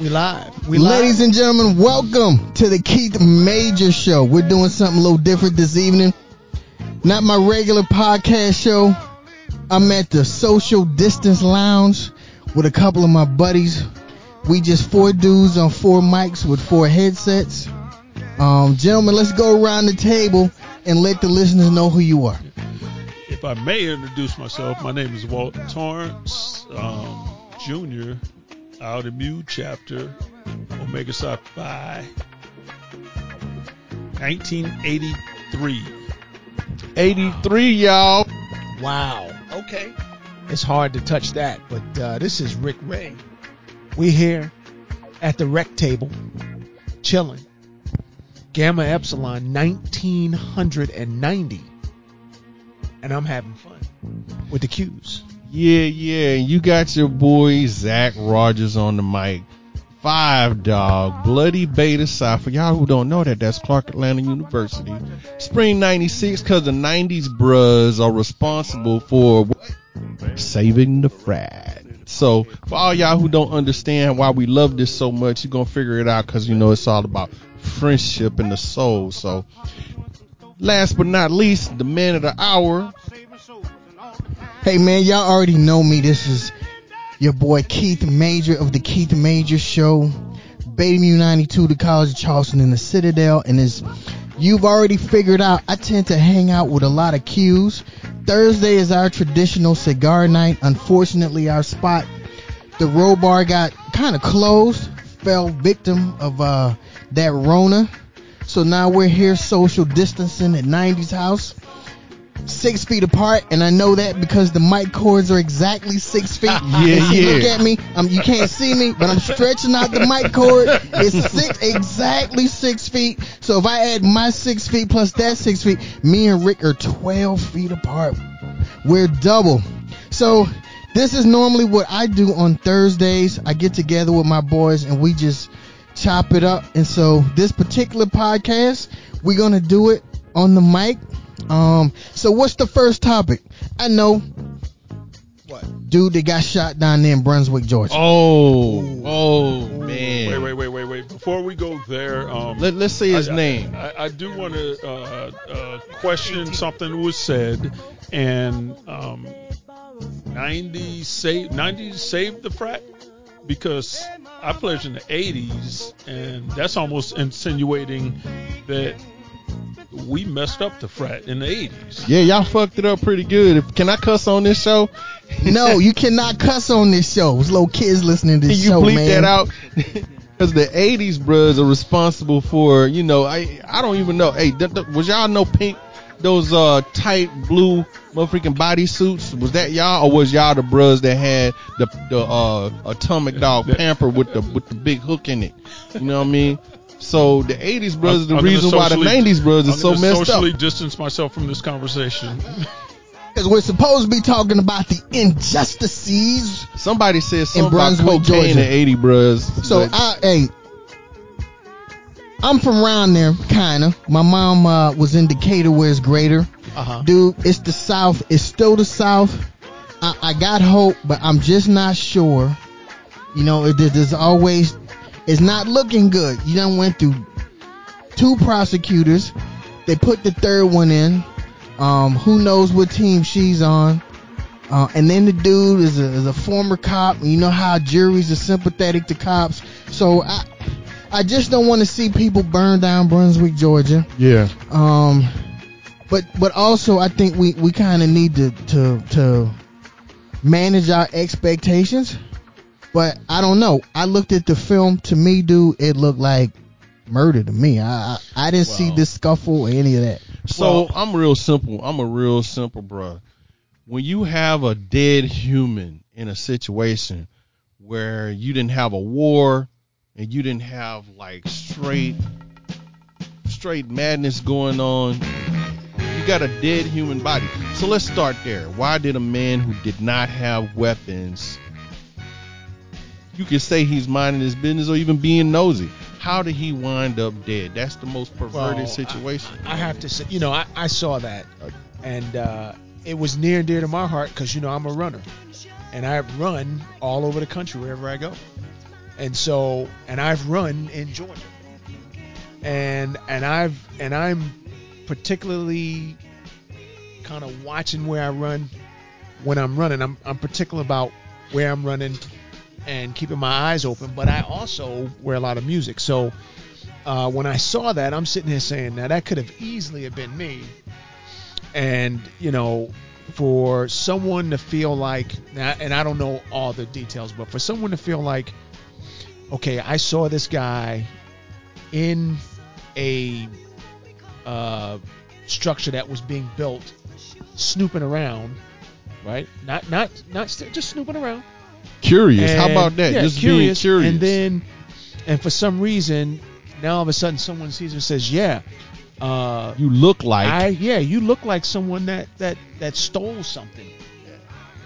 We live. We Ladies and gentlemen, welcome to the Keith Major Show. We're doing something a little different this evening. Not my regular podcast show. I'm at the Social Distance Lounge with a couple of my buddies. We just four dudes on four mics with four headsets. Um, gentlemen, let's go around the table and let the listeners know who you are. If I may introduce myself, my name is Walt Torrance um, Jr. out of Mu chapter, Omega Psi Phi, 1983. 83, y'all. Wow. Okay. It's hard to touch that, but uh, this is Rick Ray. We here at the rec table, chilling. Gamma Epsilon 1990, and I'm having fun with the cues. Yeah, yeah. You got your boy Zach Rogers on the mic. Five dog, bloody beta psi. For y'all who don't know that, that's Clark Atlanta University. Spring 96, cause the 90s bros are responsible for saving the frat. So for all y'all who don't understand why we love this so much, you're gonna figure it out cause you know it's all about friendship and the soul. So last but not least, the man of the hour, Hey man, y'all already know me. This is your boy Keith Major of the Keith Major Show. Baby Mu 92, the College of Charleston in the Citadel. And as you've already figured out, I tend to hang out with a lot of Qs. Thursday is our traditional cigar night. Unfortunately, our spot, the row bar got kind of closed, fell victim of uh, that Rona. So now we're here social distancing at 90's house six feet apart, and I know that because the mic cords are exactly six feet. Yeah, And see, yeah. Look at me. Um, you can't see me, but I'm stretching out the mic cord. It's six, exactly six feet. So if I add my six feet plus that six feet, me and Rick are 12 feet apart. We're double. So this is normally what I do on Thursdays. I get together with my boys and we just chop it up. And so this particular podcast, we're gonna do it on the mic. Um, so what's the first topic? I know. What? Dude that got shot down there in Brunswick, Georgia. Oh, oh man. Wait, wait, wait, wait, wait. Before we go there, um, Let, let's say his I- I- name. I, I do want to uh, uh, question something that was said, and um, 90 save 90 saved the frat because I pledged in the 80s, and that's almost insinuating that we messed up the frat in the 80s. yeah, y'all fucked it up pretty good. Can I cuss on this show? no, you cannot cuss on this show. There's little kids listening to Can this you show, bleep man. that out? Because the '80s bros are responsible for, you know, I I don't even know. Hey, th- th- was y'all no pink? Those uh tight blue motherfucking bodysuits was that y'all or was y'all the bros that had the the uh atomic dog pamper with the with the big hook in it? You know what I mean? So the '80s bros is the I'm reason why the '90s brothers I'm is so gonna messed up. socially distance myself from this conversation. Because we're supposed to be talking about the injustices. Somebody says something about Brunswick, cocaine Georgia. and '80 bros. So but- I, hey, I'm from around there, kinda. My mom uh, was in Decatur, where it's greater. Uh huh. Dude, it's the South. It's still the South. I, I got hope, but I'm just not sure. You know, it, there's always, it's not looking good. You done went through two prosecutors. They put the third one in. Um, who knows what team she's on? Uh, and then the dude is a, is a former cop. and You know how juries are sympathetic to cops. So I, I just don't want to see people burn down Brunswick, Georgia. yeah. Um, but but also I think we, we kind of need to, to to manage our expectations. But I don't know. I looked at the film. To me, dude, it looked like murder to me. I I, I didn't see Wow. this scuffle or any of that. So Well- I'm real simple. I'm a real simple bruh. When you have a dead human in a situation where you didn't have a war and you didn't have like straight straight madness going on, you got a dead human body. So let's start there. Why did a man who did not have weapons you could say he's minding his business or even being nosy. How did he wind up dead? That's the most perverted Well, situation. I, I have to say, you know, I, I saw that, and uh, it was near and dear to my heart because you know I'm a runner, and I run all over the country wherever I go. And so, and I've run in Georgia, and and I've and I'm particularly kind of watching where I run when I'm running. I'm I'm particular about where I'm running and keeping my eyes open. But I also wear a lot of music, so uh, when I saw that, I'm sitting here saying, now that could have easily have been me. And you know, for someone to feel like, and I don't know all the details, but for someone to feel like, okay, I saw this guy in a uh, structure that was being built, snooping around, right? Not not not st- just snooping around. Curious. And, How about that? Yeah, just curious, being curious. And then, and for some reason, now all of a sudden someone sees and says, "Yeah, uh, you look like I yeah, you look like someone that that that stole something."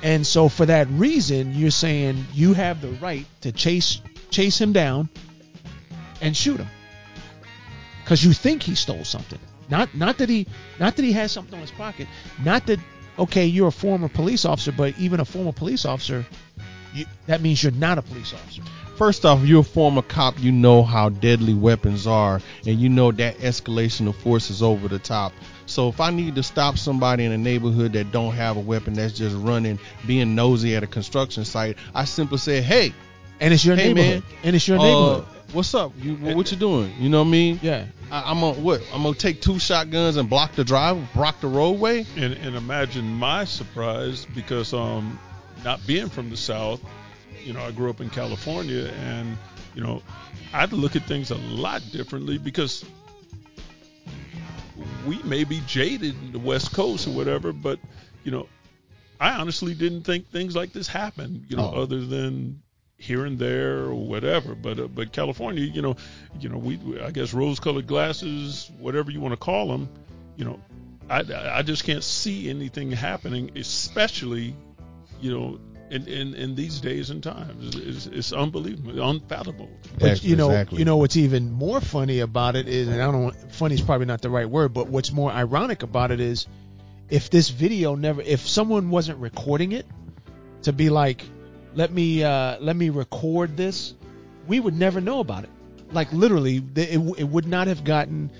And so for that reason, you're saying you have the right to chase chase him down and shoot him because you think he stole something. Not not that he not that he has something in his pocket. Not that okay, you're a former police officer, but even a former police officer, you, that means you're not a police officer. First off, if you're a former cop. You know how deadly weapons are, and you know that escalation of force is over the top. So if I need to stop somebody in a neighborhood that don't have a weapon, that's just running, being nosy at a construction site, I simply say, "Hey," and it's your hey, neighborhood, man, and it's your uh, neighborhood. What's up? You what you doing? You know what I mean? Yeah. I, am gonna what? I'm gonna take two shotguns and block the drive, block the roadway. And, and imagine my surprise because um, not being from the South, you know, I grew up in California, and you know, I'd look at things a lot differently because we may be jaded in the West Coast or whatever, but you know, I honestly didn't think things like this happened. You know, Oh. other than here and there or whatever. But uh, but California, you know, you know, we I guess rose-colored glasses, whatever you want to call them, you know, I I just can't see anything happening, especially, you know. In, in, in these days and times, it's, it's, it's unbelievable, unfathomable. But you know, Exactly. you know what's even more funny about it is, and I don't. Funny is probably not the right word, but what's more ironic about it is, if this video never, if someone wasn't recording it, to be like, let me uh, let me record this, we would never know about it. Like literally, it, it would not have gotten,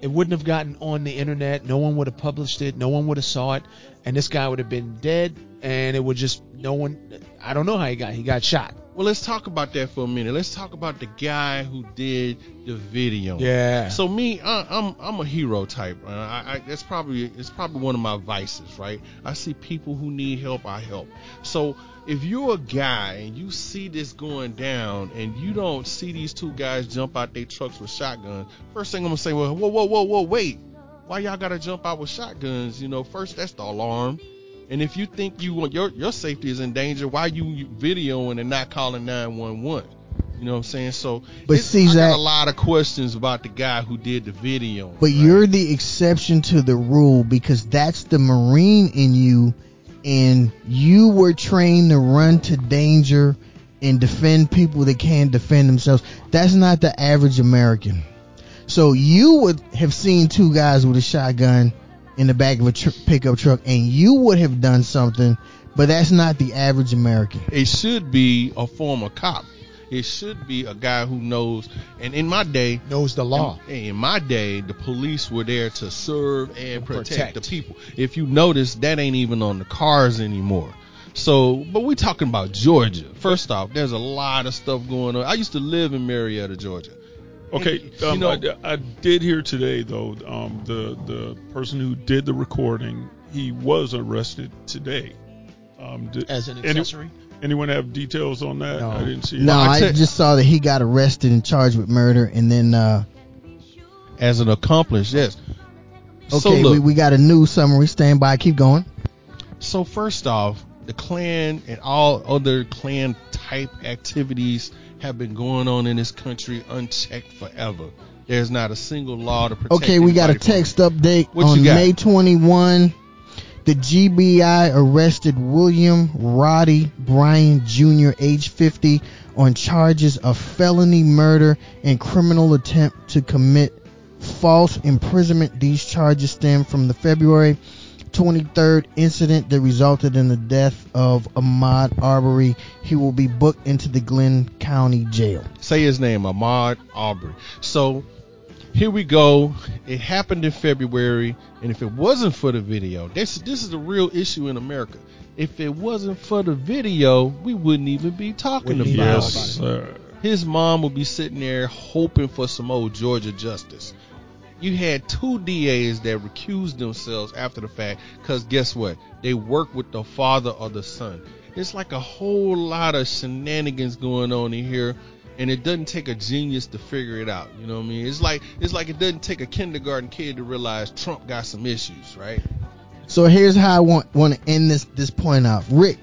it wouldn't have gotten on the internet. No one would have published it. No one would have saw it, and this guy would have been dead. And it would just no one. I don't know how he got. He got shot. Well, let's talk about that for a minute. Let's talk about the guy who did the video. Yeah. So me, I, I'm I'm a hero type. I, I, that's probably it's probably one of my vices, right? I see people who need help, I help. So if you're a guy and you see this going down and you don't see these two guys jump out their trucks with shotguns, first thing I'm gonna say, well, whoa, whoa, whoa, whoa, wait, why y'all gotta jump out with shotguns? You know, first that's the alarm. And if you think you want your your safety is in danger, why you videoing and not calling 911? You know what I'm saying? So, But see, I got a lot of questions about the guy who did the video. But right? you're the exception to the rule because that's the Marine in you, and you were trained to run to danger and defend people that can't defend themselves. That's not the average American. So you would have seen two guys with a shotgun in the back of a tr- pickup truck, and you would have done something. But that's not the average American. it should be a former cop. It should be a guy who knows. And in my day, Knows the law. In, in my day, the police were there to serve and protect, Protect. the people. If you notice, that ain't even on the cars anymore. So, but we're talking about Georgia. First off, there's a lot of stuff going on. I used to live in Marietta, Georgia. Okay, You um, know- I, I did hear today though um, the the person who did the recording he was arrested today. Um, did, As an any- accessory. anyone have details on that? No. I didn't see. it. No, I I just saw that he got arrested and charged with murder, and then uh, As an accomplice, yes. okay, so look, we, we got a new summary. Stand by. Keep going. So first off, the Klan and all other Klan type activities have been going on in this country unchecked forever. There's not a single law to protect. Okay, we got a text update What on? May 21. The GBI arrested William Roddy Bryan Jr., age 50, on charges of felony murder and criminal attempt to commit false imprisonment. These charges stem from the February 23rd incident that resulted in the death of Ahmad Arbery. He will be booked into the Glynn County Jail. Say his name, Ahmad Arbery. So here we go. It happened in February, and if it wasn't for the video, this this is a real issue in America. If it wasn't for the video, we wouldn't even be talking about even it. Yes, sir. His mom would be sitting there hoping for some old Georgia justice. You had two DAs that recused themselves after the fact because guess what? They work with the father or the son. It's like a whole lot of shenanigans going on in here, and it doesn't take a genius to figure it out. You know what I mean? It's like it's like it doesn't take a kindergarten kid to realize Trump got some issues, right? So here's how I want want to end this this point off. Rick,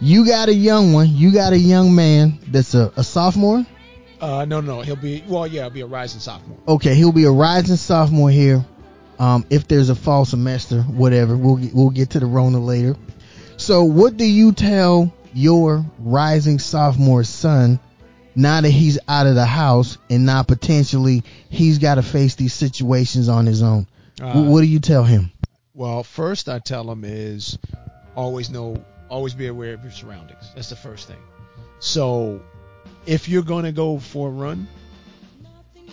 you got a young one. You got a young man that's a, a sophomore. Uh, no, no, he'll be. Well, yeah, he'll be a rising sophomore. Okay, he'll be a rising sophomore here. Um, if there's a fall semester, whatever, we'll get, we'll get to the Rona later. So, what do you tell your rising sophomore son now that he's out of the house and now potentially he's got to face these situations on his own? Uh, what do you tell him? Well, first I tell him is always know, always be aware of your surroundings. That's the first thing. So, if you're going to go for a run,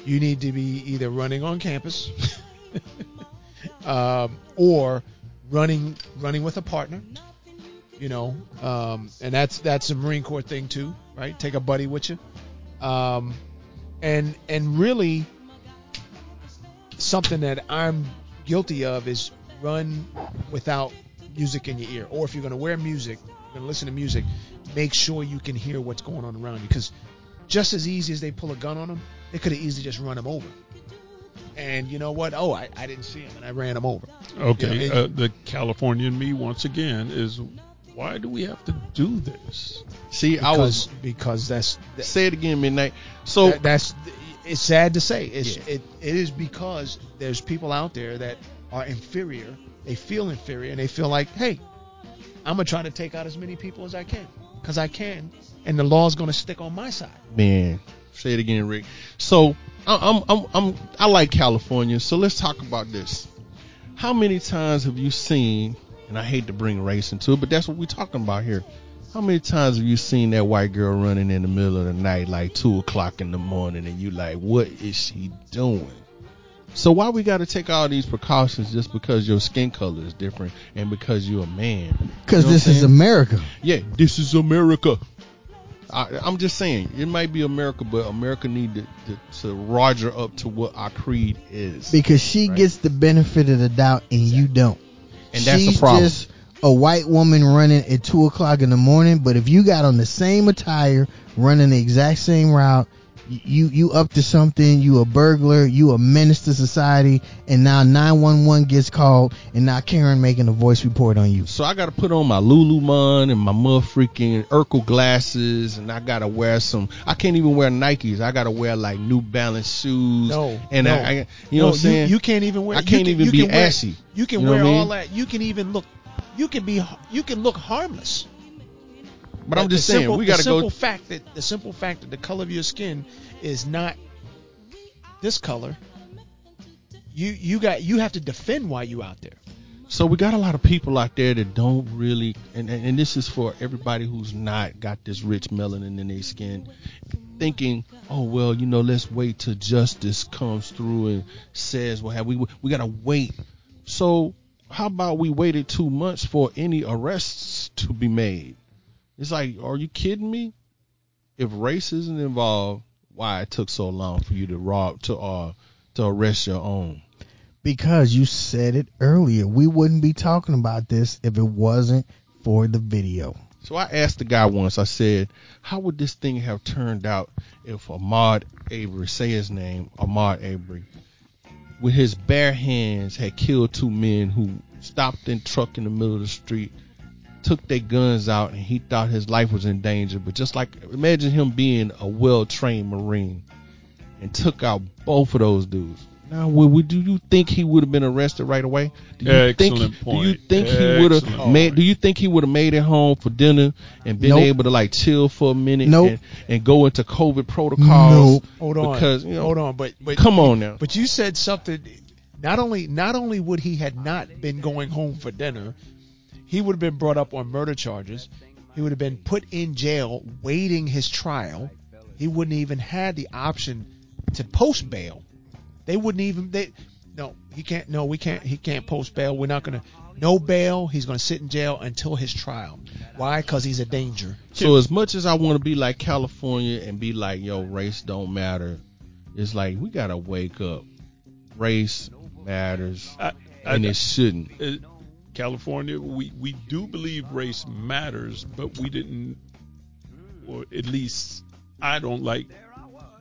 you need to be either running on campus um, or running running with a partner. You know, um, and that's that's a Marine Corps thing too, right? Take a buddy with you, um, and and really something that I'm guilty of is run without music in your ear. Or if you're going to wear music, you're going to listen to music, make sure you can hear what's going on around you. Because just as easy as they pull a gun on them, they could have easily just run him over. And you know what? Oh, I, I didn't see him and I ran him over. Okay, Yeah, it- uh, the Californian me once again is why do we have to do this? See, I Because was because that's say it again, midnight. So that, that's it's sad to say. It's Yeah. it, it is because there's people out there that are inferior. They feel inferior and they feel like, hey, I'm gonna try to take out as many people as I can because I can, and the law's gonna stick on my side. Man, say it again, Rick. So I- I'm, I'm, I'm, I like California. So let's talk about this. How many times have you seen? And I hate to bring race into it, but that's what we're talking about here. How many times have you seen that white girl running in the middle of the night, like two o'clock in the morning, and you like, what is she doing? So why we got to take all these precautions just because your skin color is different and because you're a man? Because You know this is? America. Yeah, this is America. I, I'm just saying, it might be America, but America need to, to, to roger up to what our creed is. Because she Right. gets the benefit of the doubt and you don't. And that's the She's problem. just a white woman running at two o'clock in the morning, but if you got on the same attire, running the exact same route, you you up to something, you a burglar, you a menace to society, and now 911 gets called, and now Karen making a voice report on you. So I got to put on my Lululemon and my motherfucking Urkel glasses, and I got to wear some. I can't even wear Nikes. I got to wear like New Balance shoes. No, and no. I, I you know No, what I'm saying? You, you can't even wear. I can't can- even you be can wear- ashy. You can You know wear what I mean? all that. You can even look. You can be. You can look harmless. But I'm just saying, simple, we got to go. the simple fact that the simple fact that the color of your skin is not this color. You you got you have to defend why you out there. So we got a lot of people out there that don't really, and, and, and this is for everybody who's not got this rich melanin in their skin, thinking, oh well, you know, let's wait till justice comes through and says, well, have we we gotta wait. So how about we waited two months for any arrests to be made? It's like, are you kidding me? If race isn't involved, why it took so long for you to rob to uh to arrest your own? Because you said it earlier, we wouldn't be talking about this if it wasn't for the video. So I asked the guy once, I said, how would this thing have turned out if Ahmad Avery, say his name, Ahmad Avery, with his bare hands had killed two men who stopped in truck in the middle of the street, took their guns out, and he thought his life was in danger. But just like, imagine him being a well trained Marine and took out both of those dudes. Now, would, would do you think he would have been arrested right away? Do you think? Excellent Do you point. think he would have Excellent made? Do you think he would have made it home for dinner and been Nope. able to like chill for a minute Nope. and, and go into COVID protocols? Nope. Hold on. Because you know, hold on, but but come on now. But you said something. not only not only would he had not been going home for dinner, he would have been brought up on murder charges. He would have been put in jail waiting his trial. He wouldn't even had the option to post bail. They wouldn't even they no, he can't no, we can't he can't post bail. We're not gonna no bail. He's gonna sit in jail until his trial. Why? Because he's a danger. So as much as I want to be like California and be like, yo, race don't matter, it's like we gotta wake up. Race matters, I, I, and it shouldn't. uh, California, we, we do believe race matters, but we didn't, or at least I don't like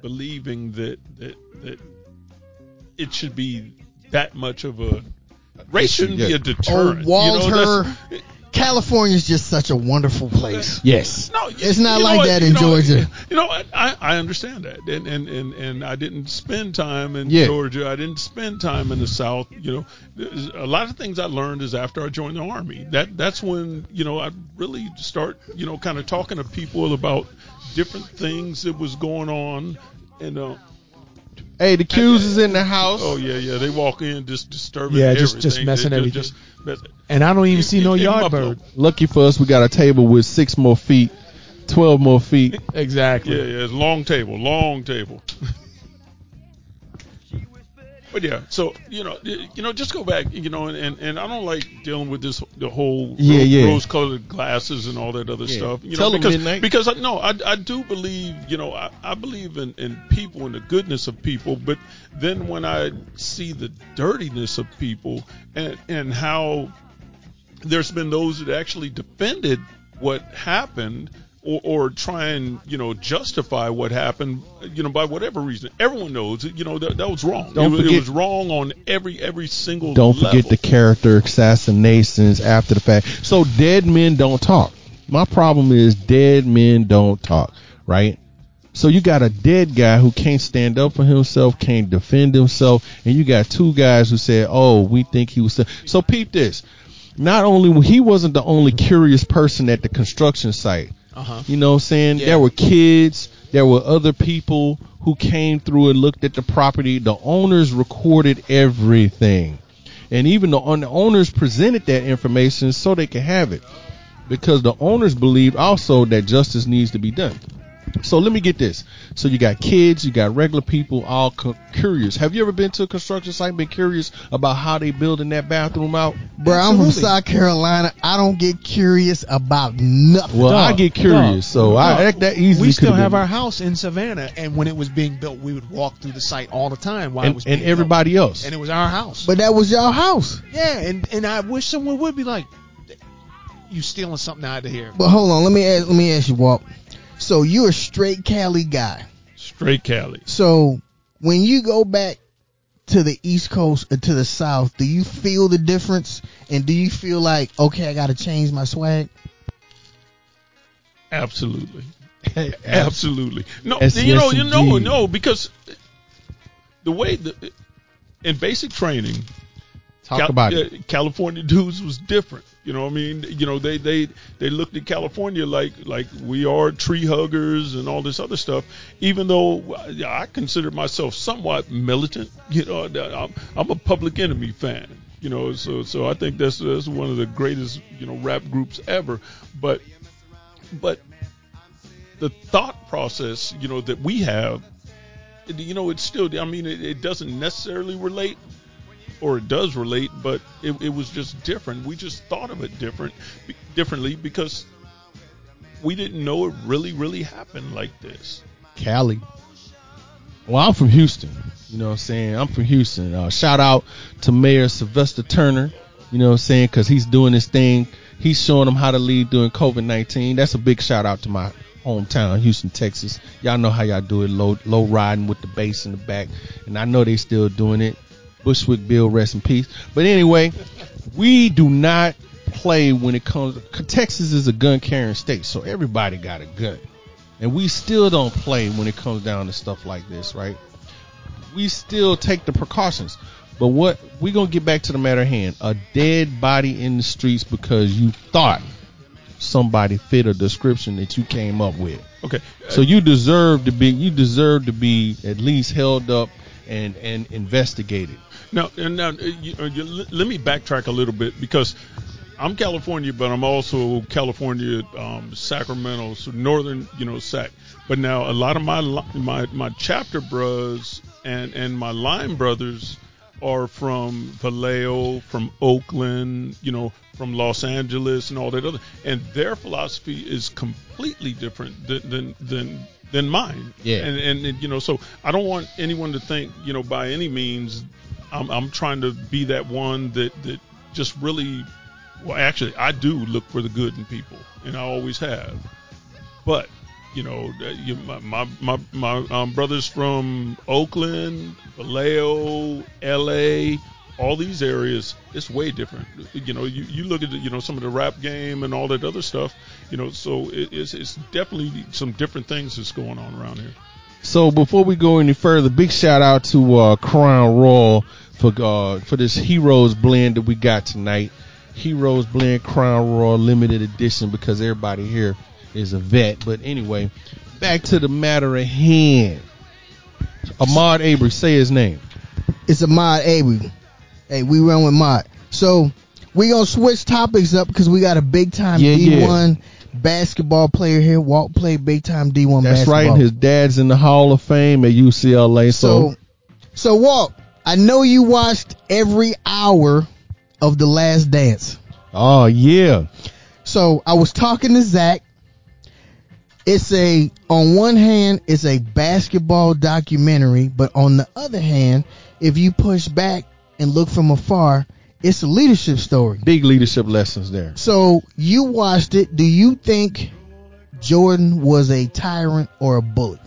believing that that that it should be that much of a race shouldn't be a deterrent. Oh, you know, Walter, California's just such a wonderful place. Yes. No, It's not like what, that you in know, Georgia. You know, I, I I understand that, and, and and and I didn't spend time in Yeah. Georgia. I didn't spend time in the South. You know, a lot of things I learned is after I joined the army. That that's when you know I really start you know kind of talking to people about different things that was going on, and uh, Hey, the Q's is in the house. oh yeah, yeah, they walk in just disturbing. Yeah, just- just messing They everything. Just, mess- And I don't even see no In- in yard Buffalo. bird. Lucky for us, we got a table with six more feet, twelve more feet. Exactly. Yeah, yeah, it's long table, long table. but yeah, so you know, you know, just go back, you know, and, and, and I don't like dealing with this the whole Yeah, yeah. rose-colored glasses and all that other Yeah. stuff. You Tell know, because midnight. because I, no, I, I do believe, you know, I, I believe in, in people and the goodness of people, but then when I see the dirtiness of people and and how there's been those that actually defended what happened or, or try and you know justify what happened you know by whatever reason everyone knows you know that, that was wrong Don't it, was- it was wrong on every every single Don't forget the character assassinations after the fact. So dead men don't talk. My problem is dead men don't talk, right? So you got a dead guy who can't stand up for himself, can't defend himself, and you got two guys who said, "Oh, we think he was." So peep this. Not only he wasn't the only curious person at the construction site. Uh-huh. You know what I'm saying? Yeah. There were kids, there were other people who came through and looked at the property. The owners recorded everything. And even the, the owners presented that information so they could have it. Because the owners believed also that justice needs to be done. So let me get this. So you got kids, you got regular people, all cu- curious. Have you ever been to a construction site, been curious about how they building that bathroom out? Bro, I'm from South Carolina. I don't get curious about nothing. Well, Dog, I get curious, dog, so I dog. that, that easily we still could've been- our house in Savannah, and when it was being built, we would walk through the site all the time while it and, was and being everybody else. and it was our house. but that was y'all house. yeah, and and I wish someone would be like, you stealing something out of here. But hold on, let me ask, let me ask you, Walt. So you're a straight Cali guy. straight Cali So when you go back to the East Coast or to the South, do you feel the difference? And do you feel like, okay, I got to change my swag? absolutely absolutely no Yes, you know you know no because the way the in basic training Talk Cal- about it. uh, California dudes was different. You know, I mean, you know, they they they looked at California like like we are tree huggers and all this other stuff. Even though I consider myself somewhat militant, you know, I'm, I'm a Public Enemy fan. You know, so so I think that's that's one of the greatest you know rap groups ever. But but the thought process, you know, that we have, you know, it's still. I mean, it, it doesn't necessarily relate or it does relate, but it, it was just different. We just thought of it different, differently because we didn't know it really, really happened like this. Cali. Well, I'm from Houston. You know what I'm saying? I'm from Houston. Uh, shout out to Mayor Sylvester Turner. You know what I'm saying? Because he's doing this thing. He's showing them how to lead during COVID 19. That's a big shout out to my hometown, Houston, Texas. Y'all know how y'all do it, low, low riding with the bass in the back. And I know they still doing it. Bushwick Bill, rest in peace. But anyway, we do not play when it comes. Texas is a gun carrying state, so everybody got a gun. And we still don't play when it comes down to stuff like this, right? We still take the precautions. But what we gonna get back to the matter at hand. A dead body in the streets because you thought somebody fit a description that you came up with. Okay, So you deserve to be you deserve to be at least held up and and investigate it. Now, and now, uh, you, uh, you, let me backtrack a little bit because I'm California, but I'm also California, um, Sacramento, so northern, you know, Sac. But now a lot of my my my chapter bros and and my line brothers are from Vallejo, from Oakland, you know, from Los Angeles and all that other, and their philosophy is completely different than than than, than mine. Yeah. And, and and you know, so I don't want anyone to think, you know, by any means, I'm I'm trying to be that one that that just really well, actually, I do look for the good in people, and I always have. But you know, you, my my my, my um, brothers from Oakland, Vallejo, L.A., all these areas, it's way different. You know, you, you look at the, you know some of the rap game and all that other stuff. You know, so it, it's it's definitely some different things that's going on around here. So before we go any further, big shout out to uh, Crown Royal for uh, for this Heroes blend that we got tonight. Heroes Blend Crown Royal limited edition because everybody here is a vet. But anyway, back to the matter at hand. Ahmad Avery, say his name. It's Ahmad Avery. Hey, we run with Ahmad. So we gonna switch topics up because we got a big time Yeah, D1 basketball player here. Walt played big time D1 basketball. That's basketball. right. His dad's in the Hall of Fame at UCLA. So, so, so Walt, I know you watched every hour of The Last Dance. oh yeah, So I was talking to Zach. It's a on one hand, it's a basketball documentary, but on the other hand, if you push back and look from afar, it's a leadership story. big leadership lessons there. So you watched it. Do you think Jordan was a tyrant or a bully?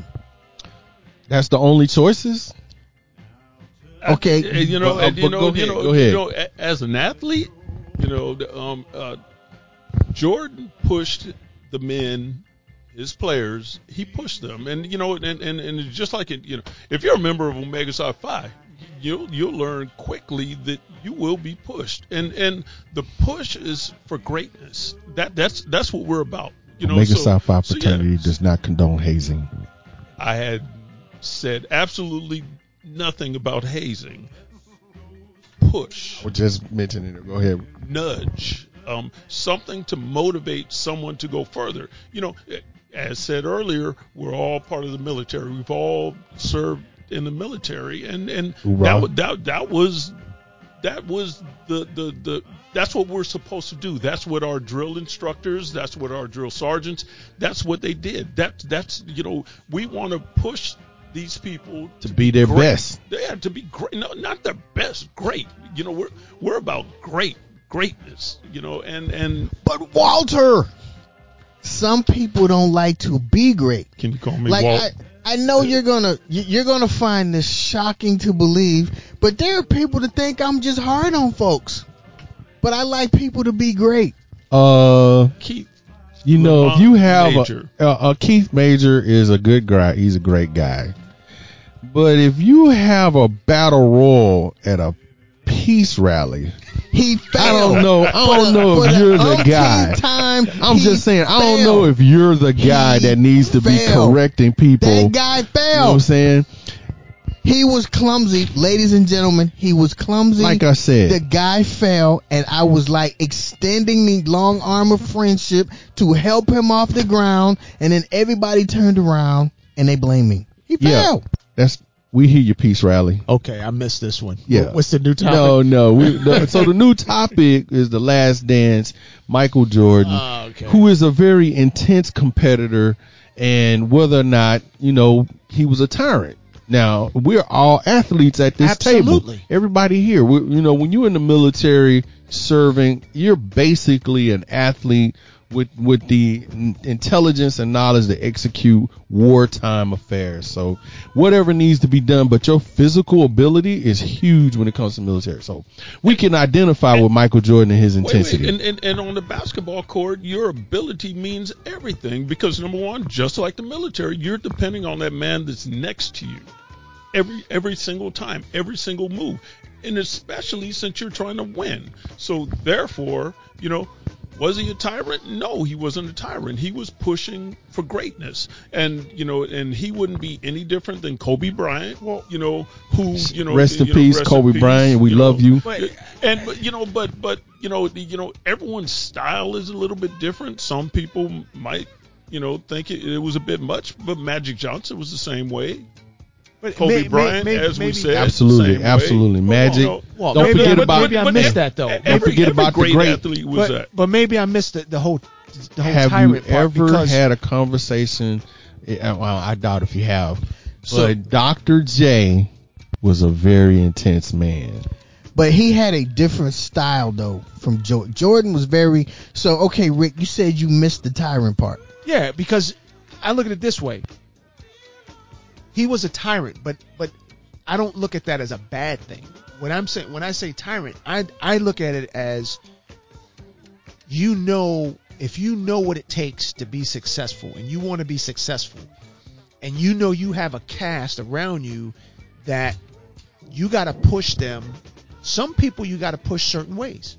That's the only choices. Okay, Uh, you know, but- uh, you know, go you ahead, know, go ahead. you know, as an athlete, you know, the, um, uh, Jordan pushed the men, his players. He pushed them, and you know, and and, and just like it, you know, if you're a member of Omega Psi Phi, you'll you'll learn quickly that you will be pushed, and and the push is for greatness. That that's that's what we're about. You know, Omega so, Psi Phi so, yeah, does not condone hazing. I had said absolutely nothing about hazing. Push, We're just mentioning it. Go ahead. nudge, um, something to motivate someone to go further. You know, as said earlier, we're all part of the military. We've all served in the military, and and Hoorah. that, that that was that was the, the the that's what we're supposed to do. That's what our drill instructors, that's what our drill sergeants, that's what they did. That that's you know we want to push these people To be their great. best. Yeah, to be great. No, not their best. Great. You know, we're we're about great greatness. You know, and and but Walter, some people don't like to be great. can you call me like Walt? I, I know you're gonna you- you're gonna find this shocking to believe, but there are people that think I'm just hard on folks. But I like people to be great. Uh, Keith. you know, if you have Major. a, a, a Keith Major is a good guy. He's a great guy. But if you have a battle royal at a peace rally, He I don't know. I don't know if you're the guy. Time, I'm just saying, I don't failed. know if you're the guy He that needs to be correcting people. that guy you know what I'm saying? he was clumsy, ladies and gentlemen. He was clumsy. Like I said, the guy fell, and I was like extending the long arm of friendship to help him off the ground, and then everybody turned around and they blamed me. He Yeah. fell. that's we hear your peace rally. Okay, I missed this one. Yeah. What's the new topic? No, no. We, the, so the new topic is the Last Dance. Michael Jordan, Ah, okay. who is a very intense competitor, and whether or not you know he was a tyrant. Now we're all athletes at this Absolutely. table. Everybody here, we, you know, when you're in the military serving, you're basically an athlete with with the intelligence and knowledge to execute wartime affairs. So whatever needs to be done, but your physical ability is huge when it comes to military. So we can identify with Michael Jordan and his Wait, intensity. wait, and, and and on the basketball court, your ability means everything because number one, just like the military, you're depending on that man that's next to you every every single time, every single move, and especially since you're trying to win. So therefore, you know, Was he a tyrant? No, he wasn't a tyrant. He was pushing for greatness, and you know, and he wouldn't be any different than Kobe Bryant. Well, you know, who you know, rest in you know, peace, rest Kobe in peace, Bryant. We love know. you. But- And but you know, but but you know, the- you know, everyone's style is a little bit different. Some people might, you know, think it, it was a bit much, but Magic Johnson was the same way. But Kobe may- may- Bryant, may- as we said, Absolutely, same way. absolutely. Magic. You know, Well, Don't maybe, forget I, about- maybe I missed that though. and Don't forget every about the great, great- athlete was but, that. but maybe I missed the, the whole the whole have you part ever because had a conversation? eh, Well, I doubt if you have. So- but Dr. J was a very intense man. But he had a different style though from Jordan. Jordan was very so. Okay, Rick, you said you missed the tyrant part. yeah, because I look at it this way. He was a tyrant, but but I don't look at that as a bad thing. When I'm saying when I say tyrant, I I look at it as you know if you know what it takes to be successful and you want to be successful and you know you have a cast around you that you got to push them some people you got to push certain ways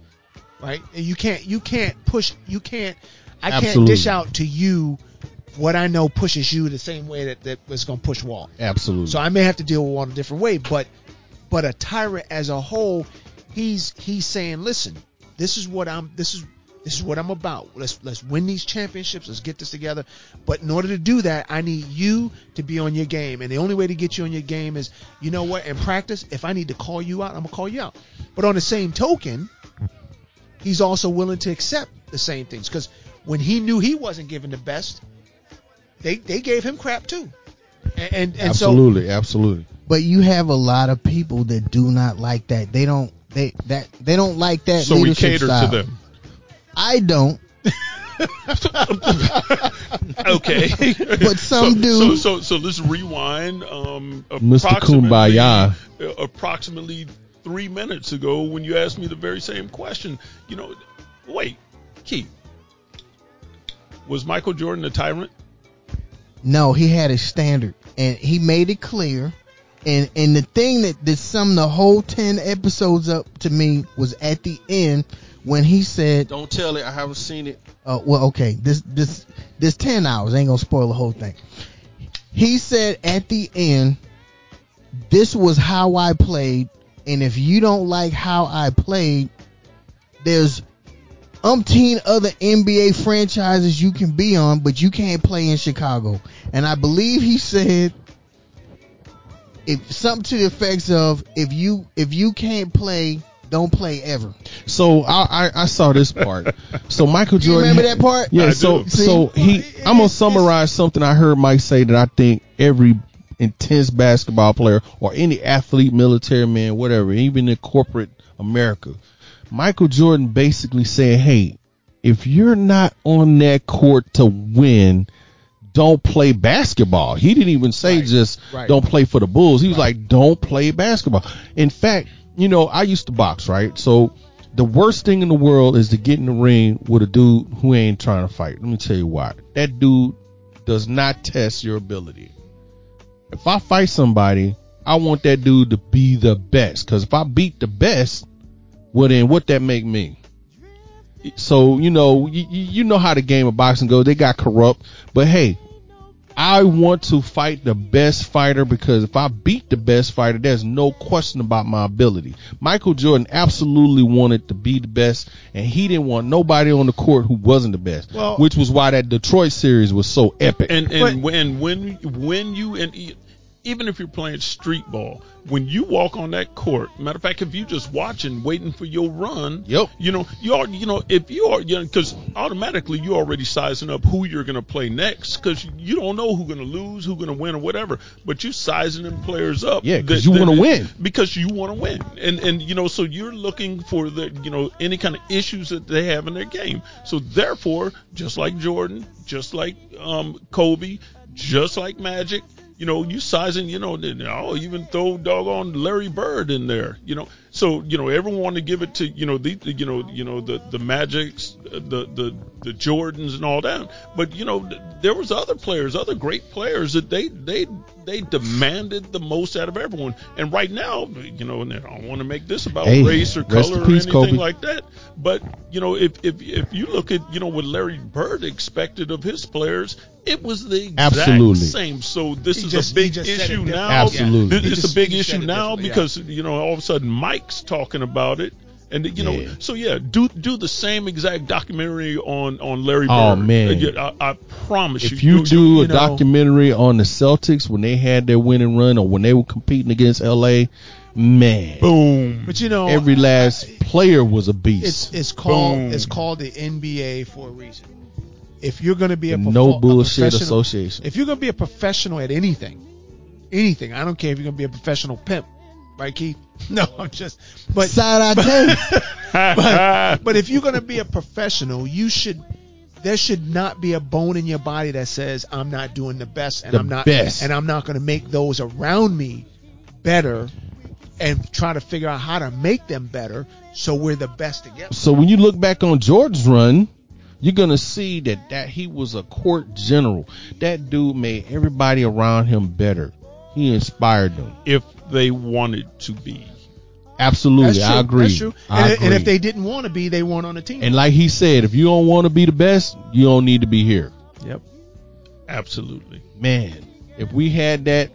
right and you can't you can't push you can't i can't dish out to you what i know pushes you the same way that that was going to push wall Absolutely. so I may have to deal with one a different way, but but a tyrant as a whole, he's he's saying, listen, this is what I'm this is this is what I'm about. Let's let's win these championships. Let's get this together. But in order to do that, I need you to be on your game. And the only way to get you on your game is, you know what, in practice, if I need to call you out, I'm gonna call you out. But on the same token, he's also willing to accept the same things. Because when he knew he wasn't given the best, they they gave him crap too. And and, and so absolutely, absolutely. But you have a lot of people that do not like that. They don't they that they don't like that So we cater style. to them. I don't. Okay, But some so, do. So, so, so let's rewind. Um, Mr. approximately- Kumbaya. uh, approximately three minutes ago, when you asked me the very same question, you know, wait, Keith, was Michael Jordan a tyrant? No, he had a standard, and he made it clear. And and the thing that that summed the whole ten episodes up to me was at the end when he said, Don't tell it. I haven't seen it. uh, "Well, okay, this this this ten hours ain't gonna spoil the whole thing." He said at the end, "This was how I played, and if you don't like how I played, there's umpteen other NBA franchises you can be on, but you can't play in Chicago." And I believe he said if something to the effects of if you if you can't play, don't play ever. So I, I, I saw this part. So Michael You Jordan. remember that part? Yeah. I so do. so he. I'm gonna summarize something I heard Mike say that I think every intense basketball player or any athlete, military man, whatever, even in corporate America, Michael Jordan basically said, "Hey, if you're not on that court to win." Don't play basketball. He didn't even say Right. just Right. don't play for the Bulls. He was like, don't play basketball. In fact, you know, I used to box, right? So the worst thing in the world is to get in the ring with a dude who ain't trying to fight. Let me tell you why. That dude does not test your ability. If I fight somebody, I want that dude to be the best. Cause if I beat the best, well then what that make me? So, you know, you, you know how the game of boxing goes. They got corrupt, but hey, I want to fight the best fighter because if I beat the best fighter, there's no question about my ability. Michael Jordan absolutely wanted to be the best, and he didn't want nobody on the court who wasn't the best. Well- which was why that Detroit series was so epic. And and when when when you and even if you're playing street ball, when you walk on that court, matter of fact, if you're just watching, waiting for your run, Yep. you know, you are, you know, if you are, you know, because automatically you're already sizing up who you're going to play next, because you don't know who's going to lose, who's going to win, or whatever, but you're sizing them players up, Yeah, 'cause that- you wanna win. because you want to win, and and you know, so you're looking for the, you know, any kind of issues that they have in their game. So therefore, just like Jordan, just like um, Kobe, just like Magic, you know, you sizing, you know, I'll oh, even throw doggone Larry Bird in there, you know. So you know, everyone want to give it to you know the, the you know you know the the Magics, uh, the the the Jordans and all that. But you know, there was other players, other great players that they they they demanded the most out of everyone. And right now, you know, and I don't want to make this about Hey, race or color in peace, or anything Kobe. like that. But you know, if if if you look at you know what Larry Bird expected of his players, it was the exact Absolutely. same. So this He is just- a big just said it issue now. Absolutely. It- He it's just- a big he just said issue it now differently, yeah. because you know all of a sudden Mike's talking about it. And you know, Yeah. so yeah, do do the same exact documentary on on Larry oh, Bird. Oh, man. I, I promise If you. you do you a know- documentary on the Celtics when they had their winning run or when they were competing against LA, man, boom. But you know, every last player was a beast. it's it's called Boom. it's called the NBA for a reason. If you're going to be a, The profo- no bullshit professional- association. if you're going to be a professional at anything, anything, I don't care if you're going to be a professional pimp, right, Keith? No, I'm just. But Side I tell but, but if you're going to be a professional, you should. There should not be a bone in your body that says I'm not doing the best, and The I'm not, best. and I'm not going to make those around me better, and try to figure out how to make them better, so we're the best together. so when you look back on Jordan's run, you're gonna see that that he was a court general. That dude made everybody around him better. He inspired them. if they wanted to be. Absolutely, That's true. I agree. That's true. I And, agree. and if they didn't want to be, they weren't on the team. and like he said, if you don't want to be the best, you don't need to be here. yep. Absolutely. man, if we had that,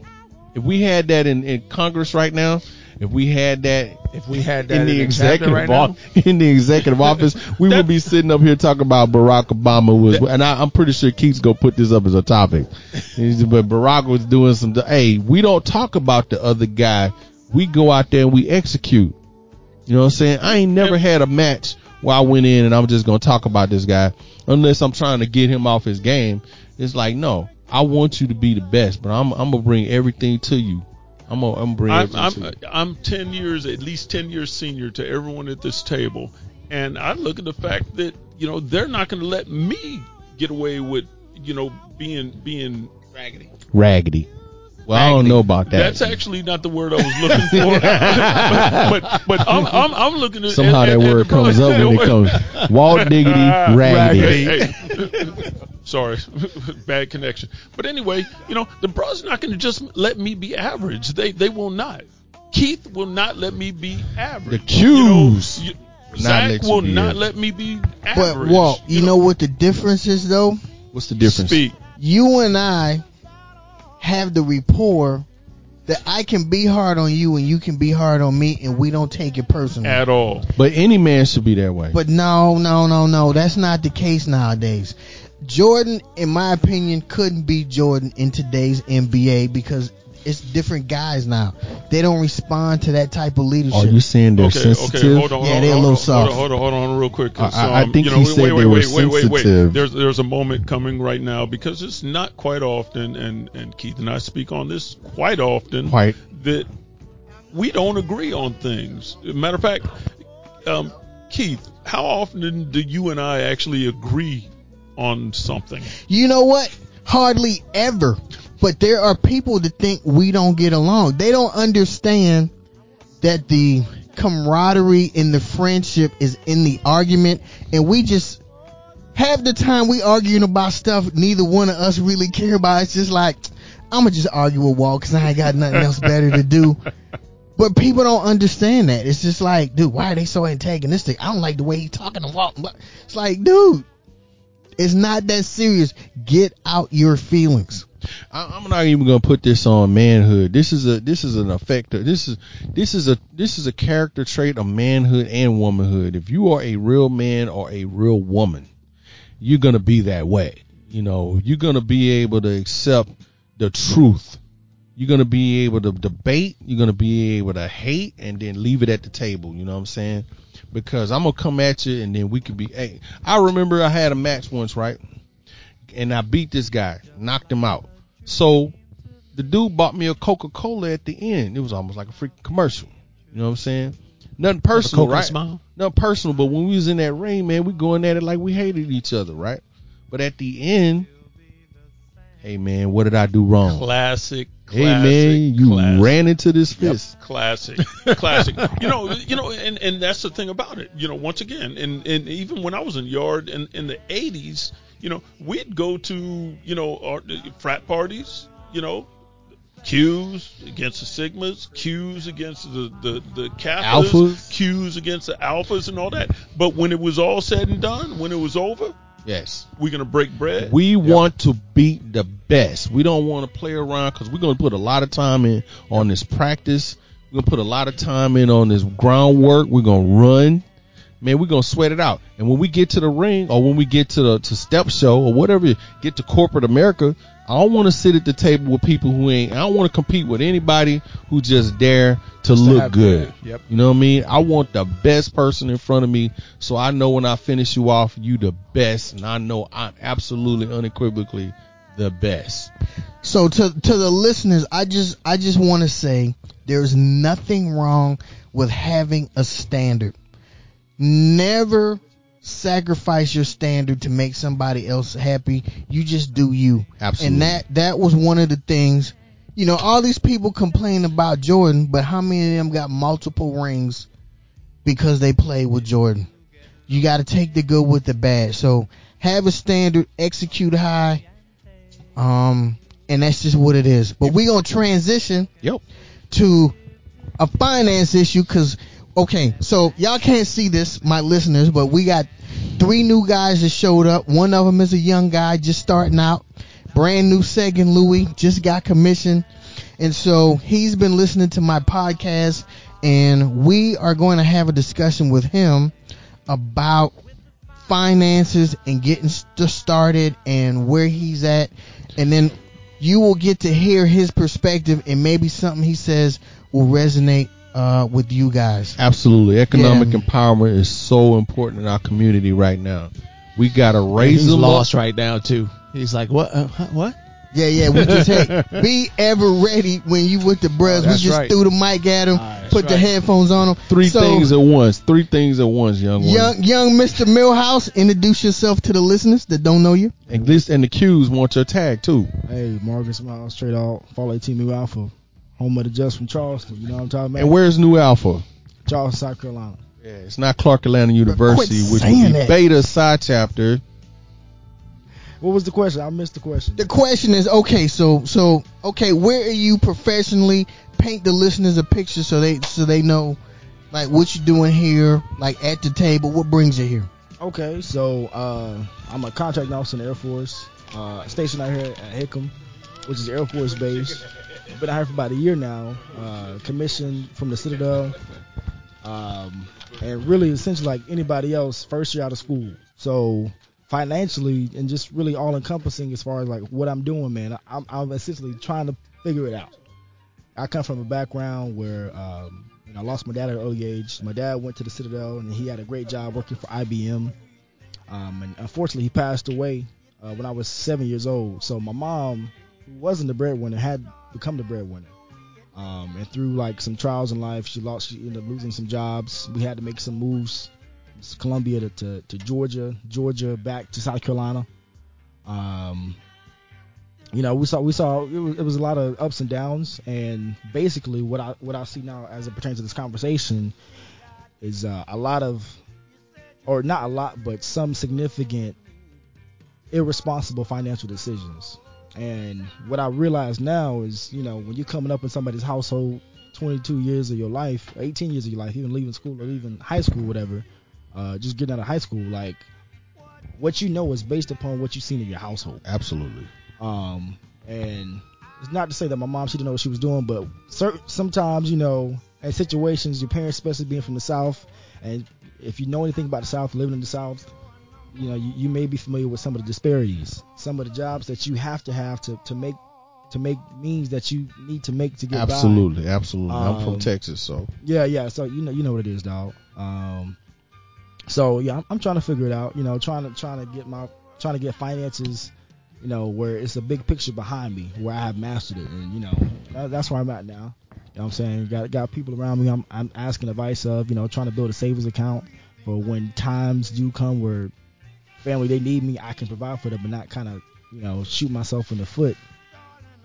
if we had that in, in Congress right now, if we had that If we had that in the in executive right o- in the executive office, we would be sitting up here talking about Barack Obama was, and I, I'm pretty sure Keith's gonna put this up as a topic. But Barack was doing some. Hey, we don't talk about the other guy. We go out there and we execute. You know what I'm saying? I ain't never had a match where I went in and I'm just gonna talk about this guy unless I'm trying to get him off his game. It's like no, I want you to be the best, but I'm I'm gonna bring everything to you. I'm gonna, I'm gonna I'm, I'm. I'm ten years, at least ten years senior to everyone at this table, and I look at the fact that you know they're not going to let me get away with you know being being Raggedy. Raggedy. Well, I don't know about that. That's actually not the word I was looking for. but, but but I'm I'm, I'm looking at Somehow at- that at the word comes up when it comes. Walt Diggity, Raggedy. Hey, hey. Sorry, bad connection. But anyway, you know the bro's are not going to just let me be average. They they will not. Keith will not let me be average. The Qs You know, you- not Zach let will be not let me be But average. Walt, you know what the difference is though? What's the difference? Speak. You and I have the rapport that I can be hard on you and you can be hard on me and we don't take it personally. at all. But any man should be that way. But no, no, no, no. That's not the case nowadays. Jordan, in my opinion, couldn't be Jordan in today's NBA because it's different guys now. They don't respond to that type of leadership. Are you saying they're Okay, sensitive? okay, hold on. Yeah, hold they're a on, little hold on, soft. Hold on, hold on, hold on real quick. I- I um, think you know, he wait, said wait, they wait, were wait, wait, wait, wait. sensitive. There's there's a moment coming right now because it's not quite often, and and Keith and I speak on this quite often. Quite. that we don't agree on things. Matter of fact, um, Keith, how often do you and I actually agree on something? You know what? Hardly ever. But there are people that think we don't get along. They don't understand that the camaraderie and the friendship is in the argument and we just half the time we arguing about stuff neither one of us really care about. It's just like I'ma just argue with Walt because I ain't got nothing else better to do. But people don't understand that. It's just like, dude, why are they so antagonistic? I don't like the way he's talking to Walt. It's like, dude, it's not that serious. Get out your feelings. I, I'm not even gonna put this on manhood. This is a this is an effect. This is this is a this is a character trait of manhood and womanhood. If you are a real man or a real woman, you're gonna be that way. You know, you're gonna be able to accept the truth. You're gonna be able to debate. You're gonna be able to hate and then leave it at the table. You know what I'm saying? Because I'm gonna come at you and then we could be. Hey, I remember I had a match once, right? And I beat this guy, knocked him out. So the dude bought me a Coca Cola at the end. It was almost like a freaking commercial. You know what I'm saying? Nothing personal, right? Smile? Nothing personal, but when we was in that ring, man, we going at it like we hated each other, right? But at the end, hey man, what did I do wrong? Classic. hey classic, man, you classic. ran into this fist. Classic, classic. you know, you know, and, and that's the thing about it. You know, once again, and, and even when I was in yard in, in the '80s, you know, we'd go to you know our, frat parties. You know, Qs against the Sigmas, Qs against the the, the Kappas, Alphas. Qs against the Alphas, and all that. But when it was all said and done, when it was over, Yes. we're gonna break bread. We want to beat the best. We don't want to play around because we're going to put a lot of time in on this practice. We're going to put a lot of time in on this groundwork. We're going to run. Man, we're going to sweat it out. And when we get to the ring or when we get to the to step show or whatever, get to corporate America, I don't want to sit at the table with people who ain't, I don't want to compete with anybody who just dare to to look have- good. Yep. You know what I mean? I want the best person in front of me so I know when I finish you off, you the best. And I know I'm absolutely unequivocally the best. So to to the listeners, I just I just want to say there's nothing wrong with having a standard. Never sacrifice your standard to make somebody else happy. You just do you. Absolutely. And that that was one of the things. You know, all these people complain about Jordan, but how many of them got multiple rings because they played with Jordan? You got to take the good with the bad. So have a standard, execute high, um, and that's just what it is. But we gonna transition Yep. to a finance issue because okay, so y'all can't see this, my listeners, but we got three new guys that showed up. One of them is a young guy just starting out, brand new second Louis, just got commissioned, and so he's been listening to my podcast, and we are going to have a discussion with him about finances and getting st- started and where he's at, and then you will get to hear his perspective and maybe something he says will resonate uh, with you guys. Absolutely. Economic Yeah. empowerment is so important in our community right now. We got to And raise he's them lost up. right now too. He's like, what? Uh, huh, what? Yeah, yeah. We just hey, be ever ready when you with the bros. we just right. threw the mic at him, All right, put that's the headphones on him. Three So, things at once. Three things at once, young one. Young, young Mr. Millhouse, introduce yourself to the listeners that don't know you. And this and the Qs want your tag too. Hey, Morgan Smiles, straight out, Fall 18 Nu Alpha, home of the Just from Charleston. You know what I'm talking about? And where's Nu Alpha? Charleston, South Carolina. Yeah, it's not Clark Atlanta University, which would be. Beta Psi chapter. What was the question? I missed the question. The question is, okay, so, so, okay, where are you professionally? Paint the listeners a picture so they, so they know, like, what you're doing here, like, at the table. What brings you here? Okay, so uh, I'm a contract officer in the Air Force, uh, stationed out here at Hickam, which is Air Force Base. Been here for about a year now. Uh, commissioned from the Citadel, um, and really essentially like anybody else, first year out of school. So financially and just really all encompassing as far as like what I'm doing, man. I'm, I'm essentially trying to figure it out. I come from a background where um, you know, I lost my dad at an early age. My dad went to the Citadel and he had a great job working for IBM. Um, and unfortunately, he passed away uh, when I was seven years old. So my mom, who wasn't the breadwinner, had become the breadwinner. Um, and through like some trials in life, she lost. She ended up losing some jobs. We had to make some moves. Columbia to, to, to Georgia, Georgia back to South Carolina. Um, you know, we saw we saw it was, it was a lot of ups and downs, and basically what I what I see now as it pertains to this conversation is uh, a lot of, or not a lot, but some significant irresponsible financial decisions. And what I realize now is, you know, when you're coming up in somebody's household, 22 years of your life, 18 years of your life, even leaving school or even high school, whatever, uh, just getting out of high school, like what you know is based upon what you've seen in your household. Absolutely. Um, and it's not to say that my mom she didn't know what she was doing, but certain, sometimes you know, in situations, your parents, especially being from the South, and if you know anything about the South, living in the South, you know, you, you may be familiar with some of the disparities, some of the jobs that you have to have to, to make to make means that you need to make to get by. Absolutely, absolutely. I'm from Um, Texas, so Yeah, yeah. So you know, you know what it is, dog. Um, so yeah, I'm, I'm trying to figure it out. You know, trying to trying to get my trying to get finances. You know, where it's a big picture behind me, where I have mastered it, and you know, that, that's where I'm at now. You know what I'm saying? Got got people around me. I'm I'm asking advice of. You know, trying to build a savings account for when times do come where family they need me, I can provide for them, but not kind of you know shoot myself in the foot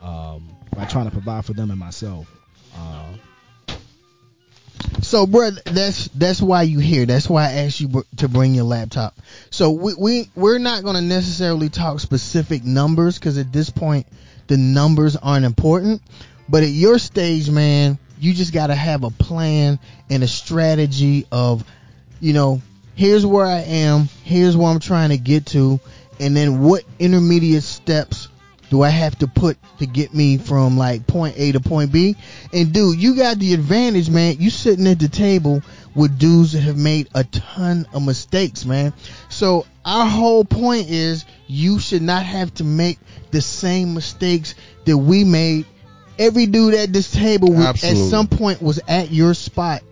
um, by trying to provide for them and myself. Uh, So, bro, that's that's why you here. That's why I asked you to bring your laptop. So we we we're not going to necessarily talk specific numbers because at this point the numbers aren't important. But at your stage, man, you just got to have a plan and a strategy of, you know, here's where I am, here's where I'm trying to get to, and then what intermediate steps do I have to put to get me from like point A to point B? And dude, you got the advantage, man. You sitting at the table with dudes that have made a ton of mistakes, man. So our whole point is you should not have to make the same mistakes that we made. Every dude at this table was, at some point was at your spot,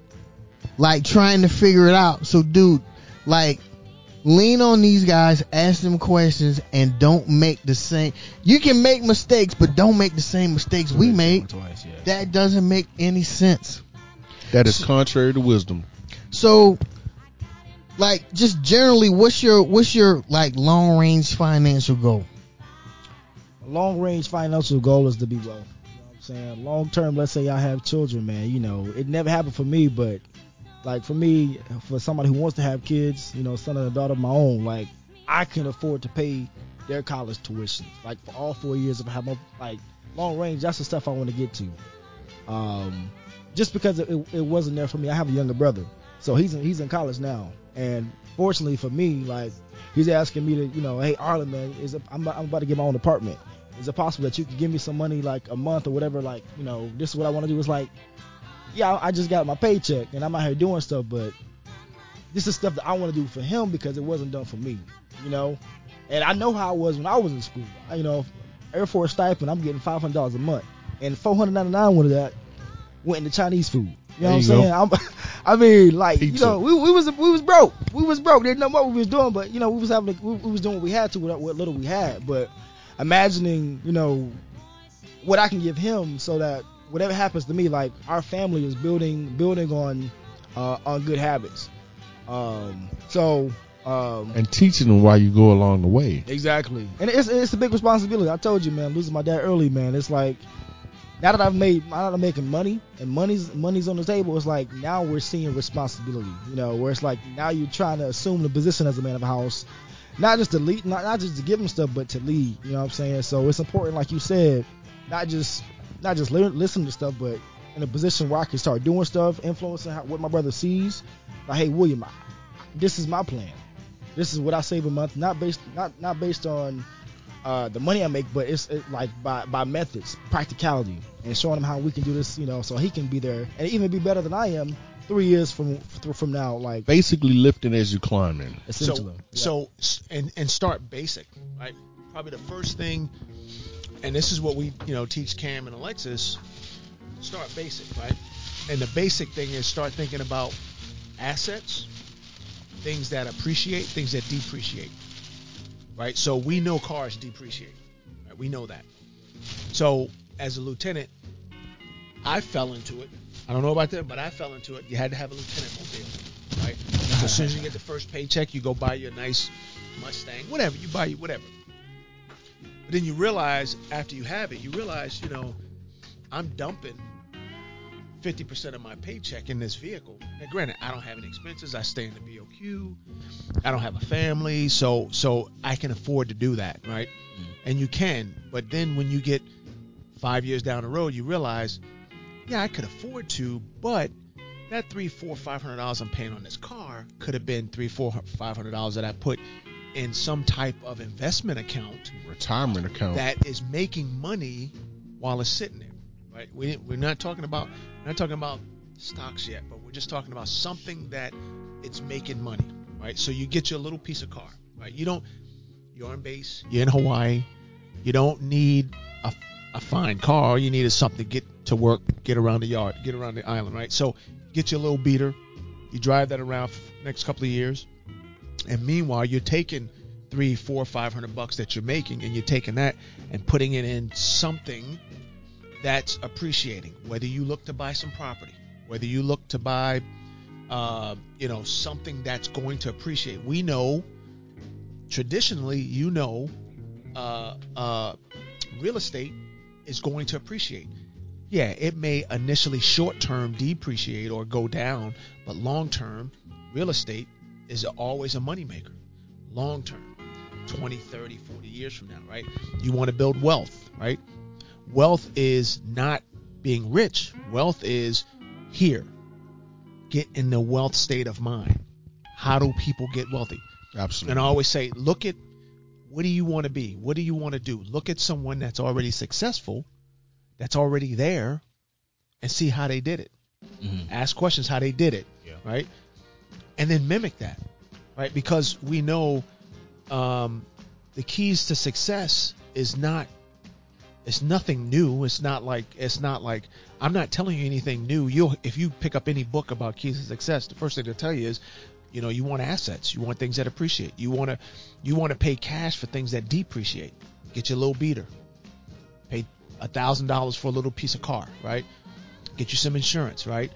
like trying to figure it out. So, dude, like lean on these guys, ask them questions, and don't make the same. You can make mistakes, but don't make the same mistakes we made. Twice, yeah. That doesn't make any sense. That is contrary to wisdom. So, like, just generally, what's your what's your like long range financial goal? long range financial goal is to be wealthy. You know what I'm saying? Long term, let's say I have children, man, you know, it never happened for me, but like for me, for somebody who wants to have kids, you know, son and a daughter of my own, like I can afford to pay their college tuition. Like for all four years of having like long range, that's the stuff I want to get to. Um, just because it, it wasn't there for me. I have a younger brother, so he's in, he's in college now, and fortunately for me, like he's asking me to, you know, hey Arlen, man, is it, I'm, I'm about to get my own apartment. Is it possible that you could give me some money, like a month or whatever? Like, you know, this is what I want to do. It's like, yeah, I just got my paycheck and I'm out here doing stuff, but this is stuff that I want to do for him because it wasn't done for me, you know. And I know how I was when I was in school. I, you know, Air Force stipend, I'm getting five hundred dollars a month, and four hundred ninety nine of that went into Chinese food. You know There what I'm go. saying? I'm, I mean, like Pizza. you know, we, we was we was broke. We was broke. Didn't know what we was doing, but you know, we was having we, we was doing what we had to with what little we had. But imagining, you know, what I can give him so that whatever happens to me, like our family is building building on uh, on good habits. Um, so um, And teaching them while you go along the way. Exactly, and it's it's a big responsibility. I told you, man, losing my dad early, man. It's like now that I've made, now that I'm making money and money's money's on the table. It's like now we're seeing responsibility. You know, where it's like now you're trying to assume the position as a man of the house, not just to lead, not not just to give them stuff, but to lead. You know what I'm saying? So it's important, like you said, not just not just li- listen to stuff, but in a position where I can start doing stuff, influencing how, what my brother sees. Like, hey, William, I, this is my plan. This is what I save a month, not based not not based on uh, the money I make, but it's it, like by by methods, practicality, and showing him how we can do this. You know, so he can be there and even be better than I am three years from from now. Like Basically lifting as you climbing. essentially. So, Yeah. so and and start basic, right? Probably the first thing, and this is what we you know teach Cam and Alexis. Start basic, right? And the basic thing is start thinking about assets, things that appreciate, things that depreciate, right? So we know cars depreciate, right? We know that. So as a lieutenant, I fell into it. I don't know about them, but I fell into it. You had to have a lieutenant mobile, right? So as soon as you get the first paycheck, you go buy your nice Mustang, whatever you buy, you whatever. But then you realize after you have it, you realize, you know, I'm dumping 50% of my paycheck in this vehicle. Now, granted, I don't have any expenses. I stay in the BOQ. I don't have a family, so so I can afford to do that, right? Mm-hmm. And you can. But then when you get five years down the road, you realize, yeah, I could afford to, but that three, four, five hundred dollars I'm paying on this car could have been three, four, five hundred dollars that I put in some type of investment account Retirement account. that is making money while it's sitting there. Right? We, we're not talking about we're not talking about stocks yet, but we're just talking about something that it's making money. Right? So you get your little piece of car. Right? You don't. You're on base. You're in Hawaii. You don't need a, a fine car. All you need is something to get to work, get around the yard, get around the island. Right? So get your little beater. You drive that around for the next couple of years, and meanwhile you're taking three, four, five hundred bucks that you're making, and you're taking that and putting it in something that's appreciating. Whether you look to buy some property, whether you look to buy, uh, you know, something that's going to appreciate. We know, traditionally, you know, uh, uh, real estate is going to appreciate. Yeah, it may initially short term depreciate or go down, but long term, real estate is always a moneymaker. Long term, 20, 30, 40 years from now, right? You want to build wealth, right? Wealth is not being rich. Wealth is here. Get in the wealth state of mind. How do people get wealthy? Absolutely. And I always say, look at what do you want to be? What do you want to do? Look at someone that's already successful, that's already there, and see how they did it. Mhm. Ask questions how they did it, Yeah. right? And then mimic that, right? Because we know um, the keys to success is not it's nothing new. It's not like it's not like I'm not telling you anything new. You if you pick up any book about keys to success, the first thing they'll tell you is, you know, you want assets, you want things that appreciate, you want to you want to pay cash for things that depreciate. Get your little beater, pay a thousand dollars for a little piece of car, right? Get you some insurance, right?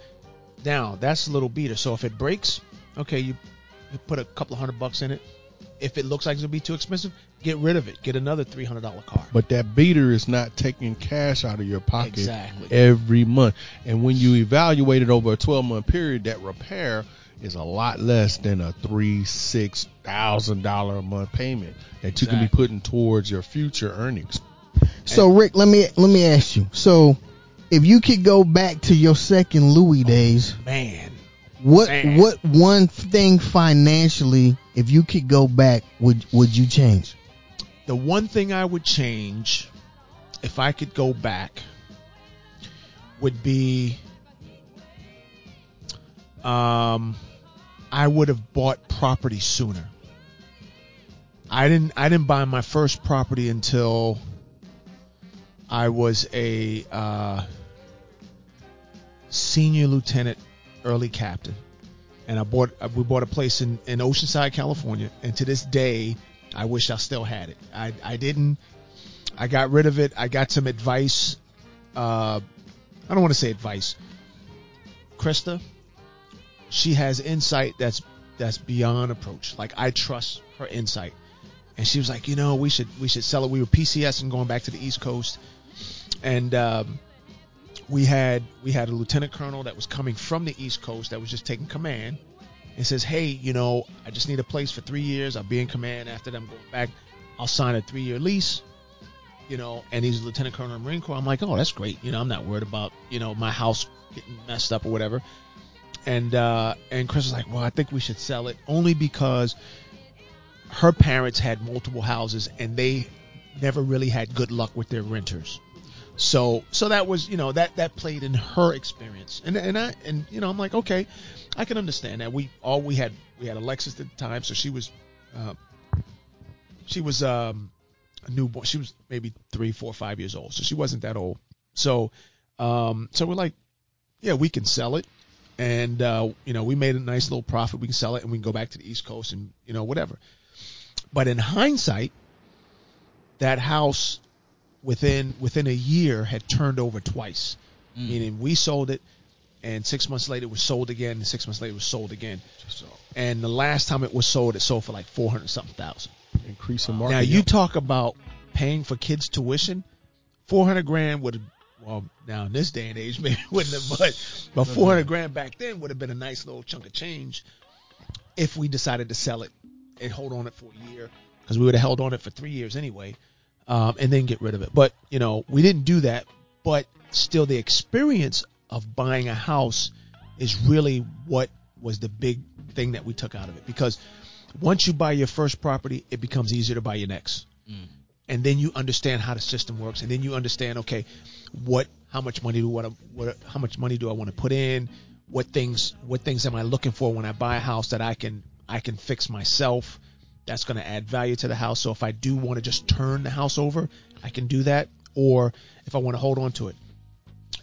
Now that's a little beater. So if it breaks, okay, you, you put a couple of hundred bucks in it. If it looks like it's gonna be too expensive, get rid of it. Get another three hundred dollar car. But that beater is not taking cash out of your pocket Exactly. every month. And when you evaluate it over a 12 month period, that repair is a lot less than a three, six thousand dollar a month payment that you can be putting towards your future earnings. So Rick, let me let me ask you. So if you could go back to your second Louis days, Man, what Man. what one thing financially, if you could go back, would would you change? the one thing I would change, if I could go back, would be, um, I would have bought property sooner. I didn't. I didn't buy my first property until I was a uh, senior lieutenant, early captain, and I bought. uh, We bought a place in in Oceanside, California, and to this day, I wish I still had it. I I didn't. I got rid of it. I got some advice. Uh, I don't want to say advice. Krista, she has insight that's that's beyond approach. Like I trust her insight. And she was like, you know, we should we should sell it. We were PCS and going back to the East Coast, and um, we had we had a lieutenant colonel that was coming from the East Coast that was just taking command, and says, hey, you know, I just need a place for three years. I'll be in command after that. I'm going back. I'll sign a three year lease. You know, and he's a lieutenant colonel in the Marine Corps. I'm like, oh, that's great. You know, I'm not worried about you know my house getting messed up or whatever. And uh, and Chris was like, well, I think we should sell it only because her parents had multiple houses and they never really had good luck with their renters. So so that was you know that that played in her experience. And and I and you know I'm like okay I can understand that. We all we had we had Alexis at the time so she was uh, she was um a newborn she was maybe three four five years old so she wasn't that old. So um so we're like yeah we can sell it. And uh, you know we made a nice little profit. We can sell it and we can go back to the East Coast and you know whatever. But in hindsight that house within within a year had turned over twice. Mm. Meaning we sold it and six months later it was sold again and six months later it was sold again. And the last time it was sold it sold for like four hundred something thousand. Increase in market. Now you talk about paying for kids tuition, four hundred grand would have well now in this day and age maybe wouldn't have but but four hundred grand back then would have been a nice little chunk of change if we decided to sell it and hold on it for a year because we would have held on it for three years anyway um, and then get rid of it. But you know we didn't do that but still the experience of buying a house is really what was the big thing that we took out of it. Because once you buy your first property it becomes easier to buy your next. And then you understand how the system works. And then you understand okay what how much money do I want to what how much money do I want to put in? What things what things am I looking for when I buy a house that I can I can fix myself that's going to add value to the house so if I do want to just turn the house over I can do that or if I want to hold on to it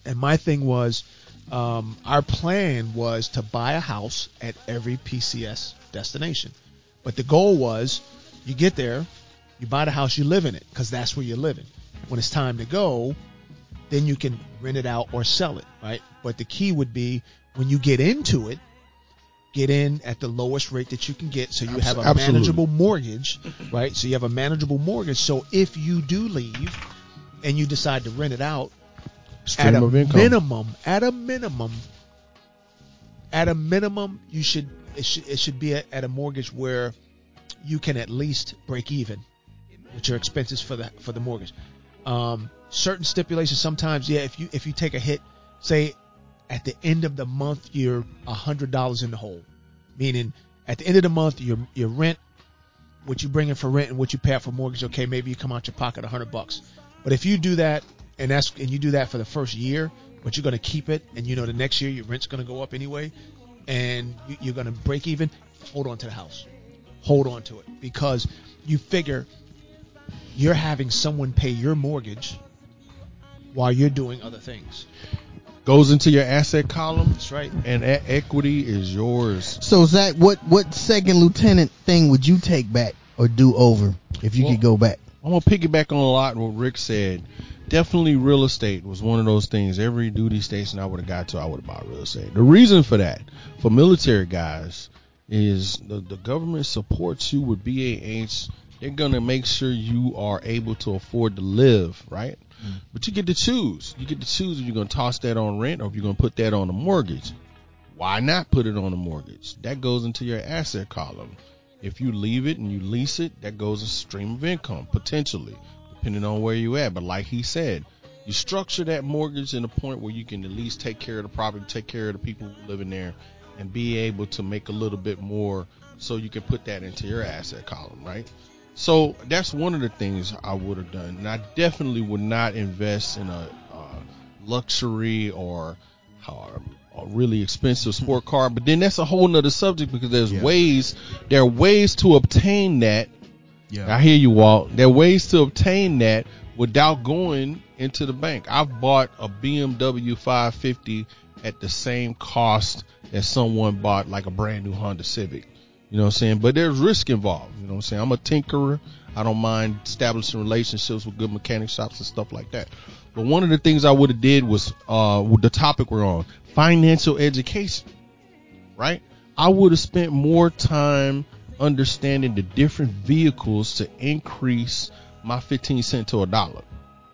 and my thing was um, our plan was to buy a house at every PCS destination but the goal was you get there you buy the house, you live in it because that's where you're living. When it's time to go, then you can rent it out or sell it, right? But the key would be when you get into it, get in at the lowest rate that you can get so you have a Absolutely. manageable mortgage, right? So you have a manageable mortgage. So if you do leave and you decide to rent it out, Stream at a minimum, at a minimum, at a minimum, you should it should it should be at, at a mortgage where you can at least break even with your expenses for the for the mortgage. Um, certain stipulations. Sometimes, yeah, if you if you take a hit, say at the end of the month you're a hundred dollars in the hole, meaning at the end of the month your your rent, what you bring in for rent and what you pay out for mortgage. Okay, maybe you come out your pocket a hundred bucks, but if you do that and that's and you do that for the first year, but you're going to keep it, and you know the next year your rent's going to go up anyway, and you, you're going to break even. Hold on to the house, hold on to it because you figure you're having someone pay your mortgage while you're doing other things. Goes into your asset column, That's right. and e- equity is yours. So Zach, what what second lieutenant thing would you take back or do over if you Well- could go back? I'm gonna piggyback on a lot of what Rick said. Definitely, real estate was one of those things. Every duty station I would have got to, I would have bought real estate. The reason for that, for military guys, is the, the government supports you with BAH. They're gonna make sure you are able to afford to live, right? But you get to choose. You get to choose if you're gonna toss that on rent or if you're gonna put that on a mortgage. Why not put it on a mortgage? That goes into your asset column. If you leave it and you lease it, that goes a stream of income potentially, depending on where you at. But like he said, you structure that mortgage in a point where you can at least take care of the property, take care of the people living there, and be able to make a little bit more, so you can put that into your asset column, right? So that's one of the things I would have done, and I definitely would not invest in a uh, luxury or a really expensive sport car. But then that's a whole nother subject because there's Yeah. ways there are ways to obtain that. Yeah. I hear you, Walt. There are ways to obtain that without going into the bank. I've bought a BMW 550 at the same cost that someone bought like a brand new Honda Civic. You know what I'm saying? But there's risk involved. You know what I'm saying? I'm a tinkerer. I don't mind establishing relationships with good mechanic shops and stuff like that. But one of the things I would have did was uh with the topic we're on, financial education. Right? I would have spent more time understanding the different vehicles to increase my 15 cent to a dollar.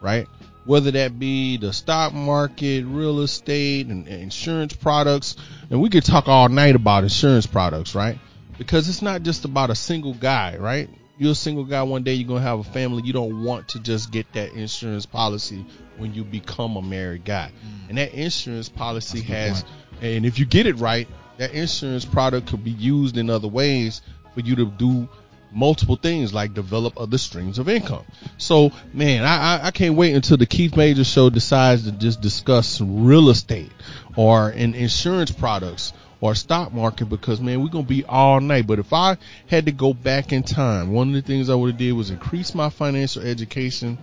Right? Whether that be the stock market, real estate, and, and insurance products, and we could talk all night about insurance products, right? Because it's not just about a single guy, right? You're a single guy. One day you're gonna have a family. You don't want to just get that insurance policy when you become a married guy. And that insurance policy has, and if you get it right, that insurance product could be used in other ways for you to do multiple things like develop other streams of income. So, man, I, I, I can't wait until the Keith Major show decides to just discuss real estate or in insurance products or stock market because man, we're gonna be all night. But if I had to go back in time, one of the things I would have did was increase my financial education.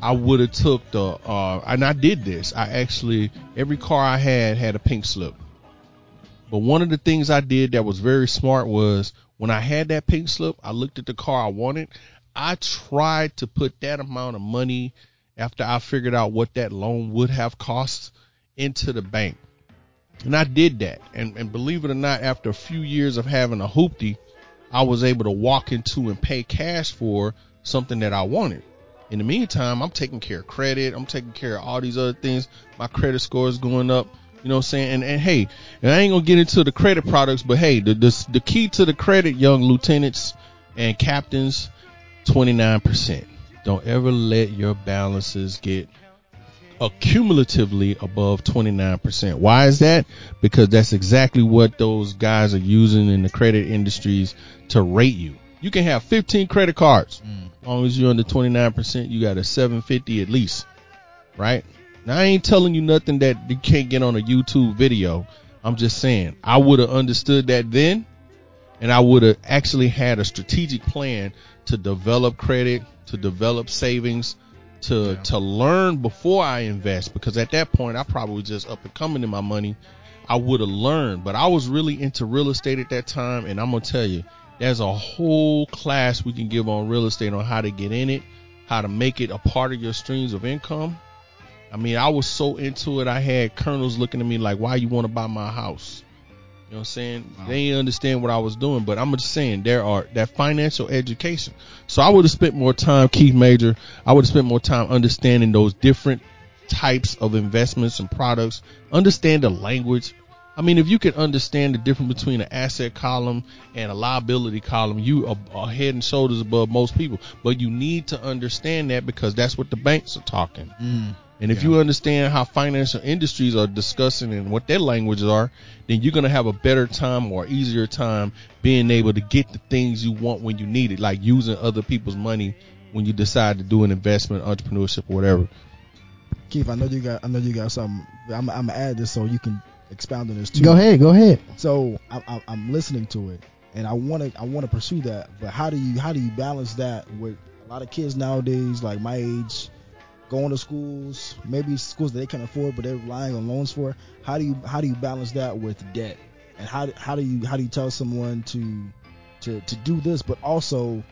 I would have took the uh and I did this. I actually every car I had had a pink slip. But one of the things I did that was very smart was when I had that pink slip, I looked at the car I wanted. I tried to put that amount of money after I figured out what that loan would have cost into the bank. And I did that. And, and believe it or not, after a few years of having a hoopty, I was able to walk into and pay cash for something that I wanted. In the meantime, I'm taking care of credit. I'm taking care of all these other things. My credit score is going up. You know what I'm saying? And, and hey, and I ain't gonna get into the credit products, but hey, the, the the key to the credit, young lieutenants and captains, 29%. Don't ever let your balances get accumulatively above 29%. Why is that? Because that's exactly what those guys are using in the credit industries to rate you. You can have 15 credit cards. Mm. As long as you're under 29%, you got a 750 at least. Right? Now I ain't telling you nothing that you can't get on a YouTube video. I'm just saying I would have understood that then and I would have actually had a strategic plan to develop credit, to develop savings, to to learn before I invest because at that point I probably was just up and coming in my money. I would have learned, but I was really into real estate at that time, and I'm gonna tell you, there's a whole class we can give on real estate on how to get in it, how to make it a part of your streams of income. I mean, I was so into it, I had colonels looking at me like, "Why you want to buy my house?" You know what I'm saying? Wow. They didn't understand what I was doing, but I'm just saying there are that financial education. So I would have spent more time, Keith Major. I would have spent more time understanding those different types of investments and products. Understand the language. I mean, if you can understand the difference between an asset column and a liability column, you are, are head and shoulders above most people. But you need to understand that because that's what the banks are talking. Mm. And if you understand how financial industries are discussing and what their languages are, then you're gonna have a better time or easier time being able to get the things you want when you need it, like using other people's money when you decide to do an investment, entrepreneurship, or whatever. Keith, I know you got I know you got something. I'm I'm gonna add this so you can expound on this too. Go ahead, go ahead. So I, I, I'm listening to it, and I want to I want to pursue that. But how do you how do you balance that with a lot of kids nowadays, like my age, going to schools, maybe schools that they can't afford, but they're relying on loans for. How do you how do you balance that with debt? And how how do you how do you tell someone to to to do this, but also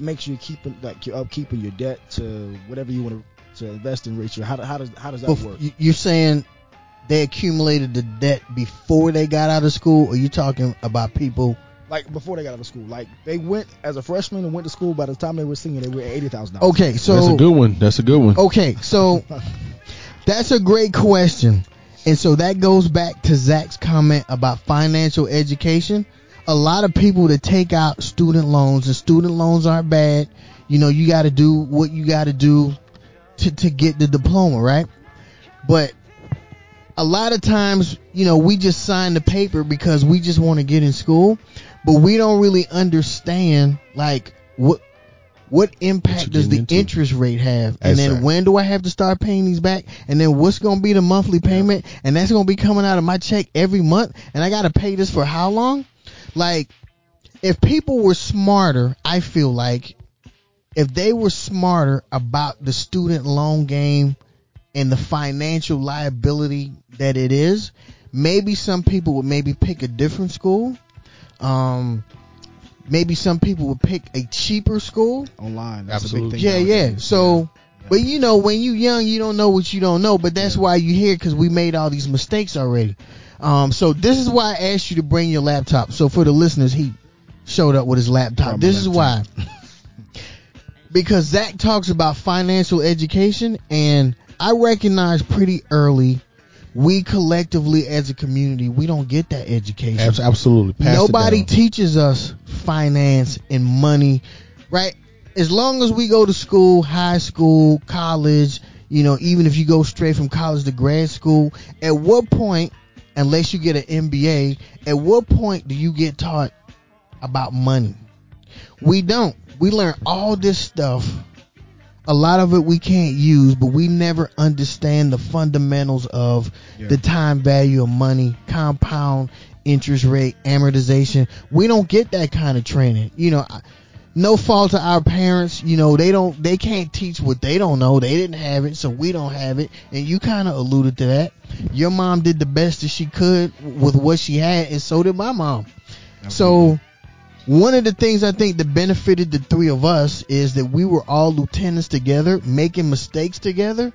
make sure you're keeping like you're upkeeping your debt to whatever you want to, to invest in ratio. How, how does how does that Bef- work? You're saying they accumulated the debt before they got out of school, or you talking about people? Like before they got out of school, like they went as a freshman and went to school. By the time they were senior, they were eighty thousand dollars. Okay, so That's a good one. That's a good one. Okay, so that's a great question. And so that goes back to Zach's comment about financial education. A lot of people that take out student loans, and student loans aren't bad. You know, you got to do what you got to do to, to get the diploma, right? But a lot of times, you know, we just sign the paper because we just want to get in school, but we don't really understand like what what impact you're does the into. interest rate have, and then Exactly. when do I have to start paying these back, and then what's going to be the monthly payment, and that's going to be coming out of my check every month, and I got to pay this for how long? Like, if people were smarter, I feel like if they were smarter about the student loan game and the financial liability that it is, maybe some people would maybe pick a different school. Um, maybe some people would pick a cheaper school. online. That's a Absolutely. big thing. Yeah, yeah. nowadays. So, but you know, when you young, you don't know what you don't know. But that's why you here because we made all these mistakes already. Um, so this is why I asked you to bring your laptop. So for the listeners, he showed up with his laptop. Brought my This is why. because Zach talks about financial education, and I recognize pretty early we collectively as a community we don't get that education. Absolutely. Pass Nobody teaches us finance and money, right? As long as we go to school, high school, college, you know, even if you go straight from college to grad school, at what point, unless you get an MBA, at what point do you get taught about money? We don't. We learn all this stuff. A lot of it we can't use, but we never understand the fundamentals of Yeah. the time value of money, compound interest rate, amortization. We don't get that kind of training. You know, no fault to our parents. You know, they don't, they can't teach what they don't know. They didn't have it, so we don't have it. And you kind of alluded to that. Your mom did the best that she could with what she had, and so did my mom. So, one of the things I think that benefited the three of us is that we were all lieutenants together, making mistakes together.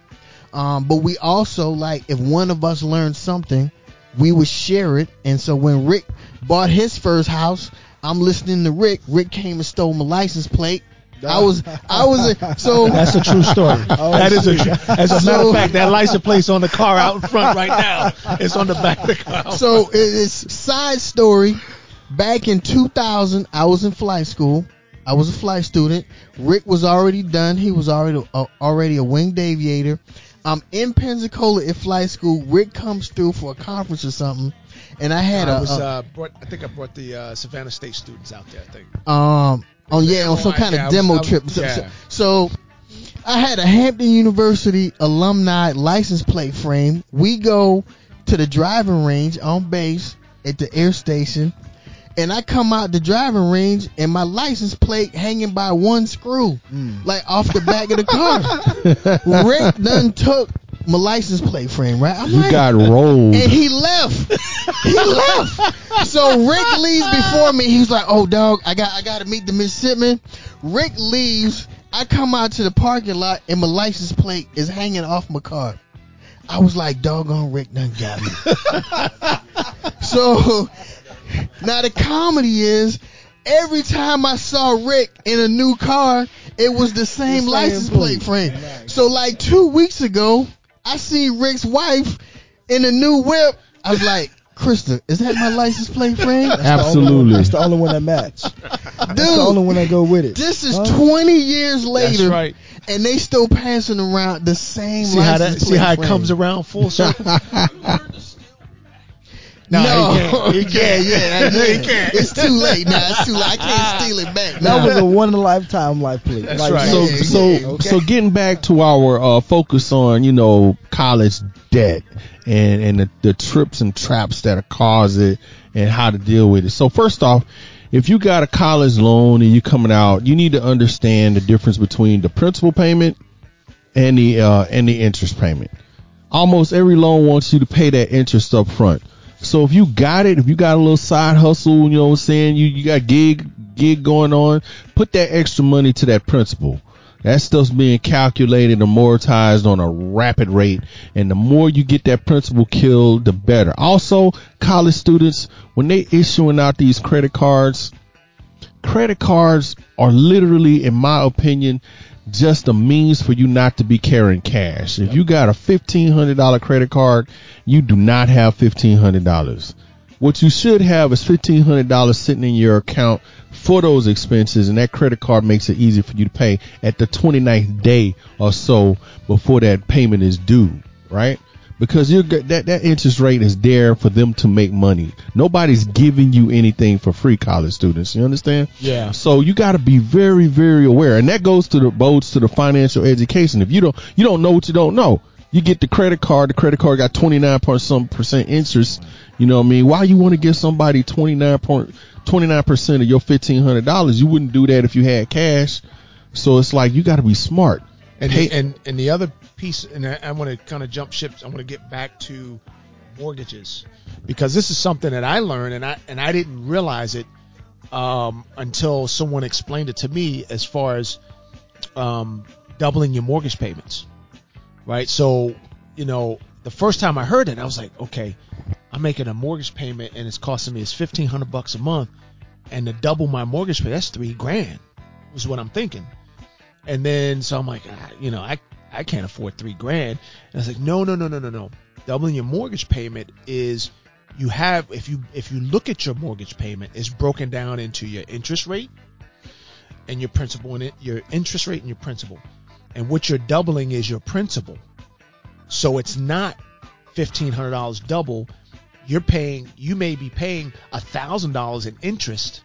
Um, but we also like if one of us learned something, we would share it. And so when Rick bought his first house, I'm listening to Rick. Rick came and stole my license plate. I was, I was, so That's a true story. Oh, that is a true. As a matter of fact, that license plate's on the car out in front right now. It's on the back of the car. so it's side story. Back in 2000, I was in flight school. I was a flight student. Rick was already done. He was already uh, already a winged aviator. I'm in Pensacola at flight school. Rick comes through for a conference or something, and I had I a, was, a- uh, brought, I think I brought the uh, Savannah State students out there. I think. um on yeah on some Oh, kind yeah, of demo was- trip. So, yeah. so, so I had a Hampton University alumni license plate frame. We go to the driving range on base at the air station, and I come out the driving range and my license plate hanging by one screw, Mm. like off the back of the car. Rick done took my license plate frame, right? I'm You like, got rolled. and he left. He left. So Rick leaves before me. He's like, "Oh, dog, I got I got to meet the Mississippian." Rick leaves. I come out to the parking lot, and my license plate is hanging off my car. I was like, "Doggone, Rick done got me." so now the comedy is. Every time I saw Rick in a new car, it was the same, same license plate. plate frame. So like two weeks ago, I see Rick's wife in a new whip. I was like, Krista, is that my license plate frame? That's the only one- Absolutely. That's the only one that match. That's the only one that go with it. this is Huh? 20 years later, That's right. and they still passing around the same See how that? license See plate how it frame. comes around full circle. No, No, he can't. He can't. yeah, yeah, He can't. It's too late now. It's too late. I can't steal it back. That now. was a one in a lifetime life plate. That's Like, right. So Yeah, so yeah, okay. so getting back to our uh, focus on you know college debt and and the, the trips and traps that cause it and how to deal with it. So first off, if you got a college loan and you're coming out, you need to understand the difference between the principal payment and the uh, and the interest payment. Almost every loan wants you to pay that interest up front. So if you got it, if you got a little side hustle, you know what I'm saying, you, you got gig gig going on, put that extra money to that principal. That stuff's being calculated, and amortized on a rapid rate, and the more you get that principal killed, the better. Also, college students, when they issuing out these credit cards, credit cards are literally, in my opinion, just a means for you not to be carrying cash. If you got a fifteen hundred dollar credit card, you do not have fifteen hundred dollars. What you should have is fifteen hundred dollars sitting in your account for those expenses, and that credit card makes it easy for you to pay at the 29th day or so before that payment is due, right? Because you're that that interest rate is there for them to make money. Nobody's giving you anything for free, college students. You understand? Yeah. So you got to be very, very aware, and that goes to the boats to the financial education. If you don't, you don't know what you don't know. You get the credit card. The credit card got twenty nine point some percent interest. You know what I mean? Why you want to give somebody twenty nine point twenty nine percent of your fifteen hundred dollars? You wouldn't do that if you had cash. So it's like you got to be smart. And and and the other piece, and I, I want to kind of jump ships. I want to get back to mortgages because this is something that I learned, and I and I didn't realize it um, until someone explained it to me. As far as um, doubling your mortgage payments, right? So you know, the first time I heard it, I was like, okay, I'm making a mortgage payment, and it's costing me it's fifteen hundred bucks a month, and to double my mortgage payment, that's three grand. Was what I'm thinking. And then so I'm like, ah, you know, I I can't afford three grand. And I was like, no, no, no, no, no, no. Doubling your mortgage payment is you have if you if you look at your mortgage payment, it's broken down into your interest rate and your principal and it your interest rate and your principal. And what you're doubling is your principal. So it's not fifteen hundred dollars double. You're paying you may be paying a thousand dollars in interest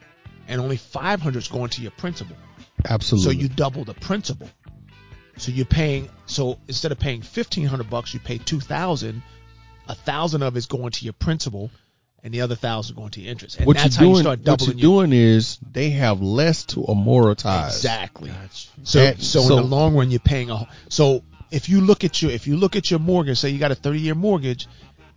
and only five hundred is going to your principal. Absolutely. So you double the principal. So you're paying. So instead of paying fifteen hundred bucks, you pay two thousand. A thousand of it's going to your principal, and the other thousand going to your interest. And what that's you're how doing, you start doubling. what you're your doing is they have less to amortize. exactly. So That- so, so- in the long run, you're paying a. So if you look at your if you look at your mortgage, say you got a thirty year mortgage,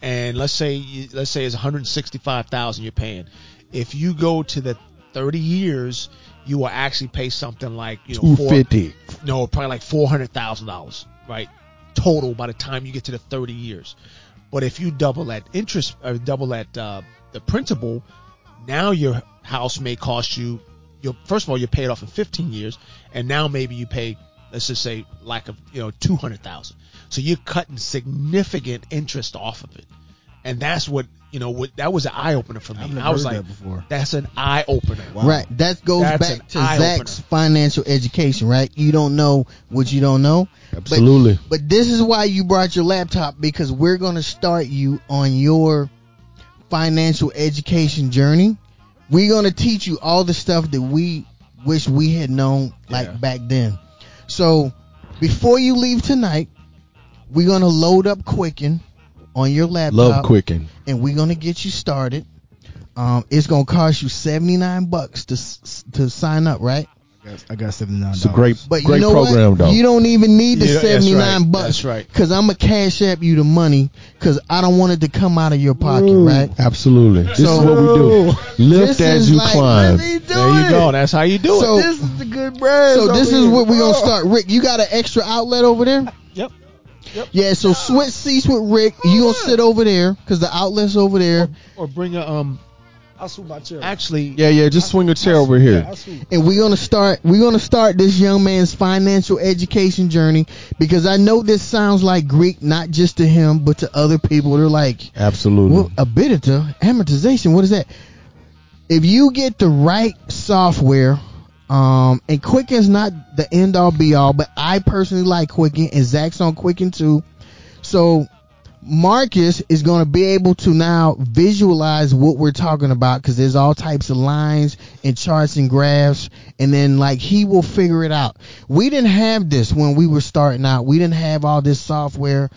and let's say you, let's say it's one hundred sixty five thousand you're paying. If you go to the thirty years, you will actually pay something like you know Two four- fifty. No, probably like four hundred thousand dollars, right? Total by the time you get to the thirty years. But if you double that interest or double that uh, the principal, now your house may cost you. Your first of all, you pay it off in fifteen years, and now maybe you pay, let's just say, like of you know two hundred thousand. So you're cutting significant interest off of it, and that's what you know. What that was an eye opener for me. I've never I was heard like, that before. that's an eye opener. Right. That goes That's back to eye-opener. Zach's financial education, right? You don't know what you don't know. Absolutely. But, but this is why you brought your laptop because we're going to start you on your financial education journey. We're going to teach you all the stuff that we wish we had known like Yeah. back then. So before you leave tonight, we're going to load up Quicken on your laptop Love Quicken. and we're gonna get you started. Um, it's gonna cost you seventy nine bucks to to sign up, right? I got, I got seventy nine. It's a great, But great you know program, what? though. You don't even need the Yeah, seventy nine right. bucks. That's right. Cause I'm gonna cash app you the money, cause I don't want it to come out of your pocket, right? Absolutely. This So- is what we do. Lift as you like climb. really There you go. That's how you do So- it. This is the good brand. So this is what we're gonna start. Rick, you got an extra outlet over there? Yep. Yep. Yeah. So switch seats with Rick. You gonna sit over there, cause the outlet's over there. Or bring a um I'll swoop my chair. Actually, Yeah, yeah. Just swing a chair over Yeah, here. I'll and we're gonna start we're gonna start this young man's financial education journey because I know this sounds like Greek not just to him but to other people. They're like, Absolutely. well, EBITDA, amortization, what is that? If you get the right software, um, and Quicken's not the end all be all, but I personally like Quicken and Zach's on Quicken too. So Marcus is going to be able to now visualize what we're talking about because there's all types of lines and charts and graphs, and then like he will figure it out. We didn't have this when we were starting out. We didn't have all this software.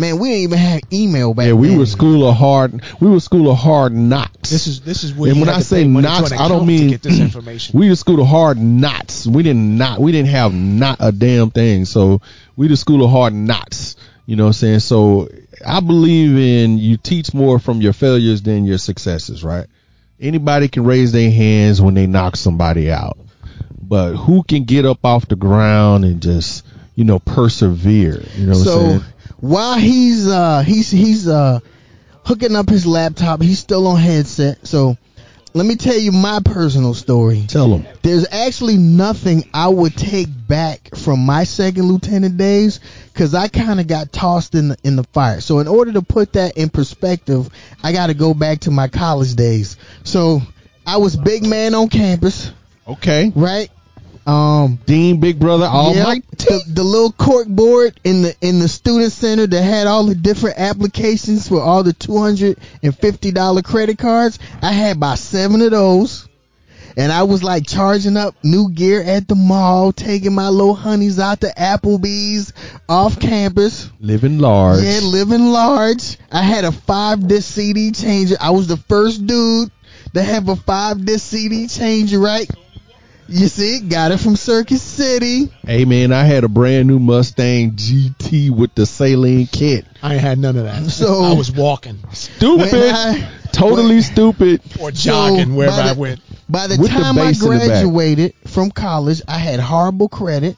Man, we didn't even have email back yeah, we then. were school of hard. We were school of hard knocks. this is this is where And you when I say pay money to knots, I don't mean- to get this information. we the school of hard knots. We didn't not. We didn't have not a damn thing. So we the school of hard knots. You know what I'm saying? So I believe in you teach more from your failures than your successes, right? Anybody can raise their hands when they knock somebody out. But who can get up off the ground and just, you know, persevere? You know what I'm so saying? while he's uh he's he's uh hooking up his laptop, he's still on headset. So let me tell you my personal story. Tell him. There's actually nothing I would take back from my second lieutenant days because I kind of got tossed in the in the fire. So in order to put that in perspective, I got to go back to my college days. So I was big man on campus, Okay. right? Um, Dean, Big Brother, all Yep. my the, the little cork board in the in the student center that had all the different applications for all the two hundred and fifty dollar credit cards. I had about seven of those, and I was like charging up new gear at the mall, taking my little honeys out to Applebee's off campus. living large. Yeah, living large. I had a five disc CD changer. I was the first dude to have a five disc CD changer, right? You see, got it from Circuit City. Hey man, I had a brand new Mustang GT with the Saleen kit. I ain't had none of that. So- I was walking Stupid. I- totally when- stupid. or jogging So, wherever by I the- went. By the With the time I bass the back. graduated from college, I had horrible credit.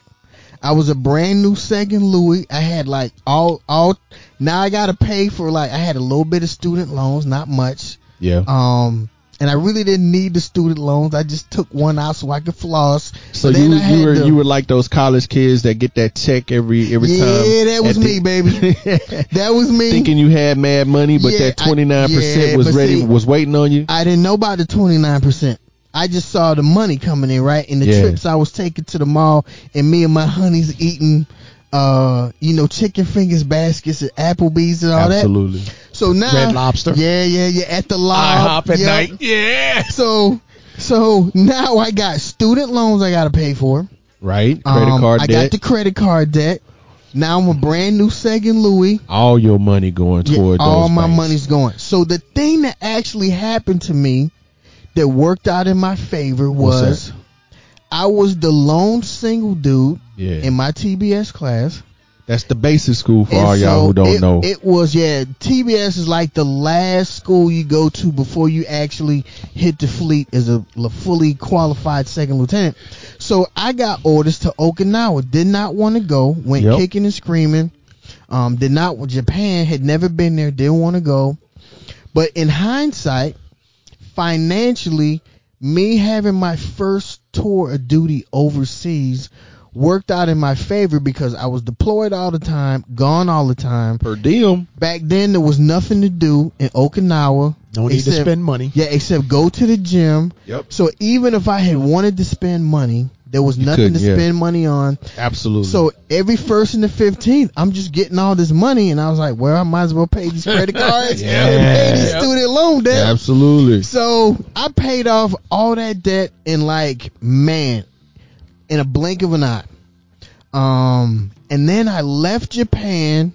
I was a brand new second Louis. I had like all all. Now I gotta pay for like I had a little bit of student loans, not much. Yeah. Um, and I really didn't need the student loans. I just took one out so I could floss. so you you were the- you were like those college kids that get that check every every Yeah, time. Yeah, that was me, baby. That was me. Thinking you had mad money, but Yeah, that twenty nine percent was ready see- was waiting on you. I didn't know about the 29%. I just saw the money coming in, right? And the Yeah. trips I was taking to the mall and me and my honeys eating, uh, you know, chicken fingers baskets at Applebee's and all Absolutely. that. Absolutely. So now. Red Lobster. Yeah, yeah, yeah. At the lob. IHOP at yep. night. Yeah. So, so now I got student loans I got to pay for. Right. Credit Um, card I debt. got the credit card debt. Now I'm a brand new second Louis. all your money going Yeah, toward all my banks. money's going. So the thing that actually happened to me that worked out in my favor was I was the lone single dude Yeah. in my TBS class. That's the basic school for And all y'all who don't it, know. It was yeah, TBS is like the last school you go to before you actually hit the fleet as a fully qualified second lieutenant. So I got orders to Okinawa. Did not want to go. Went Yep. kicking and screaming. Um, did not. Japan had never been there. Didn't want to go. But in hindsight, financially, me having my first tour of duty overseas worked out in my favor because I was deployed all the time, gone all the time. per diem. Back then, there was nothing to do in Okinawa. No need to spend money. Yeah, except go to the gym. Yep. So even if I had wanted to spend money, there was You nothing to yeah. spend money on. Absolutely. So every first and the fifteenth, I'm just getting all this money, and I was like, well, I might as well pay these credit cards Yeah. and pay these Yep. student loan debt. absolutely. So I paid off all that debt in like man, in a blink of an eye. Um, and then I left Japan,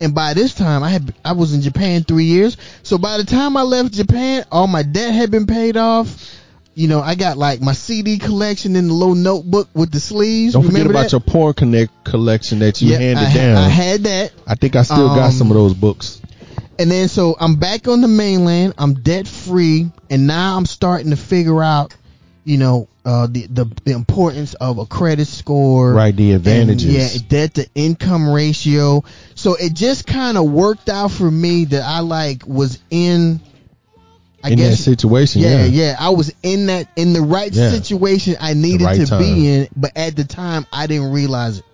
and by this time I had I was in Japan three years. So by the time I left Japan, all my debt had been paid off. You know, I got like my CD collection in the little notebook with the sleeves. Don't forget Remember about that? your porn connect collection that you Yeah, handed I, ha- down. I had that. I think I still got Um, some of those books. And then so I'm back on the mainland. I'm debt free, and now I'm starting to figure out, you know, uh, the, the the importance of a credit score, Right, the advantages. yeah, debt to income ratio. So it just kind of worked out for me that I like was in. I in guess that situation. yeah, Yeah, yeah, I was in that in the right Yeah. situation I needed right to time. be in, but at the time I didn't realize it.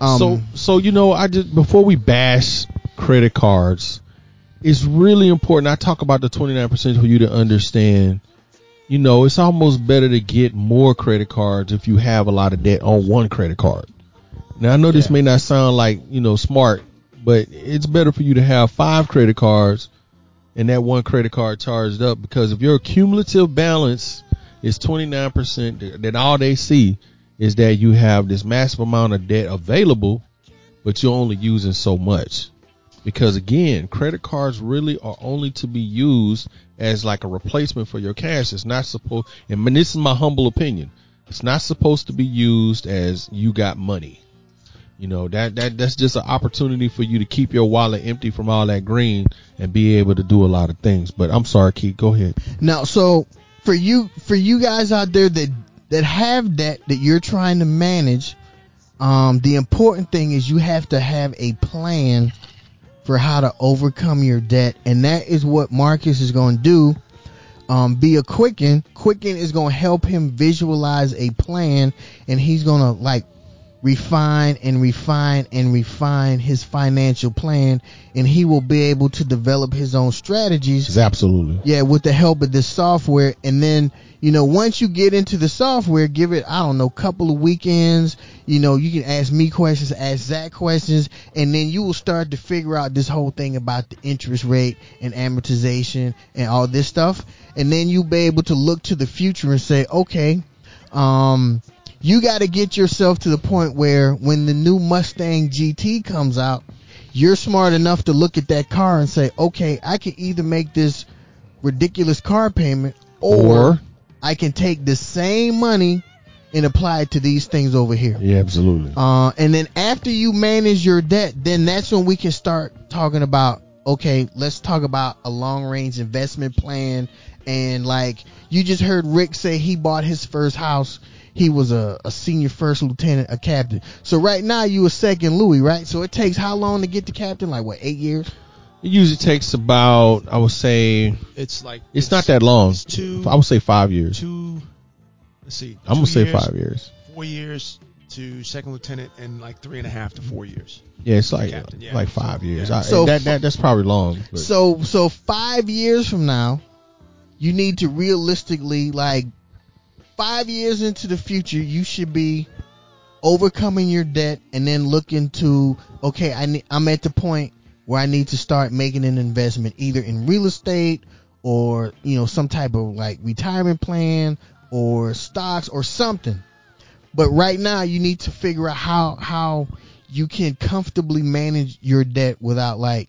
Um, so so you know, I just before we bash credit cards, it's really important. I talk about the twenty nine percent for you to understand. You know, it's almost better to get more credit cards if you have a lot of debt on one credit card. Now I know this Yeah. may not sound like you know smart, but it's better for you to have five credit cards and that one credit card charged up because if your cumulative balance is 29%, then all they see is that you have this massive amount of debt available, but you're only using so much. Because again, credit cards really are only to be used as like a replacement for your cash. It's not supposed, and this is my humble opinion. It's not supposed to be used as you got money. You know that that that's just an opportunity for you to keep your wallet empty from all that green and be able to do a lot of things. But I'm sorry, Keith, go ahead. Now, so for you, for you guys out there that that have debt that you're trying to manage, um, the important thing is you have to have a plan for how to overcome your debt, and that is what Marcus is going to do. Um, be a Quicken. Quicken is going to help him visualize a plan, and he's going to like refine and refine and refine his financial plan, and he will be able to develop his own strategies absolutely. yeah, with the help of this software. And then, you know, once you get into the software, give it, I don't know, couple of weekends, you know, you can ask me questions, ask Zach questions, and then you will start to figure out this whole thing about the interest rate and amortization and all this stuff. And then you'll be able to look to the future and say, okay, um, you got to get yourself to the point where when the new Mustang GT comes out, you're smart enough to look at that car and say, okay, I can either make this ridiculous car payment or, Or- I can take the same money and apply it to these things over here. Yeah, absolutely. Uh, and then after you manage your debt, then that's when we can start talking about, okay, let's talk about a long range investment plan. And like you just heard Rick say he bought his first house. He was a, a senior first lieutenant, a captain. So right now you a second Louis, right? So it takes how long to get to captain? Like what, eight years? It usually takes about, I would say, It's like it's not that long. It's two, I would say five years. two. Let's see. I'm gonna two say years, five years. Four years to second lieutenant, and like three and a half to four years. Yeah, it's like Captain, yeah. like five years. Yeah. I, So- that, that that's probably long. but- So so five years from now, you need to realistically like five years into the future, you should be overcoming your debt and then looking to okay, I ne- I'm at the point where I need to start making an investment either in real estate or you know some type of like retirement plan or stocks or something. But right now, you need to figure out how how you can comfortably manage your debt without like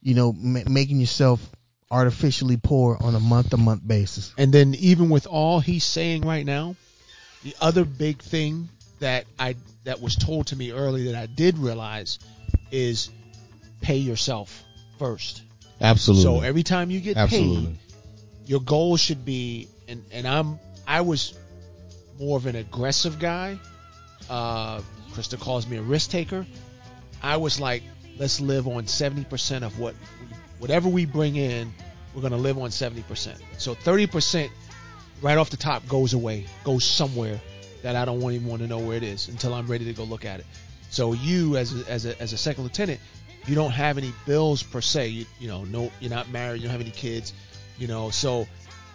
you know, ma- making yourself artificially poor on a month to month basis. And then even with all he's saying right now, the other big thing that I that was told to me early that I did realize is pay yourself first. absolutely. So every time you get absolutely. paid, your goal should be and and I'm I was more of an aggressive guy. Uh Krista calls me a risk taker. I was like, let's live on 70% of what whatever we bring in, we're going to live on 70%. So 30% right off the top goes away, goes somewhere that I don't even want to know where it is until I'm ready to go look at it. So you as a, as a, as a second lieutenant, you don't have any bills per se. You, you know, no, you're not married, you don't have any kids, you know. So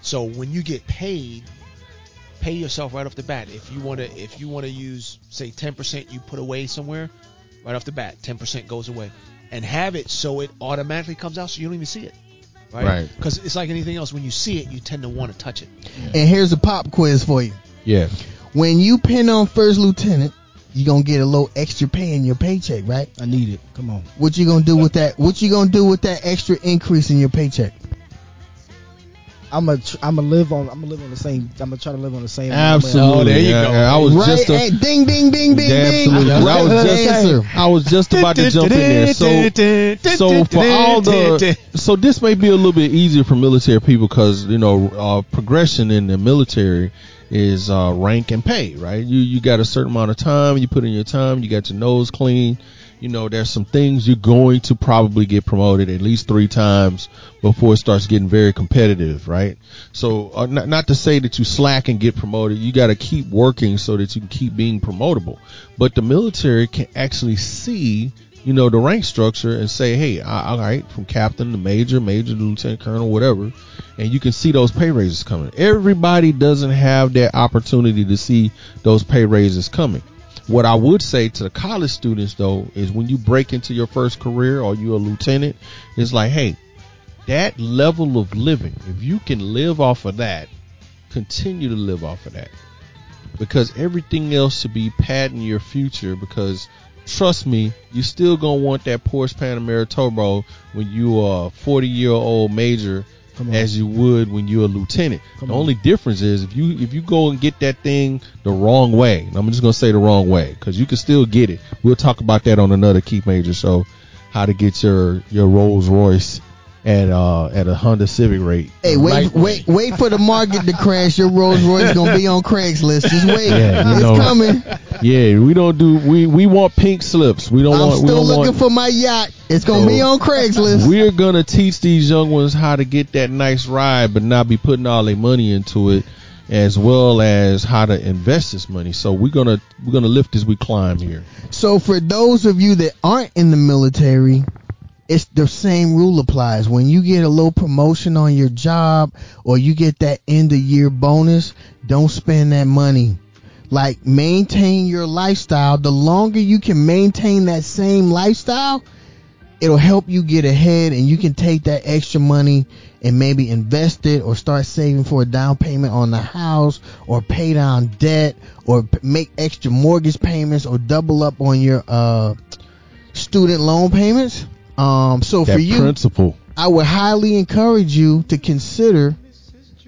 so when you get paid, pay yourself right off the bat. If you want to if you want to use say 10% you put away somewhere, right off the bat, 10% goes away. And have it so it automatically comes out so you don't even see it. Right? Right. Because it's like anything else. When you see it, you tend to want to touch it. And here's a pop quiz for you. Yeah. When you pin on first lieutenant, you're gonna get a little extra pay in your paycheck, right? I need it. Come on. What you gonna do with that? What you gonna do with that extra increase in your paycheck? I'm gonna tr- I'm gonna live on I'm gonna live on the same I'm gonna try to live on the same Absolutely. Oh, there you Yeah, go. yeah, I was right? just a, Hey, ding, ding, ding, ding, Yeah, ding. absolutely. Right I was just. I was just about to jump in there. So so for all the so this may be a little bit easier for military people because you know uh, progression in the military is uh, rank and pay, right? You you got a certain amount of time, you put in your time, you got your nose clean, you know, there's some things you're going to probably get promoted at least three times before it starts getting very competitive, right? So, uh, not, not to say that you slack and get promoted. You got to keep working so that you can keep being promotable. But the military can actually see, you know, the rank structure and say, hey, all right, from captain to major, major to lieutenant colonel, whatever. And you can see those pay raises coming. Everybody doesn't have that opportunity to see those pay raises coming. What I would say to the college students though is when you break into your first career or you're a lieutenant, it's like, hey, that level of living, if you can live off of that, continue to live off of that. Because everything else should be padding your future because trust me, you still gonna want that Porsche Panamera Turbo when you are a 40 year old major as you would when you're a lieutenant. Come the on. only difference is if you if you go and get that thing the wrong way. I'm just gonna say the wrong way because you can still get it. We'll talk about that on another Keith Major show. How to get your your Rolls Royce at uh at a Honda Civic rate. Hey, wait, wait, wait for the market to crash. Your Rolls Royce gonna be on Craigslist. Just wait, yeah, it's know, coming. Yeah, we don't do we we want pink slips. We don't I'm want. I'm still looking want, for my yacht. It's gonna so be on Craigslist. We're gonna teach these young ones how to get that nice ride, but not be putting all their money into it, as well as how to invest this money. So we're gonna we're gonna lift as we climb here. So for those of you that aren't in the military it's the same rule applies. When you get a little promotion on your job or you get that end of year bonus, don't spend that money. Like maintain your lifestyle. The longer you can maintain that same lifestyle, it'll help you get ahead and you can take that extra money and maybe invest it or start saving for a down payment on the house or pay down debt or make extra mortgage payments or double up on your uh, student loan payments um, so that for you, principle. I would highly encourage you to consider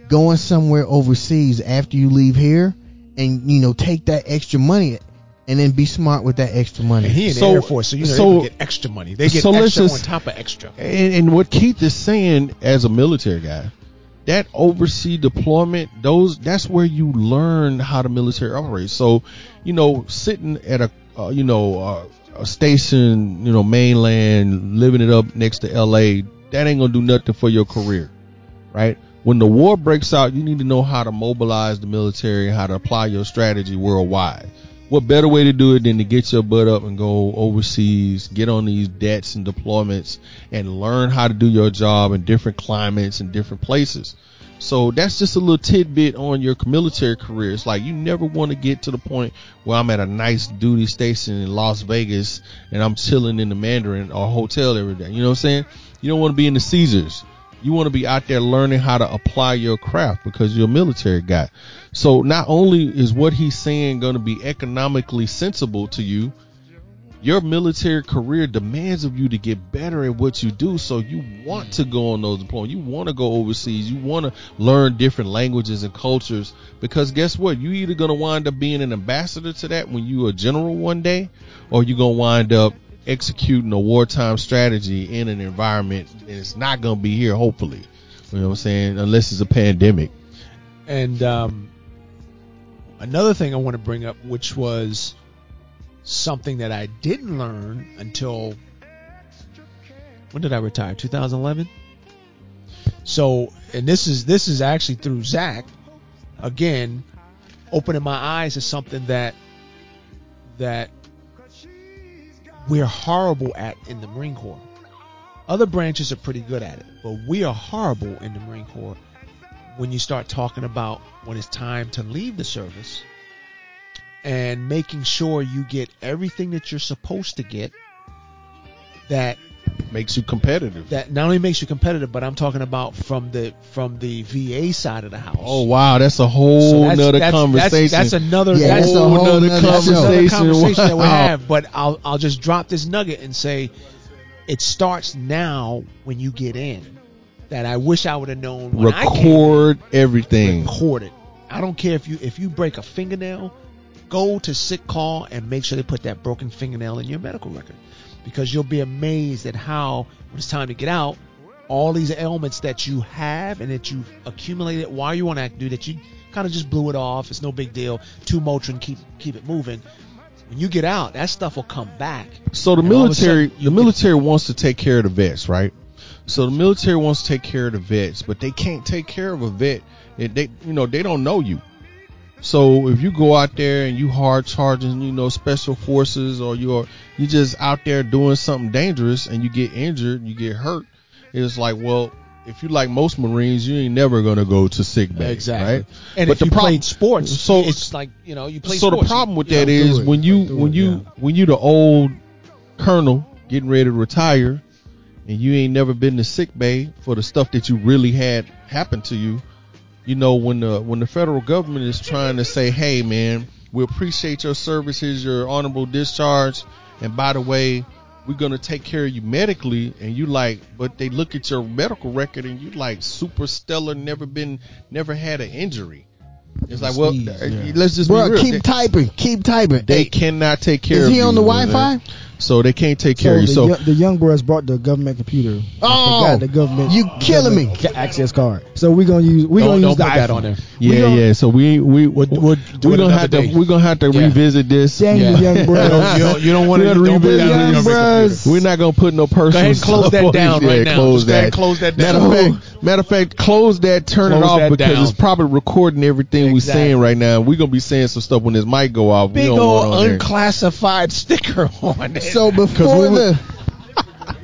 going somewhere overseas after you leave here, and you know take that extra money and then be smart with that extra money. And he in so, the Air Force, so you know so, they get extra money. They get so extra just, on top of extra. And, and, what Keith is saying as a military guy, that overseas deployment, those that's where you learn how the military operates. So, you know, sitting at a uh, you know uh, a station, you know, mainland, living it up next to LA, that ain't gonna do nothing for your career, right? When the war breaks out, you need to know how to mobilize the military, how to apply your strategy worldwide. What better way to do it than to get your butt up and go overseas, get on these debts and deployments, and learn how to do your job in different climates and different places. So that's just a little tidbit on your military career. It's like you never want to get to the point where I'm at a nice duty station in Las Vegas and I'm chilling in the Mandarin or hotel every day. You know what I'm saying? You don't want to be in the Caesars. You want to be out there learning how to apply your craft because you're a military guy. So not only is what he's saying going to be economically sensible to you, your military career demands of you to get better at what you do. So you want to go on those deployments. You want to go overseas. You want to learn different languages and cultures because guess what? You either going to wind up being an ambassador to that when you a general one day, or you're going to wind up executing a wartime strategy in an environment and it's not going to be here, hopefully. You know what I'm saying? Unless it's a pandemic. And um, another thing I want to bring up, which was something that I didn't learn until when did I retire? 2011. So, and this is this is actually through Zach, again, opening my eyes to something that that we're horrible at in the Marine Corps. Other branches are pretty good at it, but we are horrible in the Marine Corps when you start talking about when it's time to leave the service and making sure you get everything that you're supposed to get that makes you competitive. That not only makes you competitive, but I'm talking about from the from the VA side of the house. Oh wow, that's a whole so that's, nother that's, conversation. That's, that's another yeah, that's a whole nother conversation, conversation wow. that we have. But I'll I'll just drop this nugget and say it starts now when you get in. That I wish I would have known. Record everything. Record it. I don't care if you if you break a fingernail go to sick call and make sure they put that broken fingernail in your medical record because you'll be amazed at how when it's time to get out all these ailments that you have and that you've accumulated while you're on active duty that you kind of just blew it off it's no big deal two motrin keep keep it moving when you get out, that stuff will come back. So the And all of a military, you the military wants to take care of the vets, right? So the military wants to take care of the vets, but they can't take care of a vet. They, you know, they don't know you. So if you go out there and you hard charging, you know, special forces, or you're you just out there doing something dangerous and you get injured, you get hurt, it's like, well, if you like most Marines, you ain't never gonna go to sick bay, Exactly. right? And But if the you prob- played sports, so- it's like you know you play sports. so sports. the problem with that is it, when you when it, you yeah. when you the old colonel getting ready to retire and you ain't never been to sick bay for the stuff that you really had happen to you you know when the when the federal government is trying to say hey man we appreciate your services your honorable discharge and by the way we're gonna take care of you medically and you like but they look at your medical record and you like super stellar never been never had an injury it's like well uh, yeah. let's just Bro, be real. keep They- typing, keep typing. they Hey, cannot take care is of he you. on the man. Wi-Fi? So they can't take So care of you. the, So young, the young boys brought the government computer. I Oh, forgot the government. you the killing me. government ca- Access card. So we're gonna use. We're Don't, gonna don't use the put that on there. we yeah, gonna- yeah. So we we We'll- we'll do we're gonna another have day. to we're gonna have to Yeah. revisit this. Dang Yeah. young You bros. don't, you don't, you don't want to We're gonna don't put revisit that on young your bros. We're not gonna put no personal. Go ahead and close stuff that on down this. right Yeah, now. Close Just go ahead that. and close that Matter of fact, matter of fact, close that. Turn Close it off that because down. it's probably recording everything we're saying right now. We're gonna be saying some stuff when this mic go off. we Big don't want old on there. unclassified sticker on it. So before we the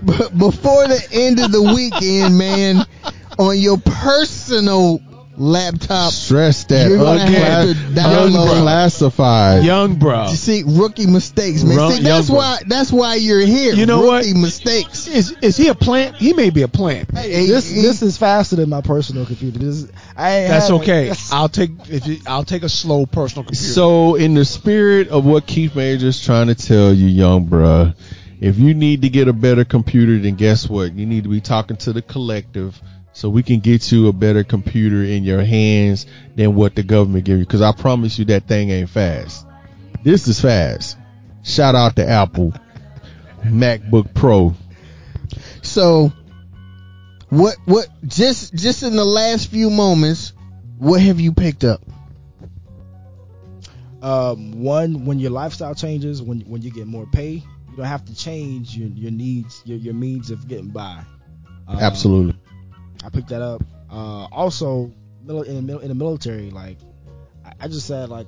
before the end of the weekend, man, on your personal laptop, Stress that You're gonna have to unclass- download- unclassified. young bro. you see rookie mistakes, man. Run- see, that's why that's why you're here. You know what? rookie mistakes. Is is he a plant? He may be a plant. Hey, This he- this is faster than my personal computer. This is, I That's okay. I'll take if you, I'll take a slow personal computer. So, in the spirit of what Keith Major's trying to tell you, young bruh, if you need to get a better computer, then guess what? You need to be talking to the collective so we can get you a better computer in your hands than what the government give you. Because I promise you that thing ain't fast. This is fast. Shout out to Apple MacBook Pro. So what what just just in the last few moments, what have you picked up? um, one when your lifestyle changes, when when you get more pay, you don't have to change your your needs, your your means of getting by. Uh, Absolutely. I picked that up. Uh, also, mil- in the in the military, like I, I just said, like,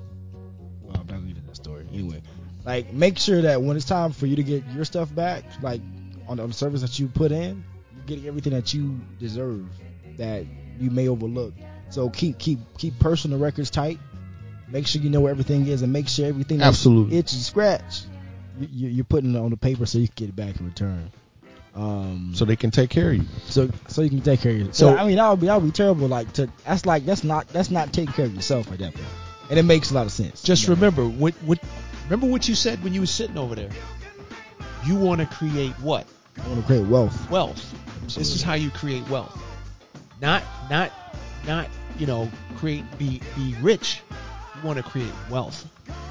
well, I'm not gonna get into that story anyway. Like, make sure that when it's time for you to get your stuff back, like on the, on the service that you put in, you're getting everything that you deserve that you may overlook. So keep keep keep personal records tight. Make sure you know where everything is, and make sure everything Absolutely. itch and scratch, you, you're putting it on the paper so you can get it back in return. Um, So they can take care of you. so so you can take care of yourself. So- I mean that would be that would be terrible. Like to that's like that's not that's not taking care of yourself at that point. And it makes a lot of sense. Just you know? remember what what remember what you said when you were sitting over there. You want to create what? I want to create wealth. Wealth. This is how you create wealth. Not not not you know create be be rich. You want to create wealth.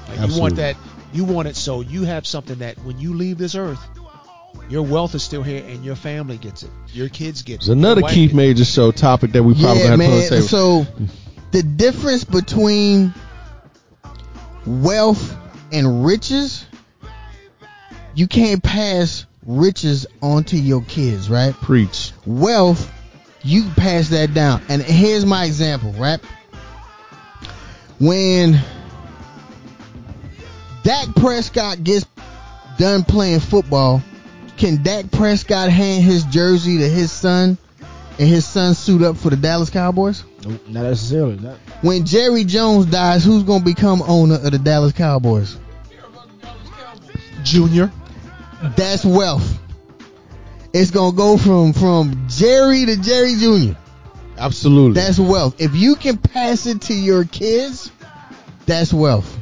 Like you want that. You want it so you have something that when you leave this earth, your wealth is still here and your family gets it. Your kids get it. There's another Keith. Major show topic that we probably yeah, have to put on the man. table. So the difference between wealth and riches, you can't pass riches onto your kids, right? Preach. Wealth, you pass that down. And here's my example, right? When Dak Prescott gets done playing football, can Dak Prescott hand his jersey to his son and his son suit up for the Dallas Cowboys? Nope, not necessarily. Not, When Jerry Jones dies, who's going to become owner of the Dallas Cowboys? Junior. That's wealth. It's going to go from from Jerry to Jerry Jr. Absolutely. That's wealth. If you can pass it to your kids, that's wealth.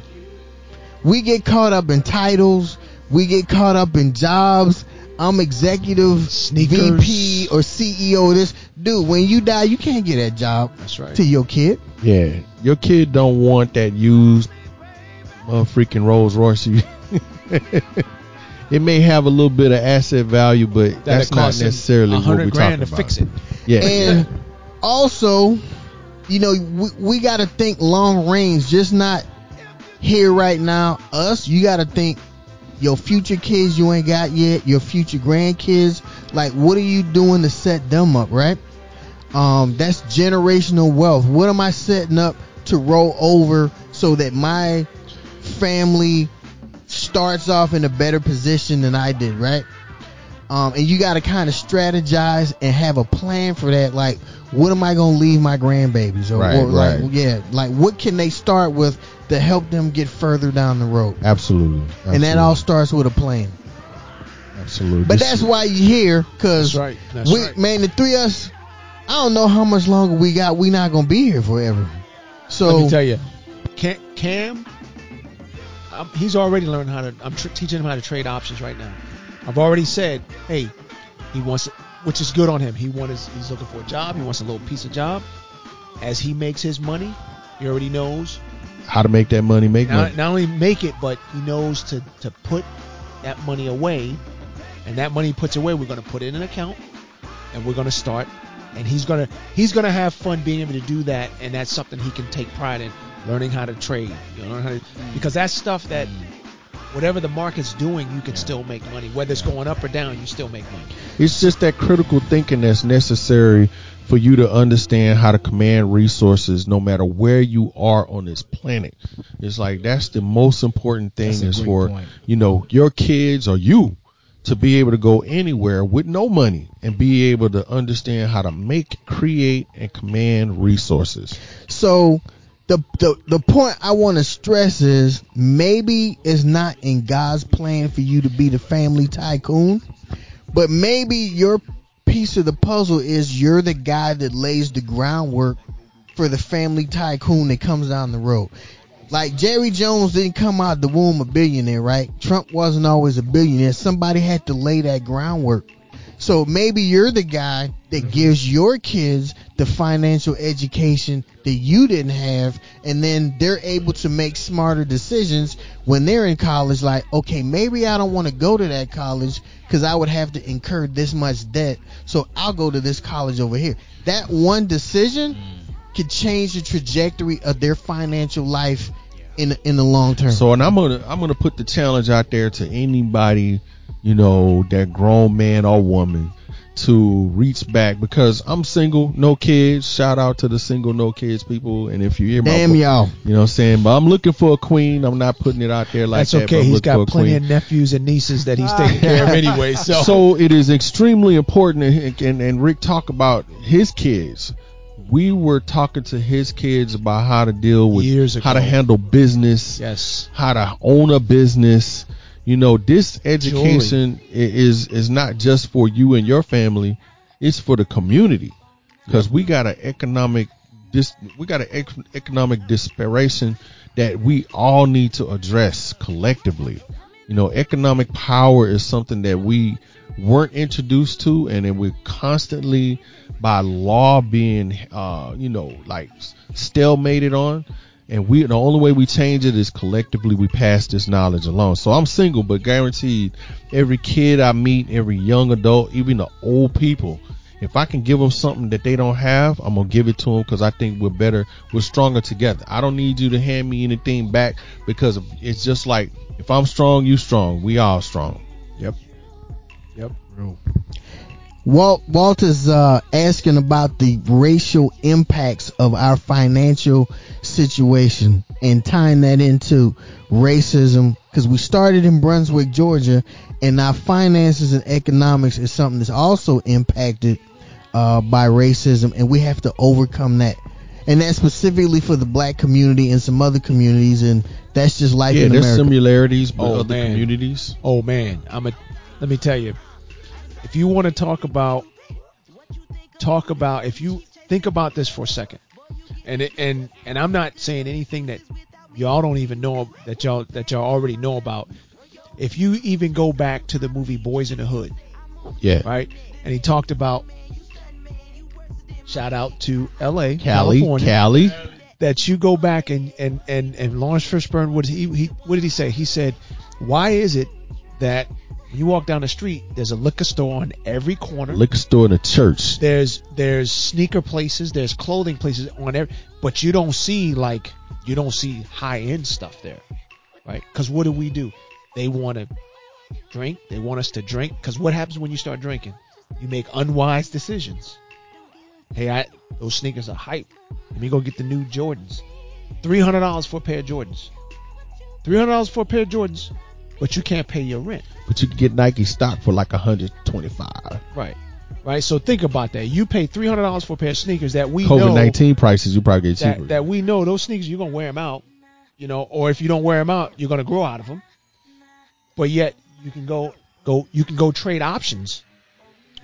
We get caught up in titles. We get caught up in jobs. I'm executive Sneakers. VP or CEO of this. Dude, when you die, you can't get that job That's right. to your kid. Yeah, your kid don't want that used uh, freaking Rolls Royce. It may have a little bit of asset value, but That that's not necessarily what we're hundred grand talking to about. fix it. Yeah, And also, you know, we, we got to think long range, just not here right now, us, you got to think your future kids you ain't got yet, your future grandkids. Like, what are you doing to set them up, right? Um, that's generational wealth. What am I setting up to roll over so that my family starts off in a better position than I did, right? Um, and you got to kind of strategize and have a plan for that. Like, what am I going to leave my grandbabies? Or, Right, or like, right. yeah, like what can they start with to help them get further down the road? Absolutely. And that all starts with a plan. Absolutely. But that's why you're here, cause That's right. That's we, right. man, the three of us, I don't know how much longer we got. We not gonna be here forever. So Let me tell you, Cam, Cam um, he's already learned how to. I'm tr- teaching him how to trade options right now. I've already said, hey, he wants, which is good on him. He wants, he's looking for a job. He wants a little piece of job. As he makes his money, he already knows how to make that money make not, money. not only make it, but he knows to to put that money away, and that money puts away, we're going to put it in an account, and we're going to start, and he's gonna he's gonna have fun being able to do that, and that's something he can take pride in, learning how to trade, you know, learn how to, because that's stuff that whatever the market's doing, you can still make money, whether it's going up or down, you still make money. It's just that critical thinking that's necessary for you to understand how to command resources no matter where you are on this planet. It's like that's the most important thing That's is for point. you know your kids or you to be able to go anywhere with no money and be able to understand how to make, create, and command resources. So the the the point I want to stress is maybe it's not in God's plan for you to be the family tycoon, but maybe your piece of the puzzle is you're the guy that lays the groundwork for the family tycoon that comes down the road. Like Jerry Jones didn't come out of the womb a billionaire, right? Trump wasn't always a billionaire. Somebody had to lay that groundwork. So maybe you're the guy that mm-hmm. gives your kids the financial education that you didn't have, and then they're able to make smarter decisions when they're in college. Like, okay, maybe I don't want to go to that college because I would have to incur this much debt, so I'll go to this college over here. That one decision mm. could change the trajectory of their financial life in in the long term. So, and I'm gonna I'm gonna put the challenge out there to anybody, you know, that grown man or woman to reach back because I'm single, no kids. Shout out to the single, no kids people. And if you hear my Damn y'all. you know what I'm saying? But I'm looking for a queen. I'm not putting it out there like That's that. okay. He's got plenty queen. of nephews and nieces that he's taking care of anyway. So, So it is extremely important, and, and, and Rick talk about his kids. We were talking to his kids about how to deal with Years how to handle business, yes, how to own a business. You know, this education is is not just for you and your family; it's for the community because we got an economic dis we got an ec- economic desperation that we all need to address collectively. You know, economic power is something that we weren't introduced to, and then we're constantly by law being, uh, you know, like stalemated on. And we the only way we change it is collectively we pass this knowledge along. So I'm single, but guaranteed, every kid I meet, every young adult, even the old people, if I can give them something that they don't have, I'm gonna give it to them because I think we're better, we're stronger together. I don't need you to hand me anything back because it's just like if I'm strong, you strong. We all strong. yep, yep. Walt Walter's uh, asking about the racial impacts of our financial situation and tying that into racism because we started in Brunswick, Georgia, and our finances and economics is something that's also impacted uh, by racism, and we have to overcome that. And that's specifically for the black community and some other communities, and that's just life yeah, in there's America. similarities with Oh, other man. communities. Oh man, I'm a. Let me tell you, if you want to talk about, talk about, if you think about this for a second, and it, and and I'm not saying anything that y'all don't even know that y'all that y'all already know about. If you even go back to the movie Boyz n the Hood, Yeah, right, and he talked about. Shout out to L.A. Cali, California. Cali. that you go back and and and and Laurence Fishburne what he he what did he say? He said, "Why is it that When you walk down the street, there's a liquor store on every corner. Liquor store in a church. There's there's sneaker places, there's clothing places on every, but you don't see like you don't see high end stuff there, right? Because what do we do? They want to drink. They want us to drink. Because what happens when you start drinking? You make unwise decisions. Hey, I, those sneakers are hype. Let me go get the new Jordans. Three hundred dollars for a pair of Jordans. Three hundred dollars for a pair of Jordans, but you can't pay your rent. But you can get Nike stock for like 125. Right. Right. So think about that. You pay three hundred dollars for a pair of sneakers that we COVID know 19 prices, you probably get cheaper. that, that we know those sneakers you're gonna wear them out, you know, or if you don't wear them out, you're gonna grow out of them. But yet you can go go you can go trade options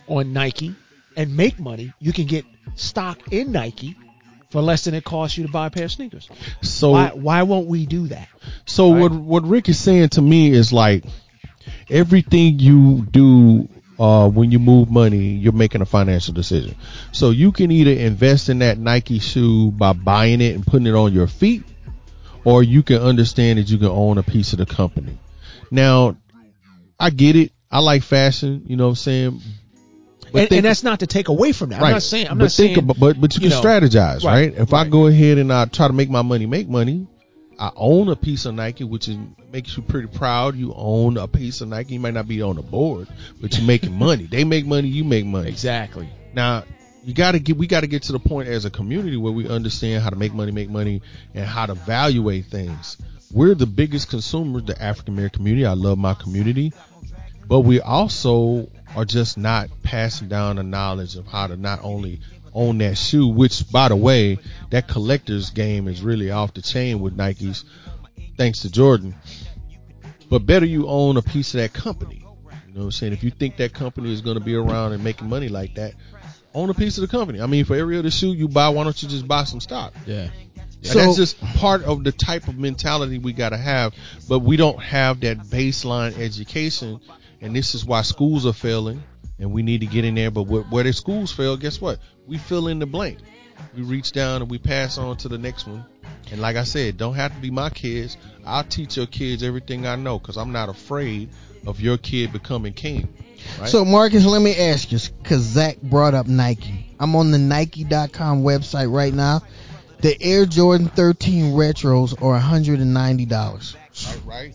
on Nike and make money. You can get stock in Nike for less than it costs you to buy a pair of sneakers. so why why won't we do that? So Right. what what Rick is saying to me is like everything you do uh, when you move money, you're making a financial decision. So you can either invest in that Nike shoe by buying it and putting it on your feet, or you can understand that you can own a piece of the company. Now, I get it. I like fashion. You know what I'm saying? But And, think- and that's not to take away from that. Right. I'm not saying I'm but not think saying about, but but you, you can know, strategize, right, right? If I go ahead and I try to make my money make money, I own a piece of Nike, which is makes you pretty proud. You own a piece of Nike. You might not be on the board, but you're making money. They make money, you make money. exactly. Now you got to get we got to get to the point as a community where we understand how to make money, make money, and how to evaluate things. We're the biggest consumers, the African American community. I love my community, but we also are just not passing down the knowledge of how to not only own that shoe, which by the way, that collector's game is really off the chain with Nikes, thanks to Jordan. But better you own a piece of that company. You know what I'm saying? If you think that company is going to be around and making money like that, own a piece of the company. I mean, for every other shoe you buy, why don't you just buy some stock? Yeah. And So- that's just part of the type of mentality we got to have. But we don't have that baseline education, and this is why schools are failing. And we need to get in there. But where, where the schools fail, guess what? We fill in the blank. We reach down and we pass on to the next one. And like I said, don't have to be my kids. I'll teach your kids everything I know because I'm not afraid of your kid becoming king. Right? So Marcus, let me ask you, because Zach brought up Nike. I'm on the Nike.com website right now. The Air Jordan 13 retros are $190. right?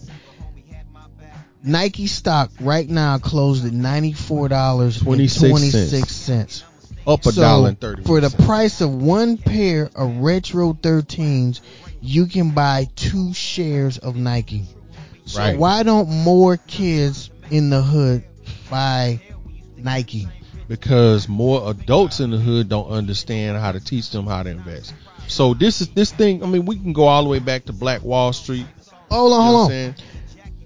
Nike stock right now closed at $94.26. Up a dollar and thirty. For the price of one pair of retro 13s, you can buy two shares of Nike. So Right. why don't more kids in the hood buy Nike? because more adults in the hood don't understand how to teach them how to invest. So this is this thing. I mean, we can go all the way back to Black Wall Street. Hold on, You know hold on.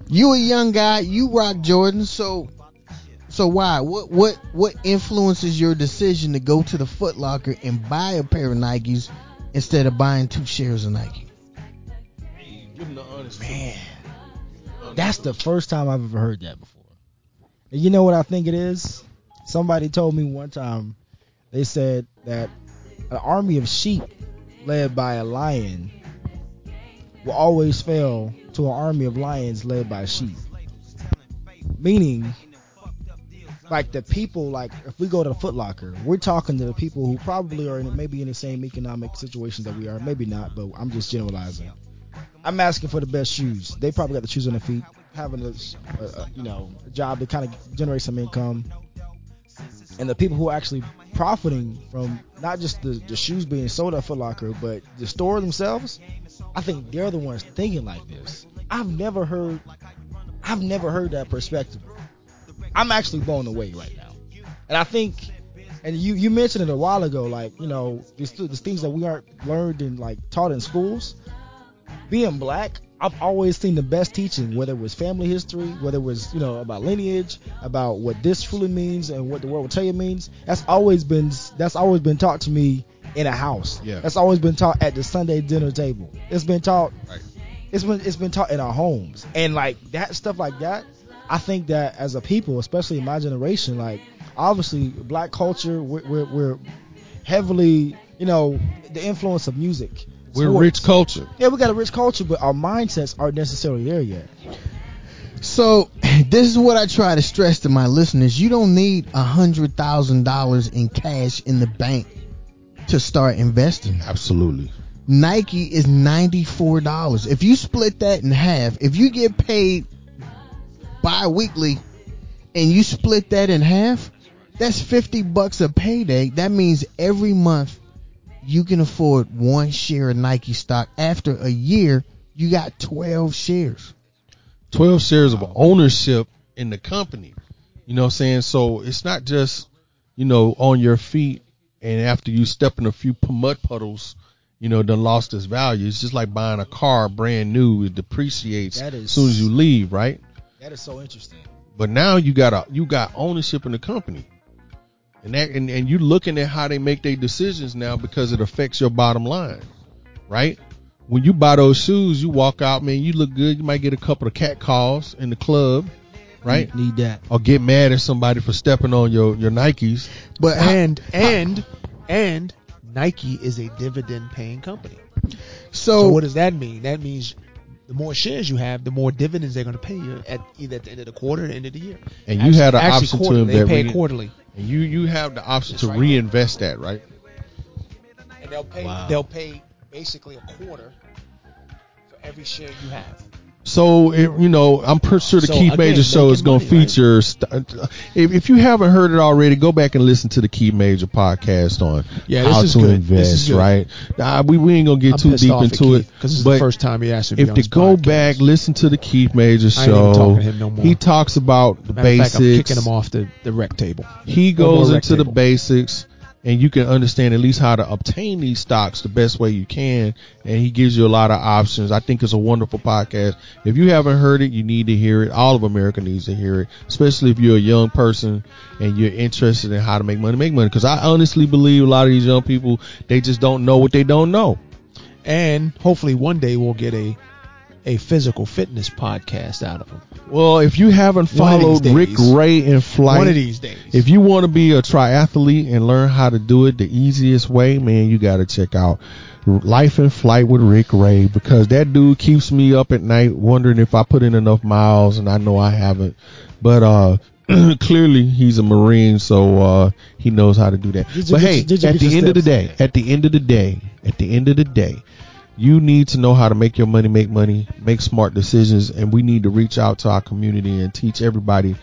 You a young guy, you rock Jordan, so so why? What what what influences your decision to go to the Foot Locker and buy a pair of Nikes instead of buying two shares of Nike? Man, that's the first time I've ever heard that before. And you know what I think it is? Somebody told me one time. They said that an army of sheep led by a lion will always fail to an army of lions led by sheep. Meaning, like the people, like if we go to the Foot Locker, we're talking to the people who probably are in, maybe in the same economic situation that we are, maybe not, but I'm just generalizing. I'm asking for the best shoes. They probably got the shoes on their feet, having a, a, you know job to kind of generate some income, and the people who actually profiting from not just the, the shoes being sold at Foot Locker, but the store themselves. I think they're the ones thinking like this. I've never heard, I've never heard that perspective. I'm actually blown away right now, and I think. And you, you mentioned it a while ago, like you know, these, these things that we aren't learned and like taught in schools being black, I've always seen the best teaching, whether it was family history, whether it was you know about lineage, about what this truly means and what the world will tell you means. That's always been that's always been taught to me in a house. Yeah. That's always been taught at the Sunday dinner table. It's been taught. Right. It's been it's been taught in our homes and like that stuff like that. I think that as a people, especially in my generation, like obviously black culture, we're, we're, we're heavily you know the influence of music. We're sports. rich culture. Yeah, we got a rich culture, but our mindsets aren't necessarily there yet. So this is what I try to stress to my listeners: you don't need a hundred thousand dollars in cash in the bank to start investing. Absolutely. Nike is ninety four dollars. If you split that in half, if you get paid bi-weekly and you split that in half, that's fifty bucks a payday. That means every month you can afford one share of Nike stock. After a year, you got twelve shares. 12 shares of ownership in the company. You know what I'm saying? So it's not just, you know, on your feet and after you step in a few mud puddles, you know, done lost its value. It's just like buying a car brand new. It depreciates That is- as soon as you leave, right? That is so interesting. But now you got a you got ownership in the company. And that and, and you looking at how they make their decisions now because it affects your bottom line. Right? When you buy those shoes, you walk out, man, you look good. You might get a couple of cat calls in the club, right? Need that. Or get mad at somebody for stepping on your, your Nikes. But how- And and and Nike is a dividend paying company. So so what does that mean? That means the more shares you have, the more dividends they're going to pay you at either at the end of the quarter or the end of the year. And you had an Actually, option to quarterly. They pay quarterly, And you you have the option to right reinvest that, right? and they'll pay. Wow. They'll pay basically a quarter for every share you have. So it, you know, I'm pretty sure the So, Keith again, Major show is going to money, right? feature. St- if, if you haven't heard it already, go back and listen to the Keith Major podcast on Yeah, how to good. invest. This is good. Right? Uh, we we ain't gonna get I'm too deep into it. Keith, 'cause this is the first time he asked me if to go podcast. back, listen to the Keith Major I ain't even show. talking to him no. He talks about the Matter of fact, I'm basics. kicking him off the, the rec table. He goes rec into the basics, and you can understand at least how to obtain these stocks the best way you can. And he gives you a lot of options. I think it's a wonderful podcast. If you haven't heard it, you need to hear it. All of America needs to hear it, especially if you're a young person and you're interested in how to make money. Make money, because I honestly believe a lot of these young people they just don't know what they don't know. And hopefully one day we'll get a a physical fitness podcast out of him. Well, if you haven't followed these Rick. Ray in flight, One of these days. If you want to be a triathlete and learn how to do it the easiest way, man, you got to check out Life in Flight with Rick Ray because that dude keeps me up at night wondering if I put in enough miles, and I know I haven't. But uh, clearly he's a Marine, so uh, he knows how to do that. But hey, your- did you at the end of the day, at the end of the day, at the end of the day, you need to know how to make your money make money, make smart decisions, and we need to reach out to our community and teach everybody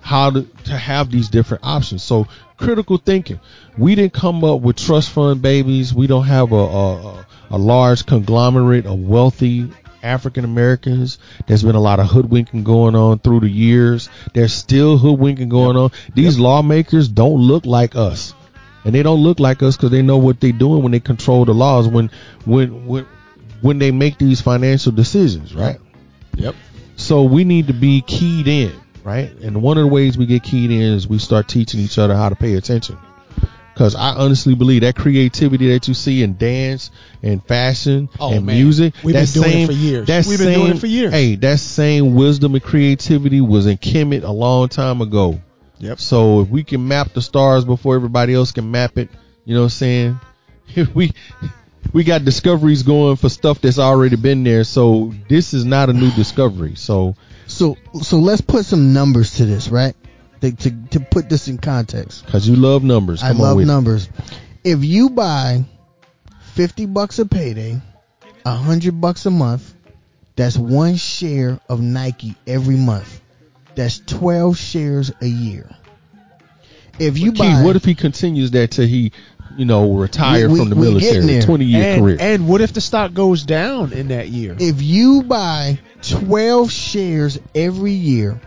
how to, to have these different options. So critical thinking. We didn't come up with trust fund babies. We don't have a, a, a- large conglomerate of wealthy African Americans. There's been a lot of hoodwinking going on through the years. There's still hoodwinking going on. These lawmakers don't look like us. And they don't look like us because they know what they're doing when they control the laws. When, when, when, when they make these financial decisions, right? Yep. So we need to be keyed in, right? And one of the ways we get keyed in is we start teaching each other how to pay attention. Because I honestly believe that creativity that you see in dance and fashion Oh, and man. music, We've been that doing it same, for years. That We've been same, doing it for years. Hey, that same wisdom and creativity was in Kemet a long time ago. Yep. So if we can map the stars before everybody else can map it, you know what I'm saying? If we we got discoveries going for stuff that's already been there. So this is not a new discovery. So so so let's put some numbers to this, right? To to, to put this in context. Cause you love numbers. I Come on love it. numbers. If you buy fifty bucks a payday, a hundred bucks a month, that's one share of Nike every month. That's twelve shares a year. If you buy, what if he continues that till he, you know, retire We- we- from the military, twenty year and, career? and what if the stock goes down in that year? if you buy twelve shares every year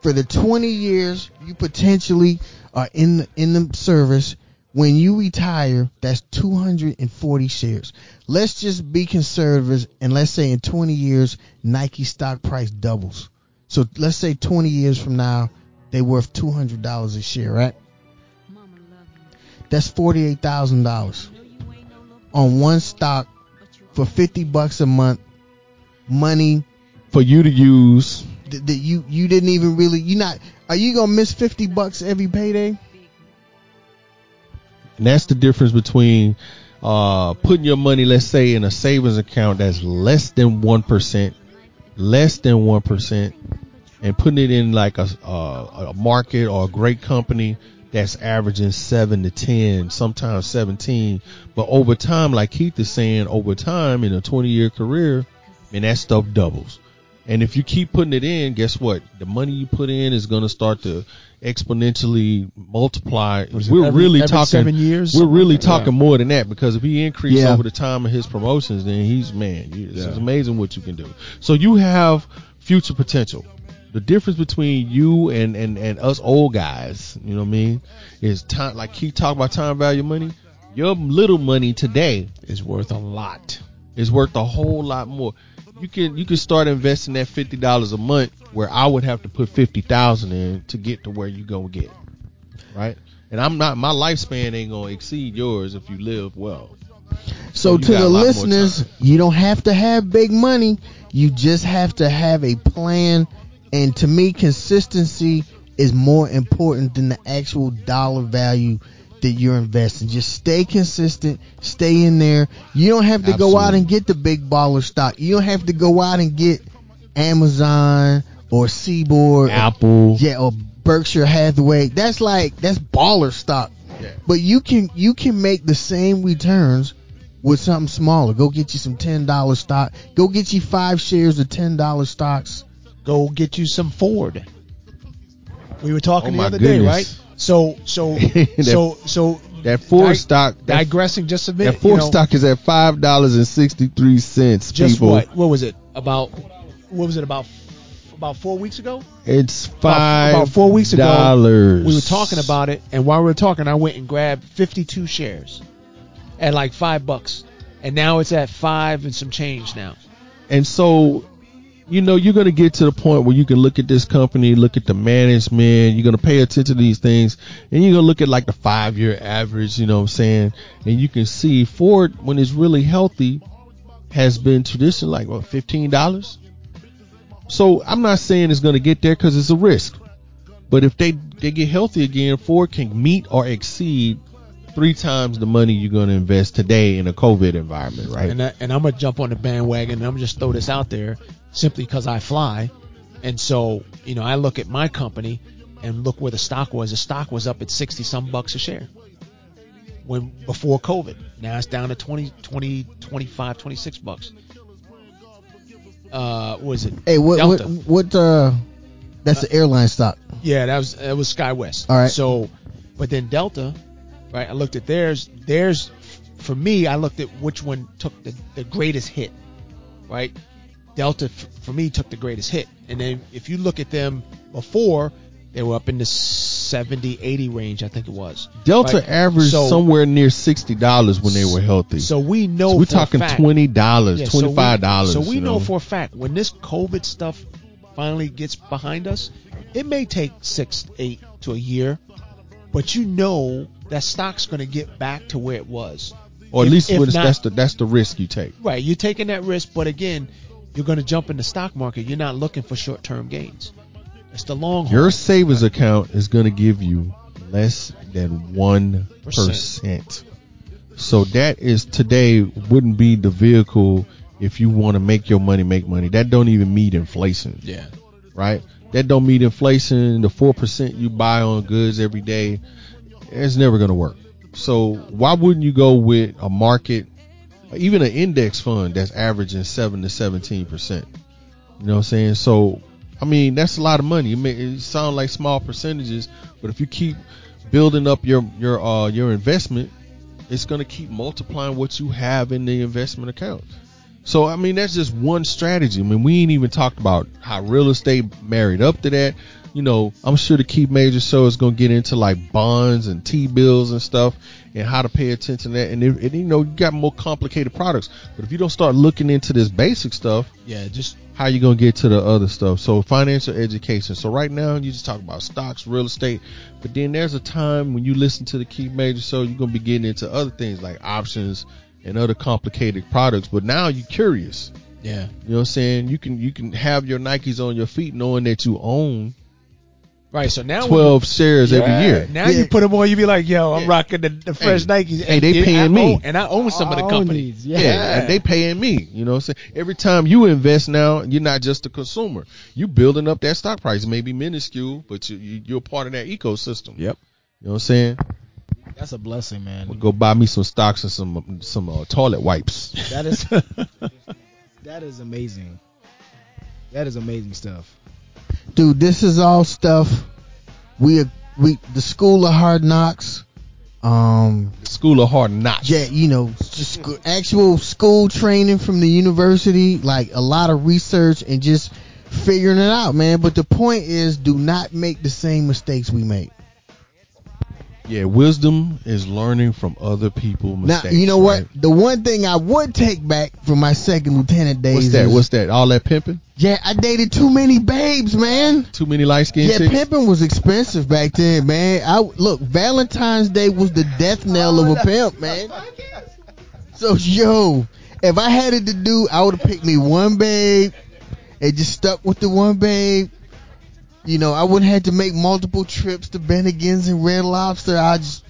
for the twenty years you potentially are in the, in the service, when you retire, that's two hundred and forty shares. Let's just be conservative and let's say in twenty years Nike stock price doubles. So let's say twenty years from now they're worth two hundred dollars a share, right? That's forty eight thousand dollars on one stock for fifty bucks a month. Money for you to use. that, that you you didn't even really you not are you gonna miss fifty bucks every payday? And that's the difference between uh, putting your money, let's say, in a savings account that's less than one percent, less than one percent, and putting it in like a, a, a market or a great company that's averaging seven to ten, sometimes seventeen. But over time, like Keith is saying, over time in a twenty year career, and that stuff doubles. And if you keep putting it in, guess what? The money you put in is going to start to exponentially multiply. We're every- really every talking seven years, We're really talking more than that because if he increases Yeah. over the time of his promotions, then he's man. It's Yeah. amazing what you can do. So you have future potential. The difference between you and, and, and us old guys, you know what I mean, is time. Like he talk about time value money. Your little money today Is worth a lot. It's worth a whole lot more. You can you can start investing that fifty dollars a month where I would have to put fifty thousand in to get to where you gonna get. Right? And I'm not my lifespan ain't gonna exceed yours if you live well. So you to the listeners, you don't have to have big money. You just have to have a plan. And to me, consistency is more important than the actual dollar value that you're investing. Just stay consistent, stay in there. You don't have to go out and get the big baller stock. You don't have to go out and get Amazon or Seaboard, Apple. yeah, or Berkshire Hathaway. That's like that's baller stock. Yeah. But you can you can make the same returns with something smaller. Go get you some ten dollar stock. Go get you five shares of ten dollar stocks. Go get you some Ford. We were talking Oh, the my other day, right? So, so, That- so, so. That Ford di- stock that, digressing just a minute. that Ford you know, stock is at five dollars and sixty three cents. Just people. what? What was it about? What was it about? About four weeks ago. It's About- five about four weeks ago, dollars. We were talking about it, and while we were talking, I went and grabbed 52 shares at like five bucks, and now it's at five and some change now. And so, you know, you're going to get to the point where you can look at this company, look at the management, you're going to pay attention to these things, and you're going to look at like the five year average, you know what I'm saying? And you can see Ford, when it's really healthy, has been traditionally like, what, $15? So I'm not saying it's going to get there because it's a risk. But if they, they get healthy again, Ford can meet or exceed three times the money you're going to invest today in a COVID environment, right? And I, and I'm gonna jump on the bandwagon, and I'm just throw this out there simply because I fly, and so you know I look at my company and look where the stock was. The stock was up at 60 some bucks a share when before COVID. Now it's down to 20, 20, 25, 26 bucks. Uh, what was it? Hey, what Delta. what what uh that's the airline stock. Yeah, that was that was SkyWest. All right. So, but then Delta, right? I looked at theirs. Theirs, for me, I looked at which one took the, the greatest hit, right? Delta f- for me took the greatest hit, and then if you look at them before, they were up in the 70, 80 range, I think it was. Delta Right. averaged So- somewhere near sixty dollars when they were healthy. So we know So we're for a talking fact- twenty dollars, Yeah, so we- twenty five dollars. So we know for a fact when this COVID stuff finally gets behind us, it may take six, eight to a year, but you know that stock's going to get back to where it was. or at if- least if not- that's the that's the risk you take. Right, you're taking that risk, but again, you're going to jump in the stock market. You're not looking for short-term gains. It's the long haul. Your savings account is going to give you less than one percent. So that is today wouldn't be the vehicle if you want to make your money make money. That don't even meet inflation. yeah. right? That don't meet inflation. The four percent you buy on goods every day, it's never gonna work. So why wouldn't you go with a market, even an index fund that's averaging seven to seventeen percent? You know what I'm saying? So I mean that's a lot of money. It may it sound like small percentages, but if you keep building up your your uh your investment, it's gonna keep multiplying what you have in the investment account. So I mean that's just one strategy. I mean we ain't even talked about how real estate married up to that. You know, I'm sure the Keith Major show is gonna get into like bonds and T bills and stuff and how to pay attention to that. And, it, and you know, you got more complicated products. But if you don't start looking into this basic stuff, Yeah, just how you gonna get to the other stuff? So financial education. So right now you just talk about stocks, real estate, but then there's a time when you listen to the Keith Major show, you're gonna be getting into other things like options and other complicated products. But now you're curious. yeah. You know what I'm saying? You can you can have your Nikes on your feet knowing that you own Right. So now when- twelve shares every Yeah, year. Now Yeah. you put them on, you be like, yo, I'm Yeah. rocking the, the fresh Hey. Nikes. Hey, they paying I me. own- and I own some of the All company. Yeah, Yeah. and they paying me. You know what I'm saying? Every time you invest now, you're not just a consumer. You're building up that stock price. It may be minuscule, but you, you, you're part of that ecosystem. Yep. You know what I'm saying? That's a blessing, man. We'll go buy me some stocks and some some uh, toilet wipes. That is that is amazing. That is amazing stuff. Dude, this is all stuff we we the school of hard knocks. Um, School of Hard Knocks. yeah, you know, just actual school training from the university, like a lot of research and just figuring it out, man. But the point is, do not make the same mistakes we make. Yeah, wisdom is learning from other people. Now, you know what? The one thing I would take back from my second lieutenant days What's that? What's that? All that pimping? yeah, I dated too many babes, man. Too many light skinned Yeah, chicks? pimping was expensive back then, man. I look, Valentine's Day was the death knell of a pimp, man. So yo, if I had it to do, I would have picked me one babe and just stuck with the one babe. You know, I wouldn't have to make multiple trips to Bennigan's and Red Lobster. I just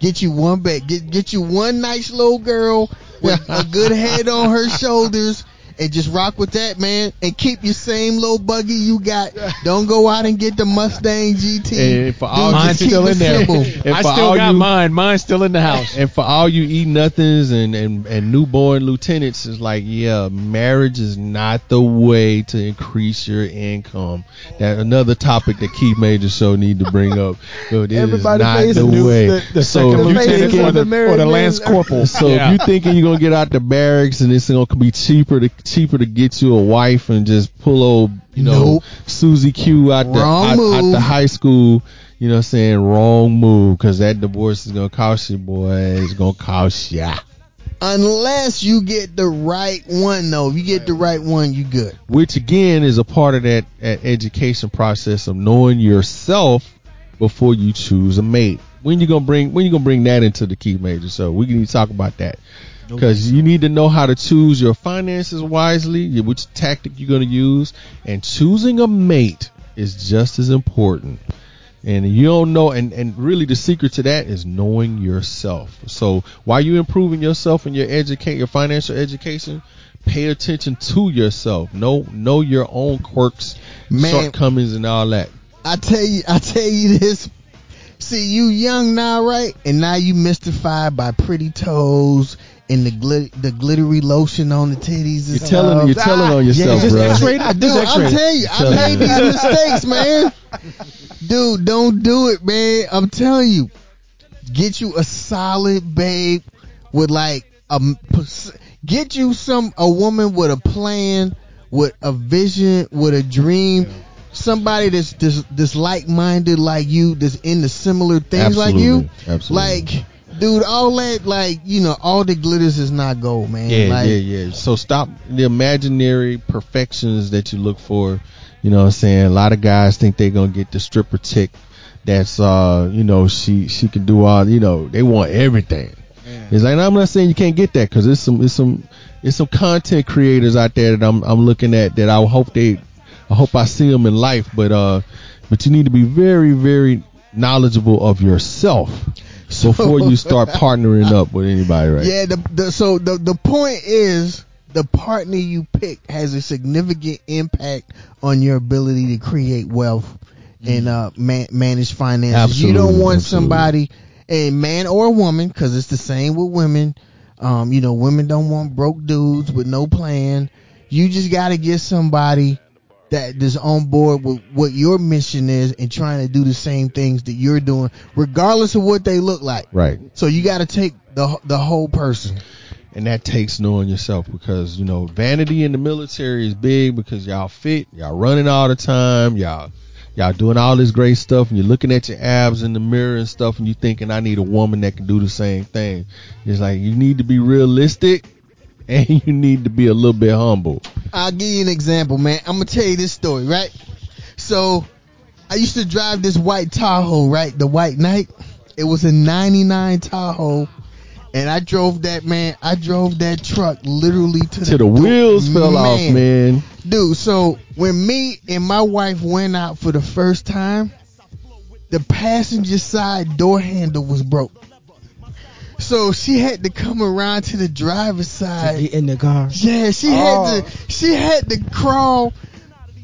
get you one back, get get you one nice little girl with a good head on her shoulders. And just rock with that, man, and keep your same little buggy you got. Don't go out and get the Mustang GT. And for all Dude, Mine's still in there. simple. And I still all got you- mine. Mine's still in the house. And for all you eat nothings and, and, and newborn lieutenants, it's like, yeah, marriage is not the way to increase your income. That another topic that Keith Major Show need to bring up. But it is Everybody not pays the the new- way. the, the so second if you lieutenant thinking- or the, or the lance corporal. so Yeah. if you thinking you're gonna get out the barracks and it's gonna be cheaper to cheaper to get you a wife and just pull old you know Nope. Susie Q out the out, out the high school, you know what I'm saying wrong move because that divorce is gonna cost you, boy. It's gonna cost ya. Unless you get the right one, though. If you get the right one, you good. Which again is a part of that, that education process of knowing yourself before you choose a mate. When you gonna bring when you gonna bring that into the Keith Major? So we can talk about that because you need to know how to choose your finances wisely, which tactic you're going to use, and choosing a mate is just as important. And you don't know, and, and really the secret to that is knowing yourself. So while you're improving yourself and your educate your financial education, pay attention to yourself. Know know your own quirks, Man. shortcomings, and all that. I tell you, I tell you this. See, you young now, right? And now you mystified by pretty toes and the glit- the glittery lotion on the titties. And You're telling stuff. you're ah, telling on yourself, just bro. X-rated. I do. I'm X-rated. telling you, I made you. these mistakes, man. Dude, don't do it, man. I'm telling you. Get you a solid babe with like a get you some a woman with a plan, with a vision, with a dream. Somebody that's that's, that's like minded like you, that's into similar things like you. Absolutely. Absolutely. Like, dude, all that like you know, all the glitters is not gold, man. Yeah, like, yeah, yeah. So stop the imaginary perfections that you look for. You know what I'm saying? A lot of guys think they're gonna get the stripper chick that's uh, you know, she she can do all you know, they want everything. It's like I'm not saying you can't get that because there's some there's some there's some content creators out there that I'm I'm looking at that I hope they I hope I see them in life, but uh, but you need to be very very knowledgeable of yourself before you start partnering up with anybody, right? Yeah, the, the so the the point is the partner you pick has a significant impact on your ability to create wealth and uh man, manage finances. you don't want absolutely. somebody, a man or a woman, because it's the same with women. Um, you know, women don't want broke dudes with no plan. You just got to get somebody that is on board with what your mission is and trying to do the same things that you're doing, regardless of what they look like. Right. So you got to take the the whole person. and that takes knowing yourself because you know vanity in the military is big because y'all fit, y'all running all the time, y'all y'all doing all this great stuff, and you're looking at your abs in the mirror and stuff, and you thinking I need a woman that can do the same thing. It's like you need to be realistic, and you need to be a little bit humble. I'll give you an example, man. I'm gonna tell you this story, right? So, I used to drive this white Tahoe, right? The white Knight. It was a '99 Tahoe, and I drove that man. I drove that truck literally to the Till the door. wheels fell off, man. Dude, so when me and my wife went out for the first time, the passenger side door handle was broke. So she had to come around to the driver's side. Get in the car. Yeah, she Oh. had to oh. she had to crawl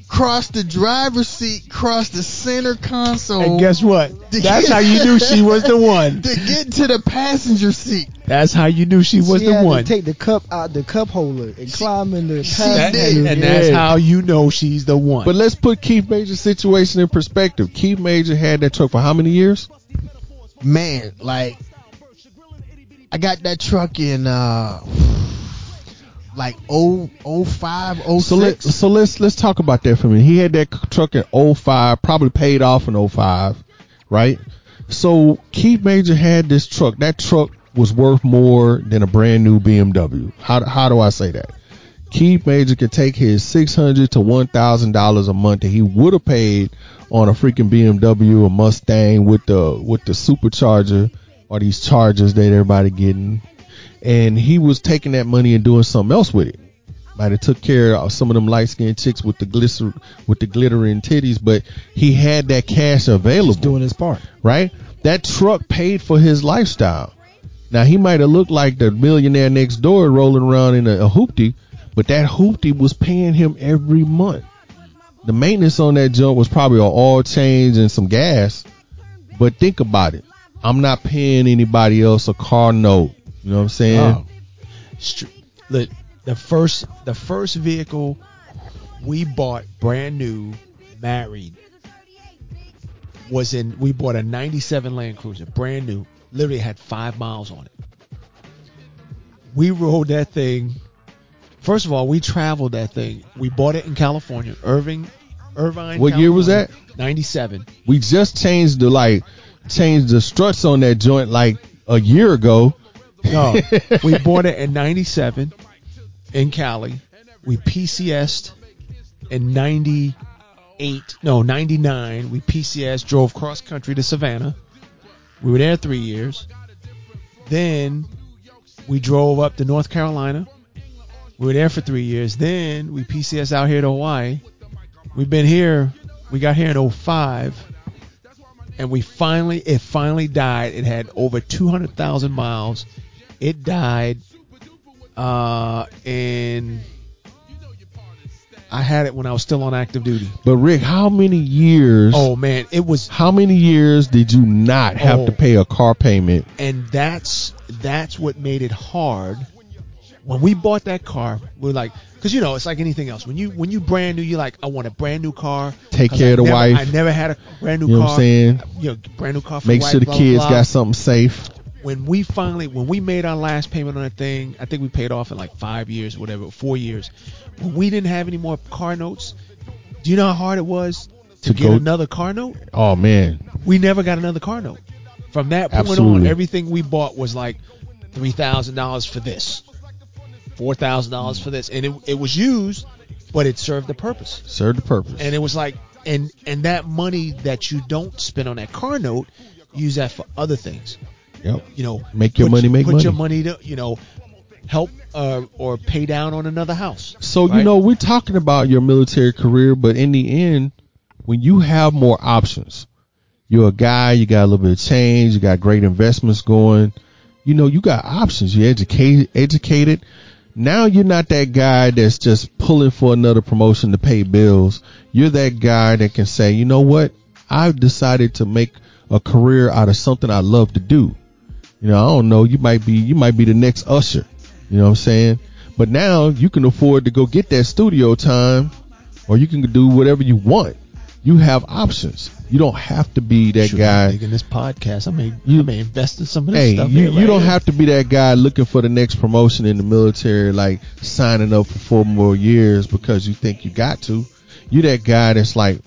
cross the driver's seat, cross the center console And guess what? That's get- how you knew she was the one. to get to the passenger seat. That's how you knew she was she the had one. to take the cup out the cup holder and climb in the she That- and, and that's Yeah. how you know she's the one. But let's put Keith Major's situation in perspective. Keith Major had that truck for how many years? Man, like I got that truck in uh like oh oh five oh So let, so let's let's talk about that for a minute. He had that truck in 05, probably paid off in 05, right? So Keith Major had this truck. That truck was worth more than a brand new BMW. How how do I say that? Keith Major could take his six hundred to one thousand dollars a month that he would have paid on a freaking BMW a Mustang with the with the supercharger or these charges that everybody getting, and he was taking that money and doing something else with it. Might have took care of some of them light skinned chicks with the glitter with the glittering titties, but he had that cash available He's doing his part. right? That truck paid for his lifestyle. Now he might have looked like the millionaire next door rolling around in a, a hoopty, but that hoopty was paying him every month. The maintenance on that junk was probably an oil change and some gas. But think about it. I'm not paying anybody else a car note. You know what I'm saying? Oh. Str- the the first the first vehicle we bought brand new married was in we bought a 97 Land Cruiser brand new literally had 5 miles on it we rode that thing first of all we traveled that thing we bought it in California Irving Irvine What year was that? 97 We just changed the like changed the struts on that joint like a year ago. No, we bought it in '97 in Cali. We PCS'd in '98. No, '99. We PCS drove cross country to Savannah. We were there three years. Then we drove up to North Carolina. We were there for three years. Then we PCS out here to Hawaii. We've been here. We got here in 05 and we finally it finally died. It had over 200,000 miles. It died uh in I had it when I was still on active duty. But Rick, how many years Oh man, it was how many years did you not have Oh. to pay a car payment? and that's that's what made it hard. When we bought that car, we are like, because you know it's like anything else. When you when you brand new, you're like, I want a brand new car. Take care I of the never- wife. I never had a brand new You know car. what I'm saying? You know, brand new car. For Make the sure the blah, kids blah. got something safe. when we finally when we made our last payment on that thing, I think we paid off in like five years, whatever, four years. When we didn't have any more car notes, do you know how hard it was to, To get go- another car note? Oh man. We never got another car note. From that point on, everything we bought was like three thousand dollars for this, four thousand dollars for this, and it it was used, but it served the purpose. Served the purpose. And it was like, and and that money that you don't spend on that car note, use that for other things yep. you know, Make your money make put money. your money to, you know, help uh, or pay down on another house. So you know we're talking about your military career, but in the end, when you have more options, you're a guy, you got a little bit of change, you got great investments going. You know, you got options. You're educated, educated. Now you're not that guy that's just pulling for another promotion to pay bills. You're that guy that can say, you know what? I've decided to make a career out of something I love to do. You know, I don't know. You might be, you might be the next usher. You know what I'm saying? But now you can afford to go get that studio time or you can do whatever you want. You have options. You don't have to be that Shoot, guy. I'm thinking this podcast, I may, You- I may invest in some of this Hey, stuff. you, here, you right don't here. have to be that guy looking for the next promotion in the military, like signing up for four more years because you think you got to. You that guy that's like,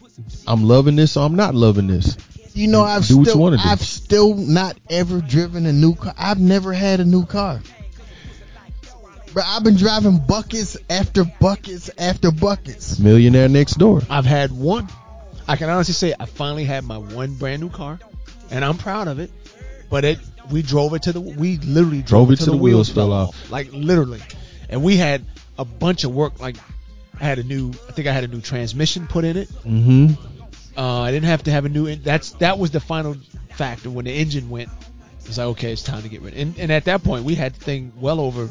I'm loving this or I'm not loving this. You know, I've Do what you still, wanna do. I've still not ever driven a new car. I've never had a new car. But I've been driving buckets after buckets after buckets. Millionaire next door. I've had one. I can honestly say I finally had my one brand new car, and I'm proud of it. But it, we drove it to the, we literally drove, Drove it to the, wheels fell fell off, like literally, and we had a bunch of work. Like I had a new. I think I had a new transmission put in it. Mm-hmm. Uh, I didn't have to have a new. That's that was the final factor when the engine went. It was like okay, it's time to get rid. And, and at that point, we had the thing well over.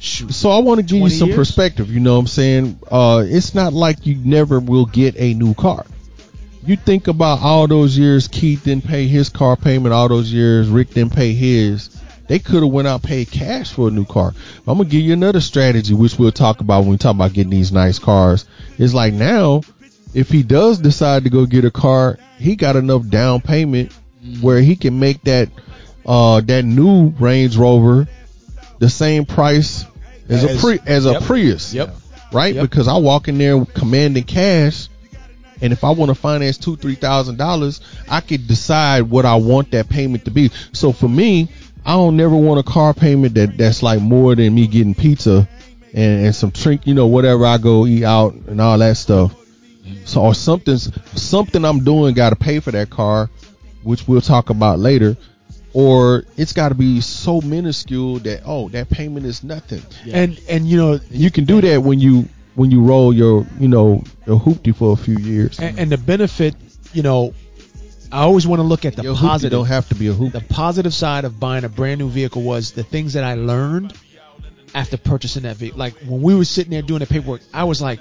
Shoot. So I want to give you some years? perspective. You know what I'm saying? Uh, it's not like you never will get a new car. You think about all those years Keith didn't pay his car payment, all those years Rick didn't pay his. They could have went out and paid cash for a new car. I'm gonna give you another strategy, which we'll talk about when we talk about getting these nice cars. It's like now, if he does decide to go get a car, he got enough down payment where he can make that uh that new Range Rover the same price as, a pre as a. Prius. Yep. Right? Yep. Because I walk in there commanding cash and if I want to finance two, three thousand dollars, I could decide what I want that payment to be. So for me, I don't never want a car payment that that's like more than me getting pizza and, and some drink, you know, whatever I go eat out and all that stuff. So or something's something I'm doing got to pay for that car, which we'll talk about later. Or it's got to be so minuscule that oh that payment is nothing. And and you know You can do that when you when you roll your you know your hoopty for a few years. and, and the benefit, you know, I always want to look at the your positive. don't have to be a hoop. the positive side of buying a brand new vehicle was the things that I learned after purchasing that vehicle. Like when we were sitting there doing the paperwork, I was like,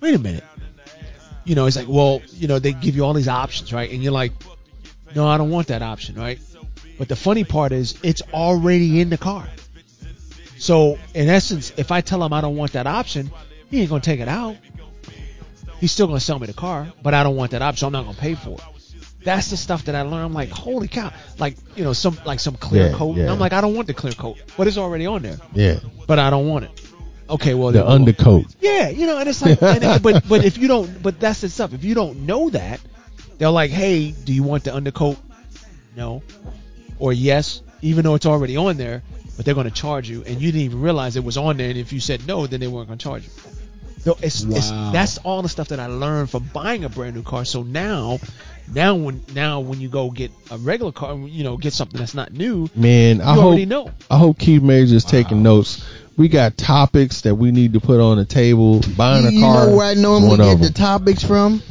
wait a minute. You know, it's like, well, you know, they give you all these options, right? And you're like, no, I don't want that option, right? But the funny part is, it's already in the car. So in essence, if I tell them I don't want that option, he ain't gonna take it out. He's still gonna sell me the car, but I don't want that option. I'm not gonna pay for it. That's the stuff that I learned. I'm like, holy cow! Like you know, some like some clear Yeah, coat. yeah. I'm like, I don't want the clear coat, but it's already on there. yeah, But I don't want it. Okay, well the undercoat. yeah, you know, and it's like, and it- but but if you don't, but that's the stuff. If you don't know that, they're like, hey, do you want the undercoat? No, or yes, even though it's already on there, but they're going to charge you, and you didn't even realize it was on there. And if you said no, then they weren't going to charge you. So it's, it's Wow. that's all the stuff that I learned from buying a brand new car. So now, now when now when you go get a regular car, you know, get something that's not new, Man, you I hope already know. I hope Keith Major is taking notes. We got topics that we need to put on the table. Buying a car. you car. know where I normally one get the topics from?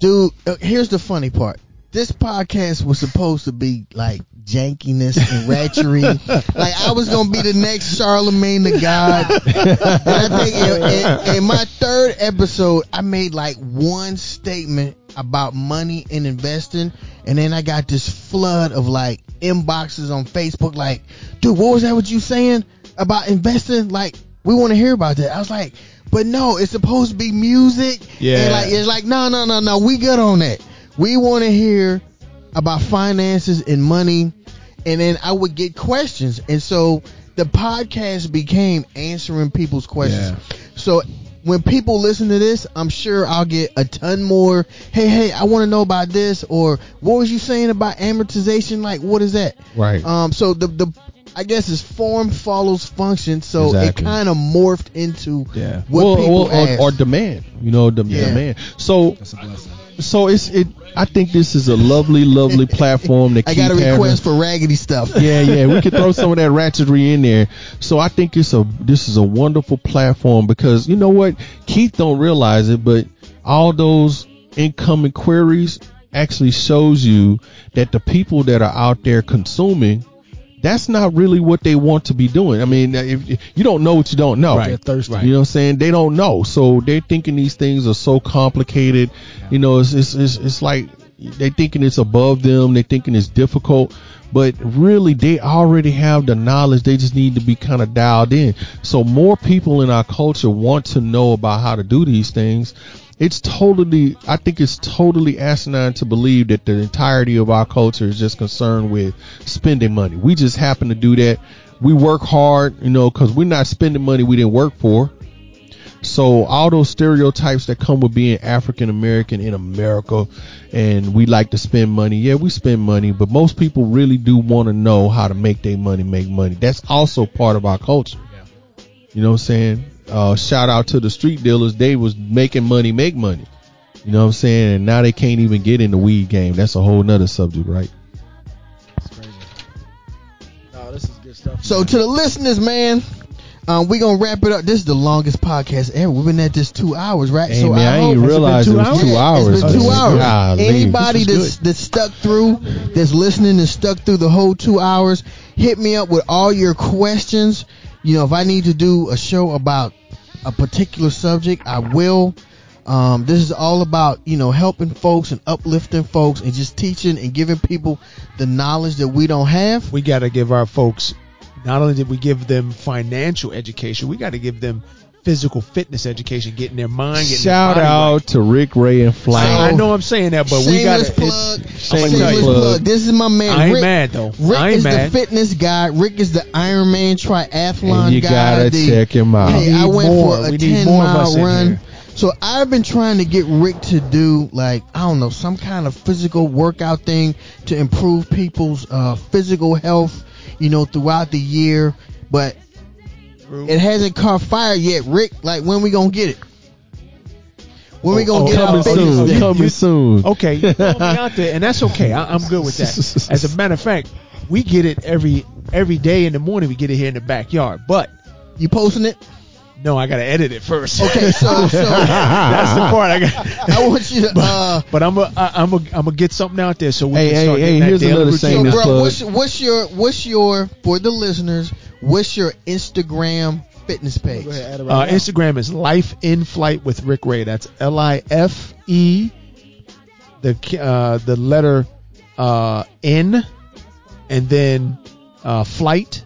Dude, uh, here's the funny part. This podcast was supposed to be like jankiness and ratchery. like I was gonna be the next Charlemagne the God. And I think in, in, in my third episode, I made like one statement about money and investing, and then I got this flood of like inboxes on Facebook, like, dude, what was that? What you saying about investing? Like, we want to hear about that. I was like, but no, it's supposed to be music. Yeah. And like, it's like, no, no, no, no, we good on that. We want to hear about finances and money, and then I would get questions, and so the podcast became answering people's questions. So when people listen to this, I'm sure I'll get a ton more. Hey, hey, I want to know about this, or what was you saying about amortization? Like, what is that? Right. Um, so the the I guess it's form follows function, so Exactly. it kind of morphed into Yeah. what well, people well, ask. or, or demand. You know, the Yeah. demand. So, That's a blessing. So it's it. I think this is a lovely, lovely platform that I Keith got a having. request for raggedy stuff. yeah, yeah, we could throw some of that ratchetry in there. So I think it's a this is a wonderful platform because you know what, Keith don't realize it, but all those incoming queries actually shows you that the people that are out there consuming, that's not really what they want to be doing. I mean, if, if you don't know what you don't know, They're thirsty. you know what I'm saying? They don't know. So they're thinking these things are so complicated. You know, it's, it's, it's, it's like they're thinking it's above them. They're thinking it's difficult. But really, they already have the knowledge. They just need to be kind of dialed in. So more people in our culture want to know about how to do these things. It's totally, I think it's totally asinine to believe that the entirety of our culture is just concerned with spending money. We just happen to do that. We work hard, you know, because we're not spending money we didn't work for. So all those stereotypes that come with being African American in America and we like to spend money. Yeah, we spend money, but most people really do want to know how to make their money make money. That's also part of our culture. You know what I'm saying? Uh, shout out to the street dealers. They was making money make money. You know what I'm saying? And now they can't even get in the weed game. That's a whole nother subject, right? It's crazy. No, this is good stuff. So man. to the listeners, man, Um, we gonna wrap it up. This is the longest podcast ever. We've been at this two hours, right? Hey, man, I, hope- ain't realize it two was hours? two Yeah, hours. It's been two man. hours. Golly. Anybody This is that's that's stuck through, that's listening, that's stuck through the whole two hours, hit me up with all your questions. You know, if I need to do a show about a particular subject, I will. Um, this is all about you know helping folks and uplifting folks and just teaching and giving people the knowledge that we don't have. We got to give our folks. Not only did we give them financial education, we got to give them physical fitness education, getting their mind. Getting Shout their body out right. to Rick Ray and I, Flight. I know I'm saying that, but we got Shameless to. plug. Shameless Shameless plug. plug. This is my man. I ain't Rick, mad though. Rick I ain't is mad. the fitness guy. Rick is the Ironman triathlon and you guy. gotta the- check him out. Hey, We I went more. for a We 10 more mile run. So I've been trying to get Rick to do like I don't know some kind of physical workout thing to improve people's uh, physical health, you know, throughout the year. But it hasn't caught fire yet. Rick, like when we gonna get it? When we Oh, gonna oh, get our coming fitness soon. thing? Coming soon. Okay, you out there, and that's okay. I, I'm good with that. As a matter of fact, we get it every every day in the morning. We get it here in the backyard, but You posting it? no, I gotta edit it first. Okay, so so that's the part I got. I want you to. Uh, But I'm a, I, I'm a, I'm gonna get something out there so we Hey, can hey, start hey, getting that here's daily another routine so, shameless bro, plug. what's what's your what's your for the listeners? What's your Instagram fitness page? Go ahead, add it Uh, right now. Instagram is Life in Flight with Rick Ray. That's L I F E, the uh, the letter uh, N, and then uh, flight,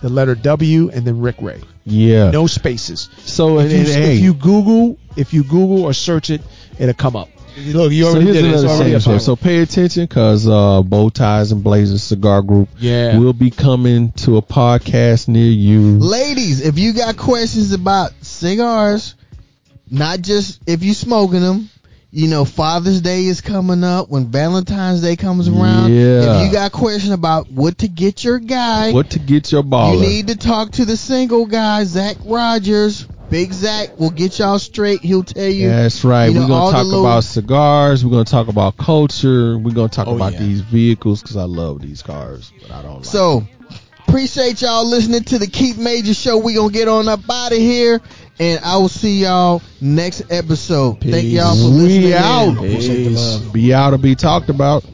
the letter W, and then Rick Ray. Yeah. No spaces. So and, If you, and, hey, if you Google, if you Google or search it, it'll come up. Look, you so already here's did it. Already shameless up there. So pay attention because uh, Bow Ties and Blazers Cigar Group Yeah. will be coming to a podcast near you. Ladies, if you got questions about cigars, not just if you smoking them, you know, Father's Day is coming up when Valentine's Day comes around. Yeah. If you got questions about what to get your guy, What to get your ball you need to talk to the single guy, Zach Rogers. Big Zach will get y'all straight. He'll tell you. That's right. you know, We're gonna talk little- about cigars. We're gonna talk about culture. We're gonna talk Oh, about yeah. these vehicles because I love these cars, but I don't like. So, appreciate y'all listening to the Keith Major Show. We gonna get on up out of here, and I will see y'all next episode. Thank y'all for listening. in. out. Appreciate the love. Be out or be talked about.